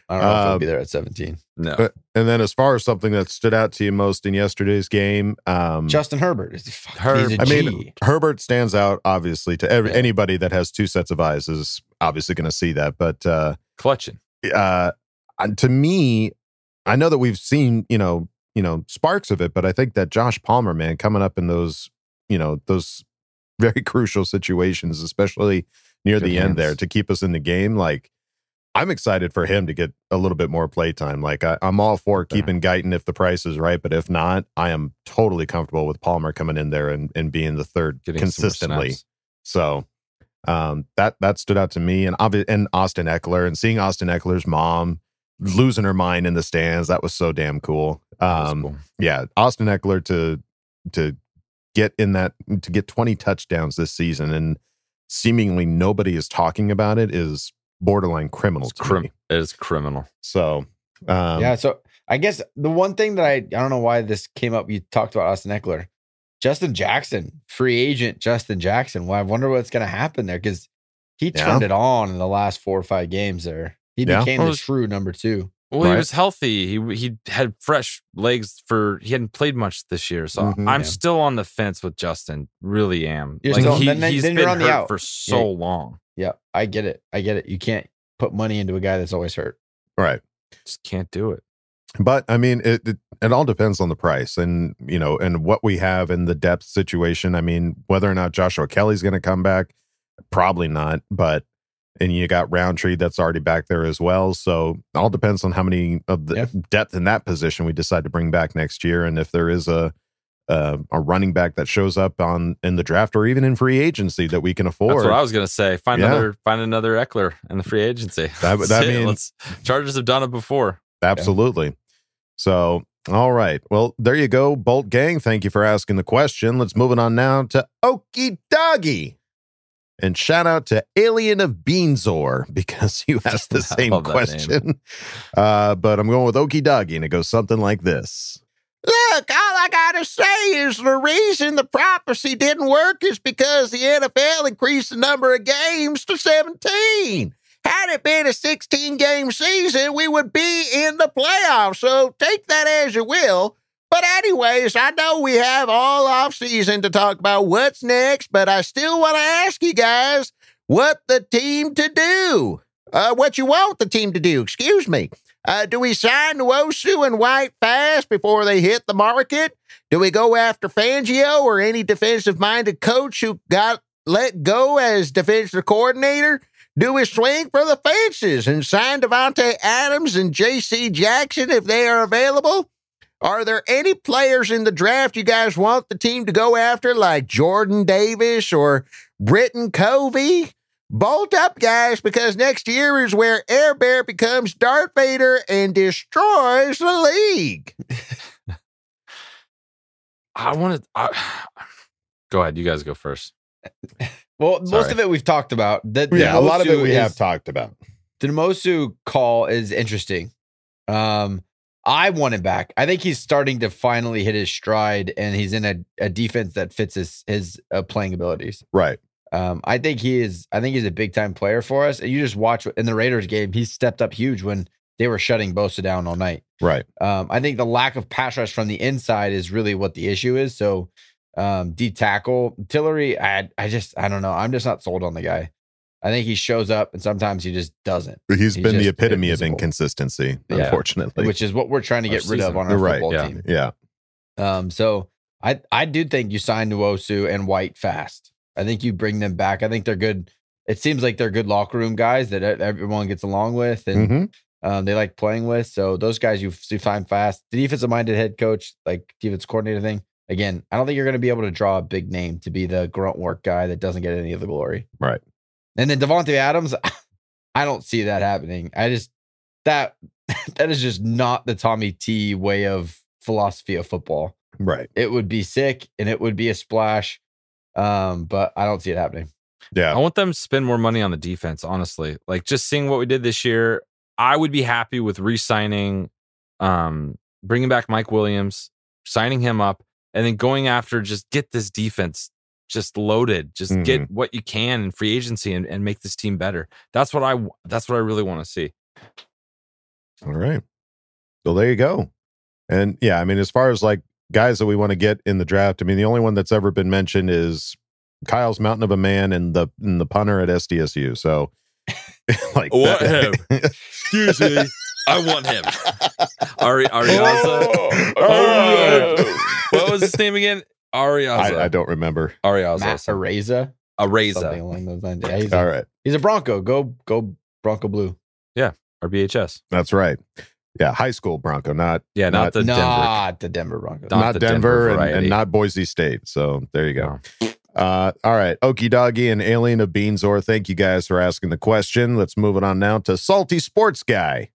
I don't know if he'll Um, be there at 17. No. But, and then, as far as something that stood out to you most in yesterday's game, um, Justin Herbert is fuck, Herb- he's a I G. mean, Herbert stands out obviously to every, Yeah. anybody that has two sets of eyes is obviously going to see that. But uh, Clutching. uh, and to me, I know that we've seen you know you know sparks of it, but I think that Josh Palmer, man, coming up in those you know those very crucial situations, especially near Good the end there, to keep us in the game, like. I'm excited for him to get a little bit more playtime. Like I, I'm all for keeping Guyton if the price is right, but if not, I am totally comfortable with Palmer coming in there and, and being the third Getting consistently. So um, that that stood out to me, and obvi- and Austin Ekeler, and seeing Austin Ekeler's mom losing her mind in the stands, that was so damn cool. Um, cool. yeah, Austin Ekeler to to get in that to get 20 touchdowns this season, and seemingly nobody is talking about it is borderline criminal It's to crim- me. it is criminal. So um, yeah, so I guess the one thing that I I don't know why this came up. You talked about Austin Ekeler, Justin Jackson, free agent Justin Jackson. Well, I wonder what's going to happen there because he Yeah. turned it on in the last four or five games. There, he Yeah. became Well, the true number two. Well, he was healthy. He he had fresh legs for he hadn't played much this year, so Mhm. I'm Yeah. still on the fence with Justin. Really am. You're like still- he, then- then- he's then been you're on the hurt out. for so long. Yeah, I get it. I get it. You can't put money into a guy that's always hurt. right. Just can't do it. But I mean, it, it it all depends on the price and you know and what we have in the depth situation. I mean, whether or not Joshua Kelley's going to come back, probably not. But and you got Rountree that's already back there as well. So all depends on how many of the Yeah. depth in that position we decide to bring back next year, and if there is a uh, a running back that shows up on in the draft or even in free agency that we can afford. That's what I was gonna say. Find Yeah. another find another Ekeler in the free agency. That- that it. Chargers have done it before. Absolutely. So, all right. Well, there you go, Bolt Gang. Thank you for asking the question. Let's move it on now to Okie Doggy. And shout out to Alien of Beanzor because you asked the same question. Uh, but I'm going with Okie Doggy, and it goes something like this. Look, all I gotta say is the reason the prophecy didn't work is because the NFL increased the number of games to 17. Had it been a 16 game season, we would be in the playoffs. So take that as you will. But, anyways, I know we have all off season to talk about what's next, but I still want to ask you guys what the team to do. Uh, what you want the team to do, excuse me. Uh, do we sign Nwosu and White fast before they hit the market? Do we go after Fangio or any defensive minded coach who got let go as defensive coordinator? Do we swing for the fences and sign Davante Adams and J.C. Jackson if they are available? Are there any players in the draft you guys want the team to go after, like Jordan Davis or Britain Covey? Bolt up, guys, because next year is where Air Bear becomes Darth Vader and destroys the league. I want to. Go ahead. You guys go first. Well, most of it we've talked about. The, the Yeah, a lot of it we is- have talked about. The Nwosu call is interesting. Um, I want him back. I think he's starting to finally hit his stride, and he's in a, a defense that fits his his uh, playing abilities. Right. Um, I think he is. I think he's a big time player for us. And you just watch in the Raiders game, he stepped up huge when they were shutting Bosa down all night. Right. Um, I think the lack of pass rush from the inside is really what the issue is. So, um, D tackle Tillery, I I just I don't know. I'm just not sold on the guy. I think he shows up and sometimes he just doesn't. He's been the epitome of inconsistency, Yeah. unfortunately. which is what we're trying to Our get rid of on our right, football yeah, team. yeah. Um, so I I do think you sign Nwosu and White fast. I think you bring them back. I think they're good. It seems like they're good locker room guys that everyone gets along with and Mhm. um, they like playing with. So those guys you, you find fast. The defensive minded head coach, like defense coordinator thing. Again, I don't think you're going to be able to draw a big name to be the grunt work guy that doesn't get any of the glory. Right. And then Davante Adams, I don't see that happening. I just that that is just not the Tommy T way of philosophy of football. Right. It would be sick and it would be a splash. Um, but I don't see it happening. Yeah. I want them to spend more money on the defense, honestly. Like just seeing what we did this year, I would be happy with re-signing, um, bringing back Mike Williams, signing him up, and then going after just get this defense just loaded, just Mm-hmm. get what you can in free agency and, and make this team better. That's what I w- that's what I really want to see. All right. So there you go. And yeah, I mean, as far as like guys that we want to get in the draft, I mean, the only one that's ever been mentioned is Kyle's Mountain of a Man and the and the punter at SDSU. So like I want that- Excuse me. I want him. Ari Araiza. Oh. what was his name again? Araiza. I, I don't remember. Araiza. Matt Araiza. Araiza. Something along those lines. Yeah, he's, a, All right. he's a Bronco. Go go Bronco Blue. Yeah. RBHS. That's right. Yeah, high school Bronco, not Yeah, not, the Denver. Not the Denver Broncos. Not not, the Denver, Denver and, and not Boise State. So there you go. Uh, all right. Okie Doggy and Alien of Beanzor, thank you guys for asking the question. Let's move it on now to Salty Sports Guy,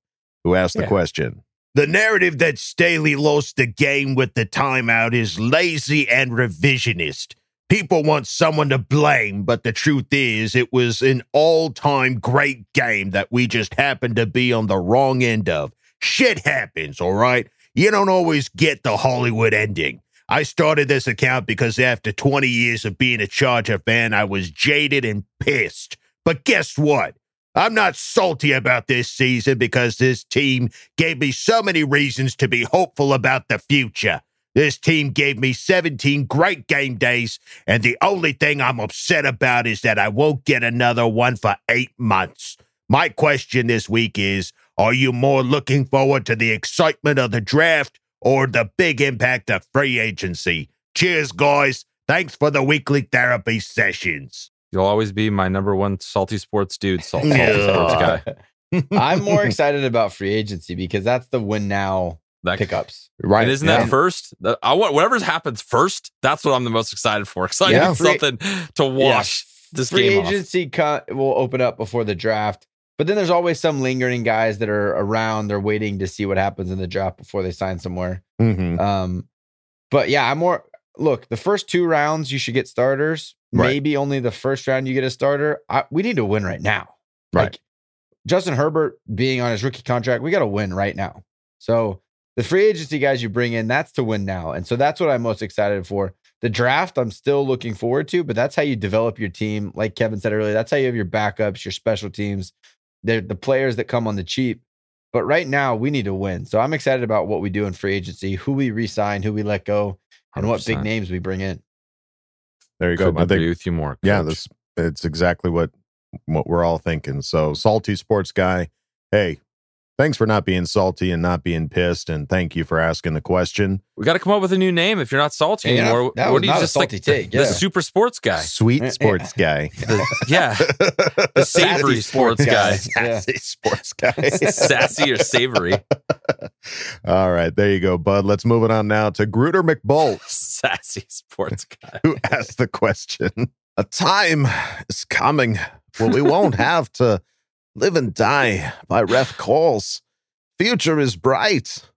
who asked the question. The narrative that Staley lost the game with the timeout is lazy and revisionist. People want someone to blame, but the truth is, it was an all time great game that we just happened to be on the wrong end of. Shit happens, all right? You don't always get the Hollywood ending. I started this account because after 20 years of being a Charger fan, I was jaded and pissed. But guess what? I'm not salty about this season because this team gave me so many reasons to be hopeful about the future. This team gave me 17 great game days, and the only thing I'm upset about is that I won't get another one for eight months. My question this week is Are you more looking forward to the excitement of the draft or the big impact of free agency? Cheers, guys. Thanks for the weekly therapy sessions. You'll always be my number one salty sports dude, salt, salty sports guy. I'm more excited about free agency because that's the win now That- pickups. Right. And isn't Yeah. that first? I want whatever happens first. That's what I'm the most excited for. Excited I Yeah. Free- something to wash this free game off. agency cut will open up before the draft. But then there's always some lingering guys that are around. They're waiting to see what happens in the draft before they sign somewhere. Mhm. Um, but yeah, I'm more look. The first two rounds you should get starters. Right. Maybe only the first round you get a starter. I, we need to win right now. Right. Like Justin Herbert being on his rookie contract, we got to win right now. So the free agency guys you bring in, that's to win now, and so that's what I'm most excited for. The draft, I'm still looking forward to, but that's how you develop your team. Like Kevin said earlier, that's how you have your backups, your special teams. They're the players that come on the cheap. But right now, we need to win. So I'm excited about what we do in free agency, who we resign, who we let go, and what big names we bring in. There you go. Couldn't I agree think, with you more. yeah, Coach. that's it's exactly what what we're all thinking. So, salty sports guy, hey, thanks for not being salty and not being pissed, and thank you for asking the question. We got to come up with a new name if you're not salty Yeah, anymore. that what was do you not just like salty the- take, the, yeah. super sports guy? Sweet sports guy. The- yeah, the savory sports guy. Sassy sports guy. Sassy or savory? All right, there you go, bud. Let's move it on now to Gruder McBolt. Sassy sports guy. Who asked the question? A time is coming when we won't have to live and die by ref calls. Future is bright.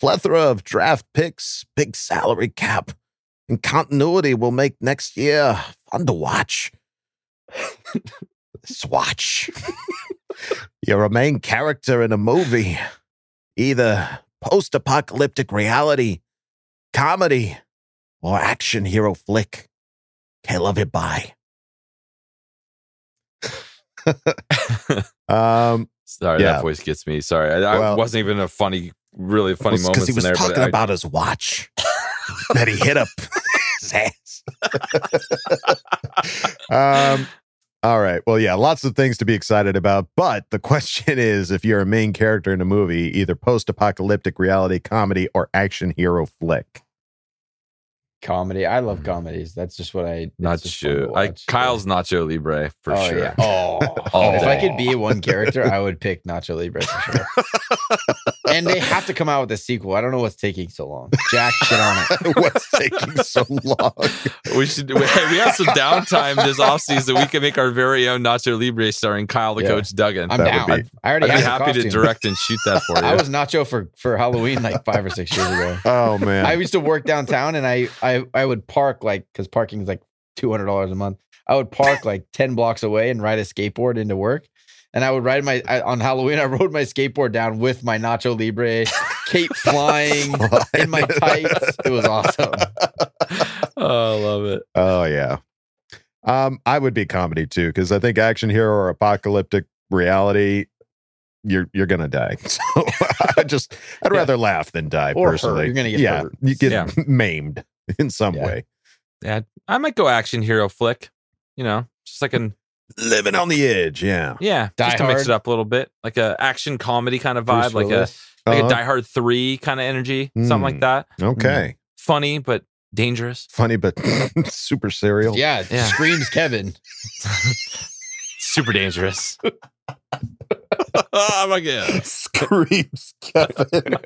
Plethora of draft picks, big salary cap, and continuity will make next year fun to watch. Swatch. You're a main character in a movie, either post apocalyptic reality, comedy, or action hero flick. Okay, love it. Bye. um, Sorry, Yeah. that voice gets me. Sorry, I, I wasn't even a funny, really funny because moment he was there. talking I- about his watch that he hit up his ass. um, all right. Well, yeah, lots of things to be excited about. But the question is if you're a main character in a movie, either post apocalyptic reality comedy or action hero flick. Comedy. I love mm-hmm. comedies. That's just what I. it's just fun to Nacho. I watch. Kyle's Nacho Libre for oh, sure. Yeah. Oh, All oh, if I could be one character, I would pick Nacho Libre for sure. and they have to come out with a sequel. I don't know what's taking so long. Jack, get on it. What's taking so long? We should. We, hey, we have some downtime this offseason. We can make our very own Nacho Libre starring Kyle the Yeah. Coach Duggan. I'm That down. would be- I already I'd be have the happy to direct and shoot that for you. I was Nacho for for Halloween like five or six years ago. Oh, man. I used to work downtown, and I I I would park like because parking is like two hundred dollars a month. I would park like ten blocks away and ride a skateboard into work. And I would ride my I, on Halloween. I rode my skateboard down with my Nacho Libre, cape flying in my tights. It was awesome. oh, I love it. Oh yeah. Um, I would be comedy too, because I think action hero or apocalyptic reality, you're you're gonna die. So I just I'd Yeah. rather laugh than die Or hurt. personally. You're gonna get yeah, hurt. you get Yeah. maimed in some Yeah. way. Yeah, I might go action hero flick. You know, just like an Living on the edge, yeah. yeah, Die just to mix it up a little bit, like a action comedy kind of Bruce vibe, like a like Uh-huh. a Die Hard three kind of energy, something like Mm. that. Okay. Funny but dangerous. Funny but super serial. Yeah, Yeah. screams Kevin. Super dangerous. oh my god. Screams Kevin.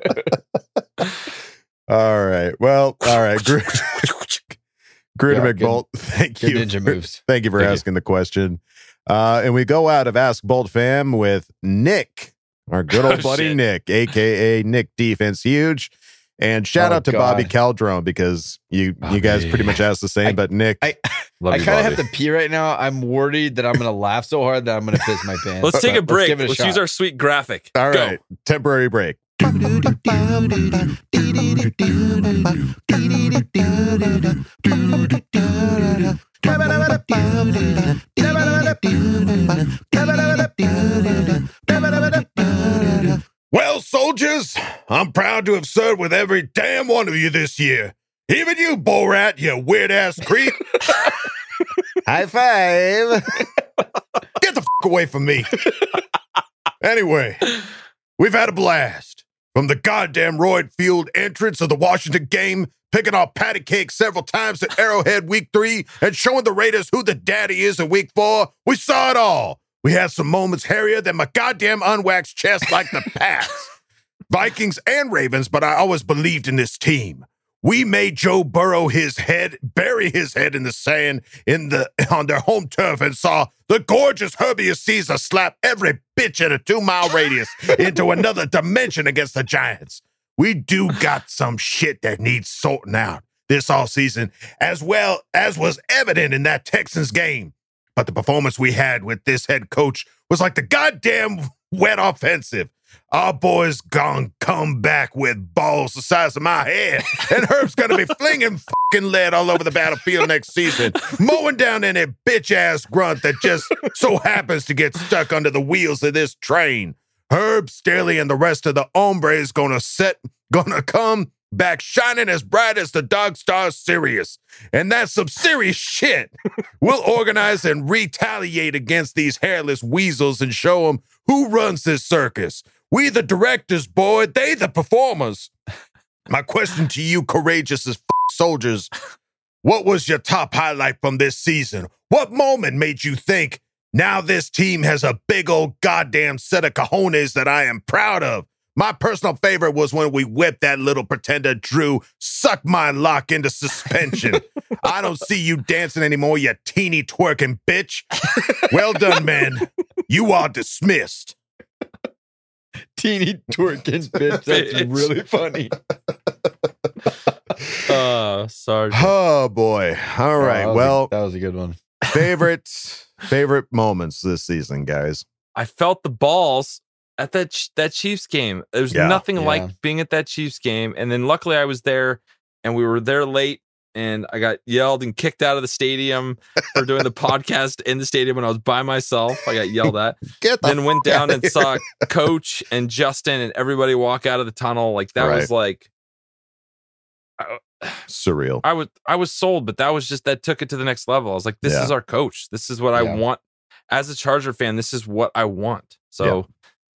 All right. Well, all right. Gru- Gruder Yeah, good- McBolt, thank you. ninja moves. Thank you for Thank you. asking the question. Uh, and we go out of Ask Bolt Fam with Nick, our good old Oh, buddy shit. Nick, aka Nick Defense Huge. And shout Oh, out to Bobby God. Caldrone because you you guys pretty much asked the same, I- but Nick, I- Love I kind of have to pee right now. I'm worried that I'm gonna laugh so hard that I'm gonna piss my pants. Let's take a But break. give it a Let's shot. use our sweet graphic. all Go. right, temporary break. Well, soldiers, I'm proud to have served with every damn one of you this year. Even you, Borat, you weird ass creep. High five. Get the f away from me. anyway, we've had a blast. From the goddamn roid fueled entrance of the Washington game, picking off patty cake several times at Arrowhead week three, and showing the Raiders who the daddy is in week four, we saw it all. We had some moments hairier than my goddamn unwaxed chest like the Pats. Vikings and Ravens, but I always believed in this team. We made Joe Burrow his head, bury his head in the sand in the on their home turf and saw the gorgeous Herbie Caesar slap every bitch in a two mile radius into another dimension against the Giants. We do got some shit that needs sorting out this all season, as well as was evident in that Texans game. But the performance we had with this head coach was like the goddamn wet offensive. Our boys gonna come back with balls the size of my head, and Herb's gonna be flinging fucking lead all over the battlefield next season, mowing down any bitch ass grunt that just so happens to get stuck under the wheels of this train. Herb, Staley, and the rest of the hombres gonna set, gonna come back shining as bright as the dog star Sirius. And that's some serious shit. We'll organize and retaliate against these hairless weasels and show them who runs this circus. We the directors, boy, they the performers. My question to you, courageous as f- soldiers, what was your top highlight from this season? What moment made you think, now this team has a big old goddamn set of cojones that I am proud of? My personal favorite was when we whipped that little pretender Drew, suck my lock into suspension. I don't see you dancing anymore, you teeny twerking bitch. Well done, man. You are dismissed. Teeny twerking bitch. That's Bitch. really funny. Uh, sorry. Oh boy. All right. that was a- well, that was a good one. favorite favorite moments this season, guys. I felt the balls at that Ch- that Chiefs game. There's Yeah. nothing Yeah. like being at that Chiefs game. And then luckily I was there and we were there late and I got yelled and kicked out of the stadium for doing the podcast in the stadium when I was by myself. I got yelled at. Get the then went down and here. saw Coach and Justin and everybody walk out of the tunnel. Like that was like surreal. I was I was sold, but that was just that took it to the next level. I was like, this Yeah. is our coach. This is what I want. As a Charger fan, this is what I want. So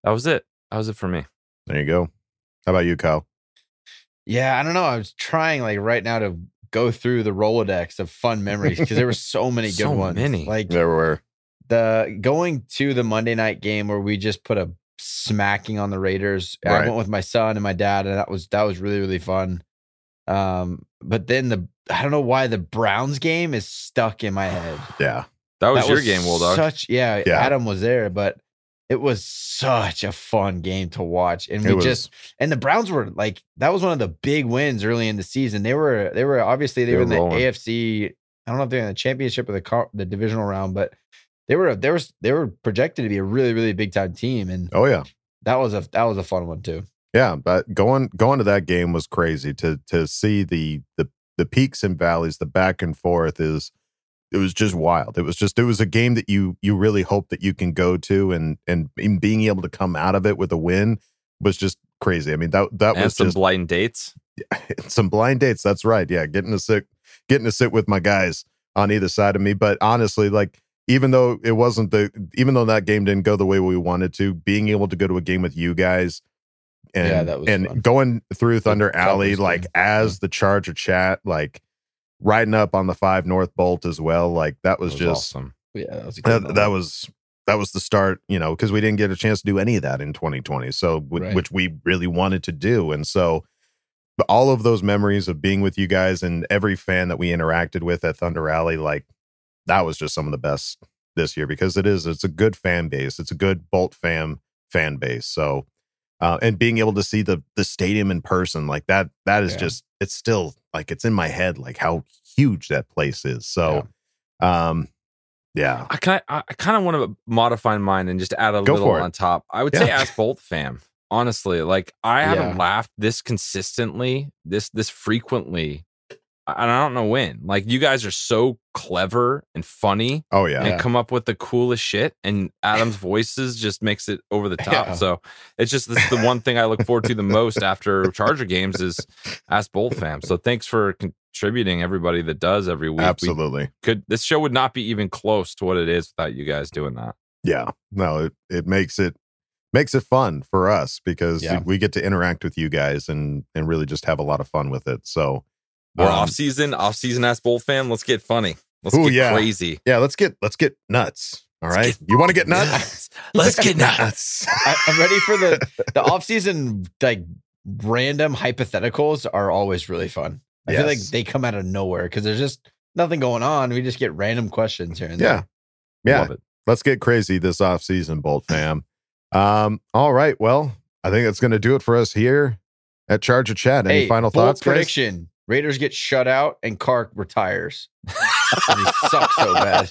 that was it. That was it for me. There you go. How about you, Kyle? Yeah, I don't know. I was trying like right now to go through the Rolodex of fun memories because there were so many good So ones. many. Like There were. the going to the Monday night game where we just put a smacking on the Raiders. I went with my son and my dad, and that was that was really really fun. Um, but then the I don't know why the Browns game is stuck in my head. Yeah. That was your game, Will Dog. Such yeah, Yeah. Adam was there, but it was such a fun game to watch, and we just and the Browns were like that was one of the big wins early in the season. They were they were obviously they, They were in the rolling. AFC. I don't know if they're in the championship or the the divisional round, but they were they were they were projected to be a really really big time team, and Oh yeah. that was a that was a fun one too. Yeah, but going going to that game was crazy to to see the the the peaks and valleys, the back and forth is it was just wild. It was just it was a game that you you really hope that you can go to and and in being able to come out of it with a win was just crazy. I mean that that and was some just blind dates. some blind dates. That's right. Yeah, getting to sit getting to sit with my guys on either side of me. But honestly, like even though it wasn't the even though that game didn't go the way we wanted to, being able to go to a game with you guys and Yeah, that was and fun. going through Thunder Alley like as the Charger chat, like riding up on the five North Bolt as well. Like that was, That was just awesome. Yeah, that was a that, that was that was the start, you know, because we didn't get a chance to do any of that in 2020. So, wh- Right. which we really wanted to do, and so all of those memories of being with you guys and every fan that we interacted with at Thunder Rally, like that was just some of the best this year because it is it's a good fan base, it's a good Bolt fam fan base. So, uh, and being able to see the the stadium in person, like that, that is Yeah. just it's still like it's in my head, like how huge that place is. So, um, yeah, I kind I, I kind of want to modify mine and just add a Go little on top. I would say ask Bolt fam. Honestly, like I haven't Yeah. laughed this consistently, this this frequently. And I don't know when. Like you guys are so clever and funny oh yeah, and come up with the coolest shit. And Adam's voices just makes it over the top. Yeah. So it's just this is the one thing I look forward to the most after Charger games is Ask Bolt fam. So thanks for contributing everybody that does every week. We absolutely. could this show would not be even close to what it is without you guys doing that. Yeah. No, it, it makes it makes it fun for us because Yeah. we get to interact with you guys and and really just have a lot of fun with it. So We're um, off season, off season ask Bolt fam. Let's get funny. Let's Ooh, get yeah. crazy. Yeah, let's get let's get nuts. All right. you want to get nuts? Let's get nuts. I, I'm ready for the the off season like random hypotheticals are always really fun. I feel like they come out of nowhere because there's just nothing going on. We just get random questions here and Yeah. there. Yeah. Love it. Let's get crazy this off season, Bolt fam. Um, all right. Well, I think that's gonna do it for us here at Charge Charger Chat. Any Hey, final bold thoughts, guys? Prediction: Raiders get shut out and Carr retires. he sucks so bad.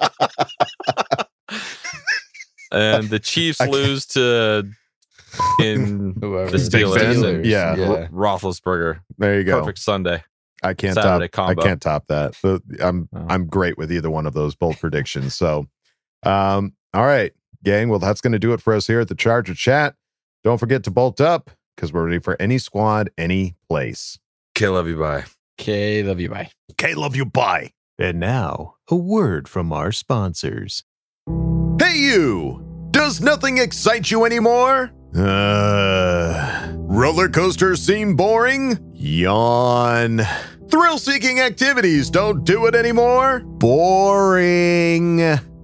And the Chiefs lose to in Whoever the Big Steelers. Yeah. yeah. Roethlisberger. There you go. Perfect Sunday. I can't Saturday top. combo. I can't top that. So I'm Oh. I'm great with either one of those bold predictions. So, um, all right, gang. Well, that's going to do it for us here at the Charger Chat. Don't forget to bolt up because we're ready for any squad, any place. Kill love K love you bye. K love you bye. And now, a word from our sponsors. Hey, you! Does nothing excite you anymore? Uh, roller coasters seem boring? Yawn. Thrill seeking activities don't do it anymore? Boring.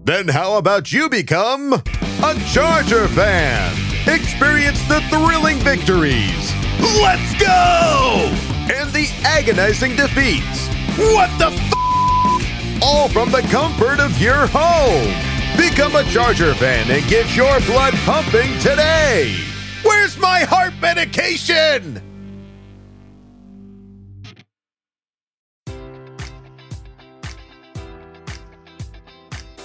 Then how about you become a Charger fan? Experience the thrilling victories. Let's go! And the agonizing defeats. What the f? All from the comfort of your home. Become a Charger fan and get your blood pumping today. Where's my heart medication?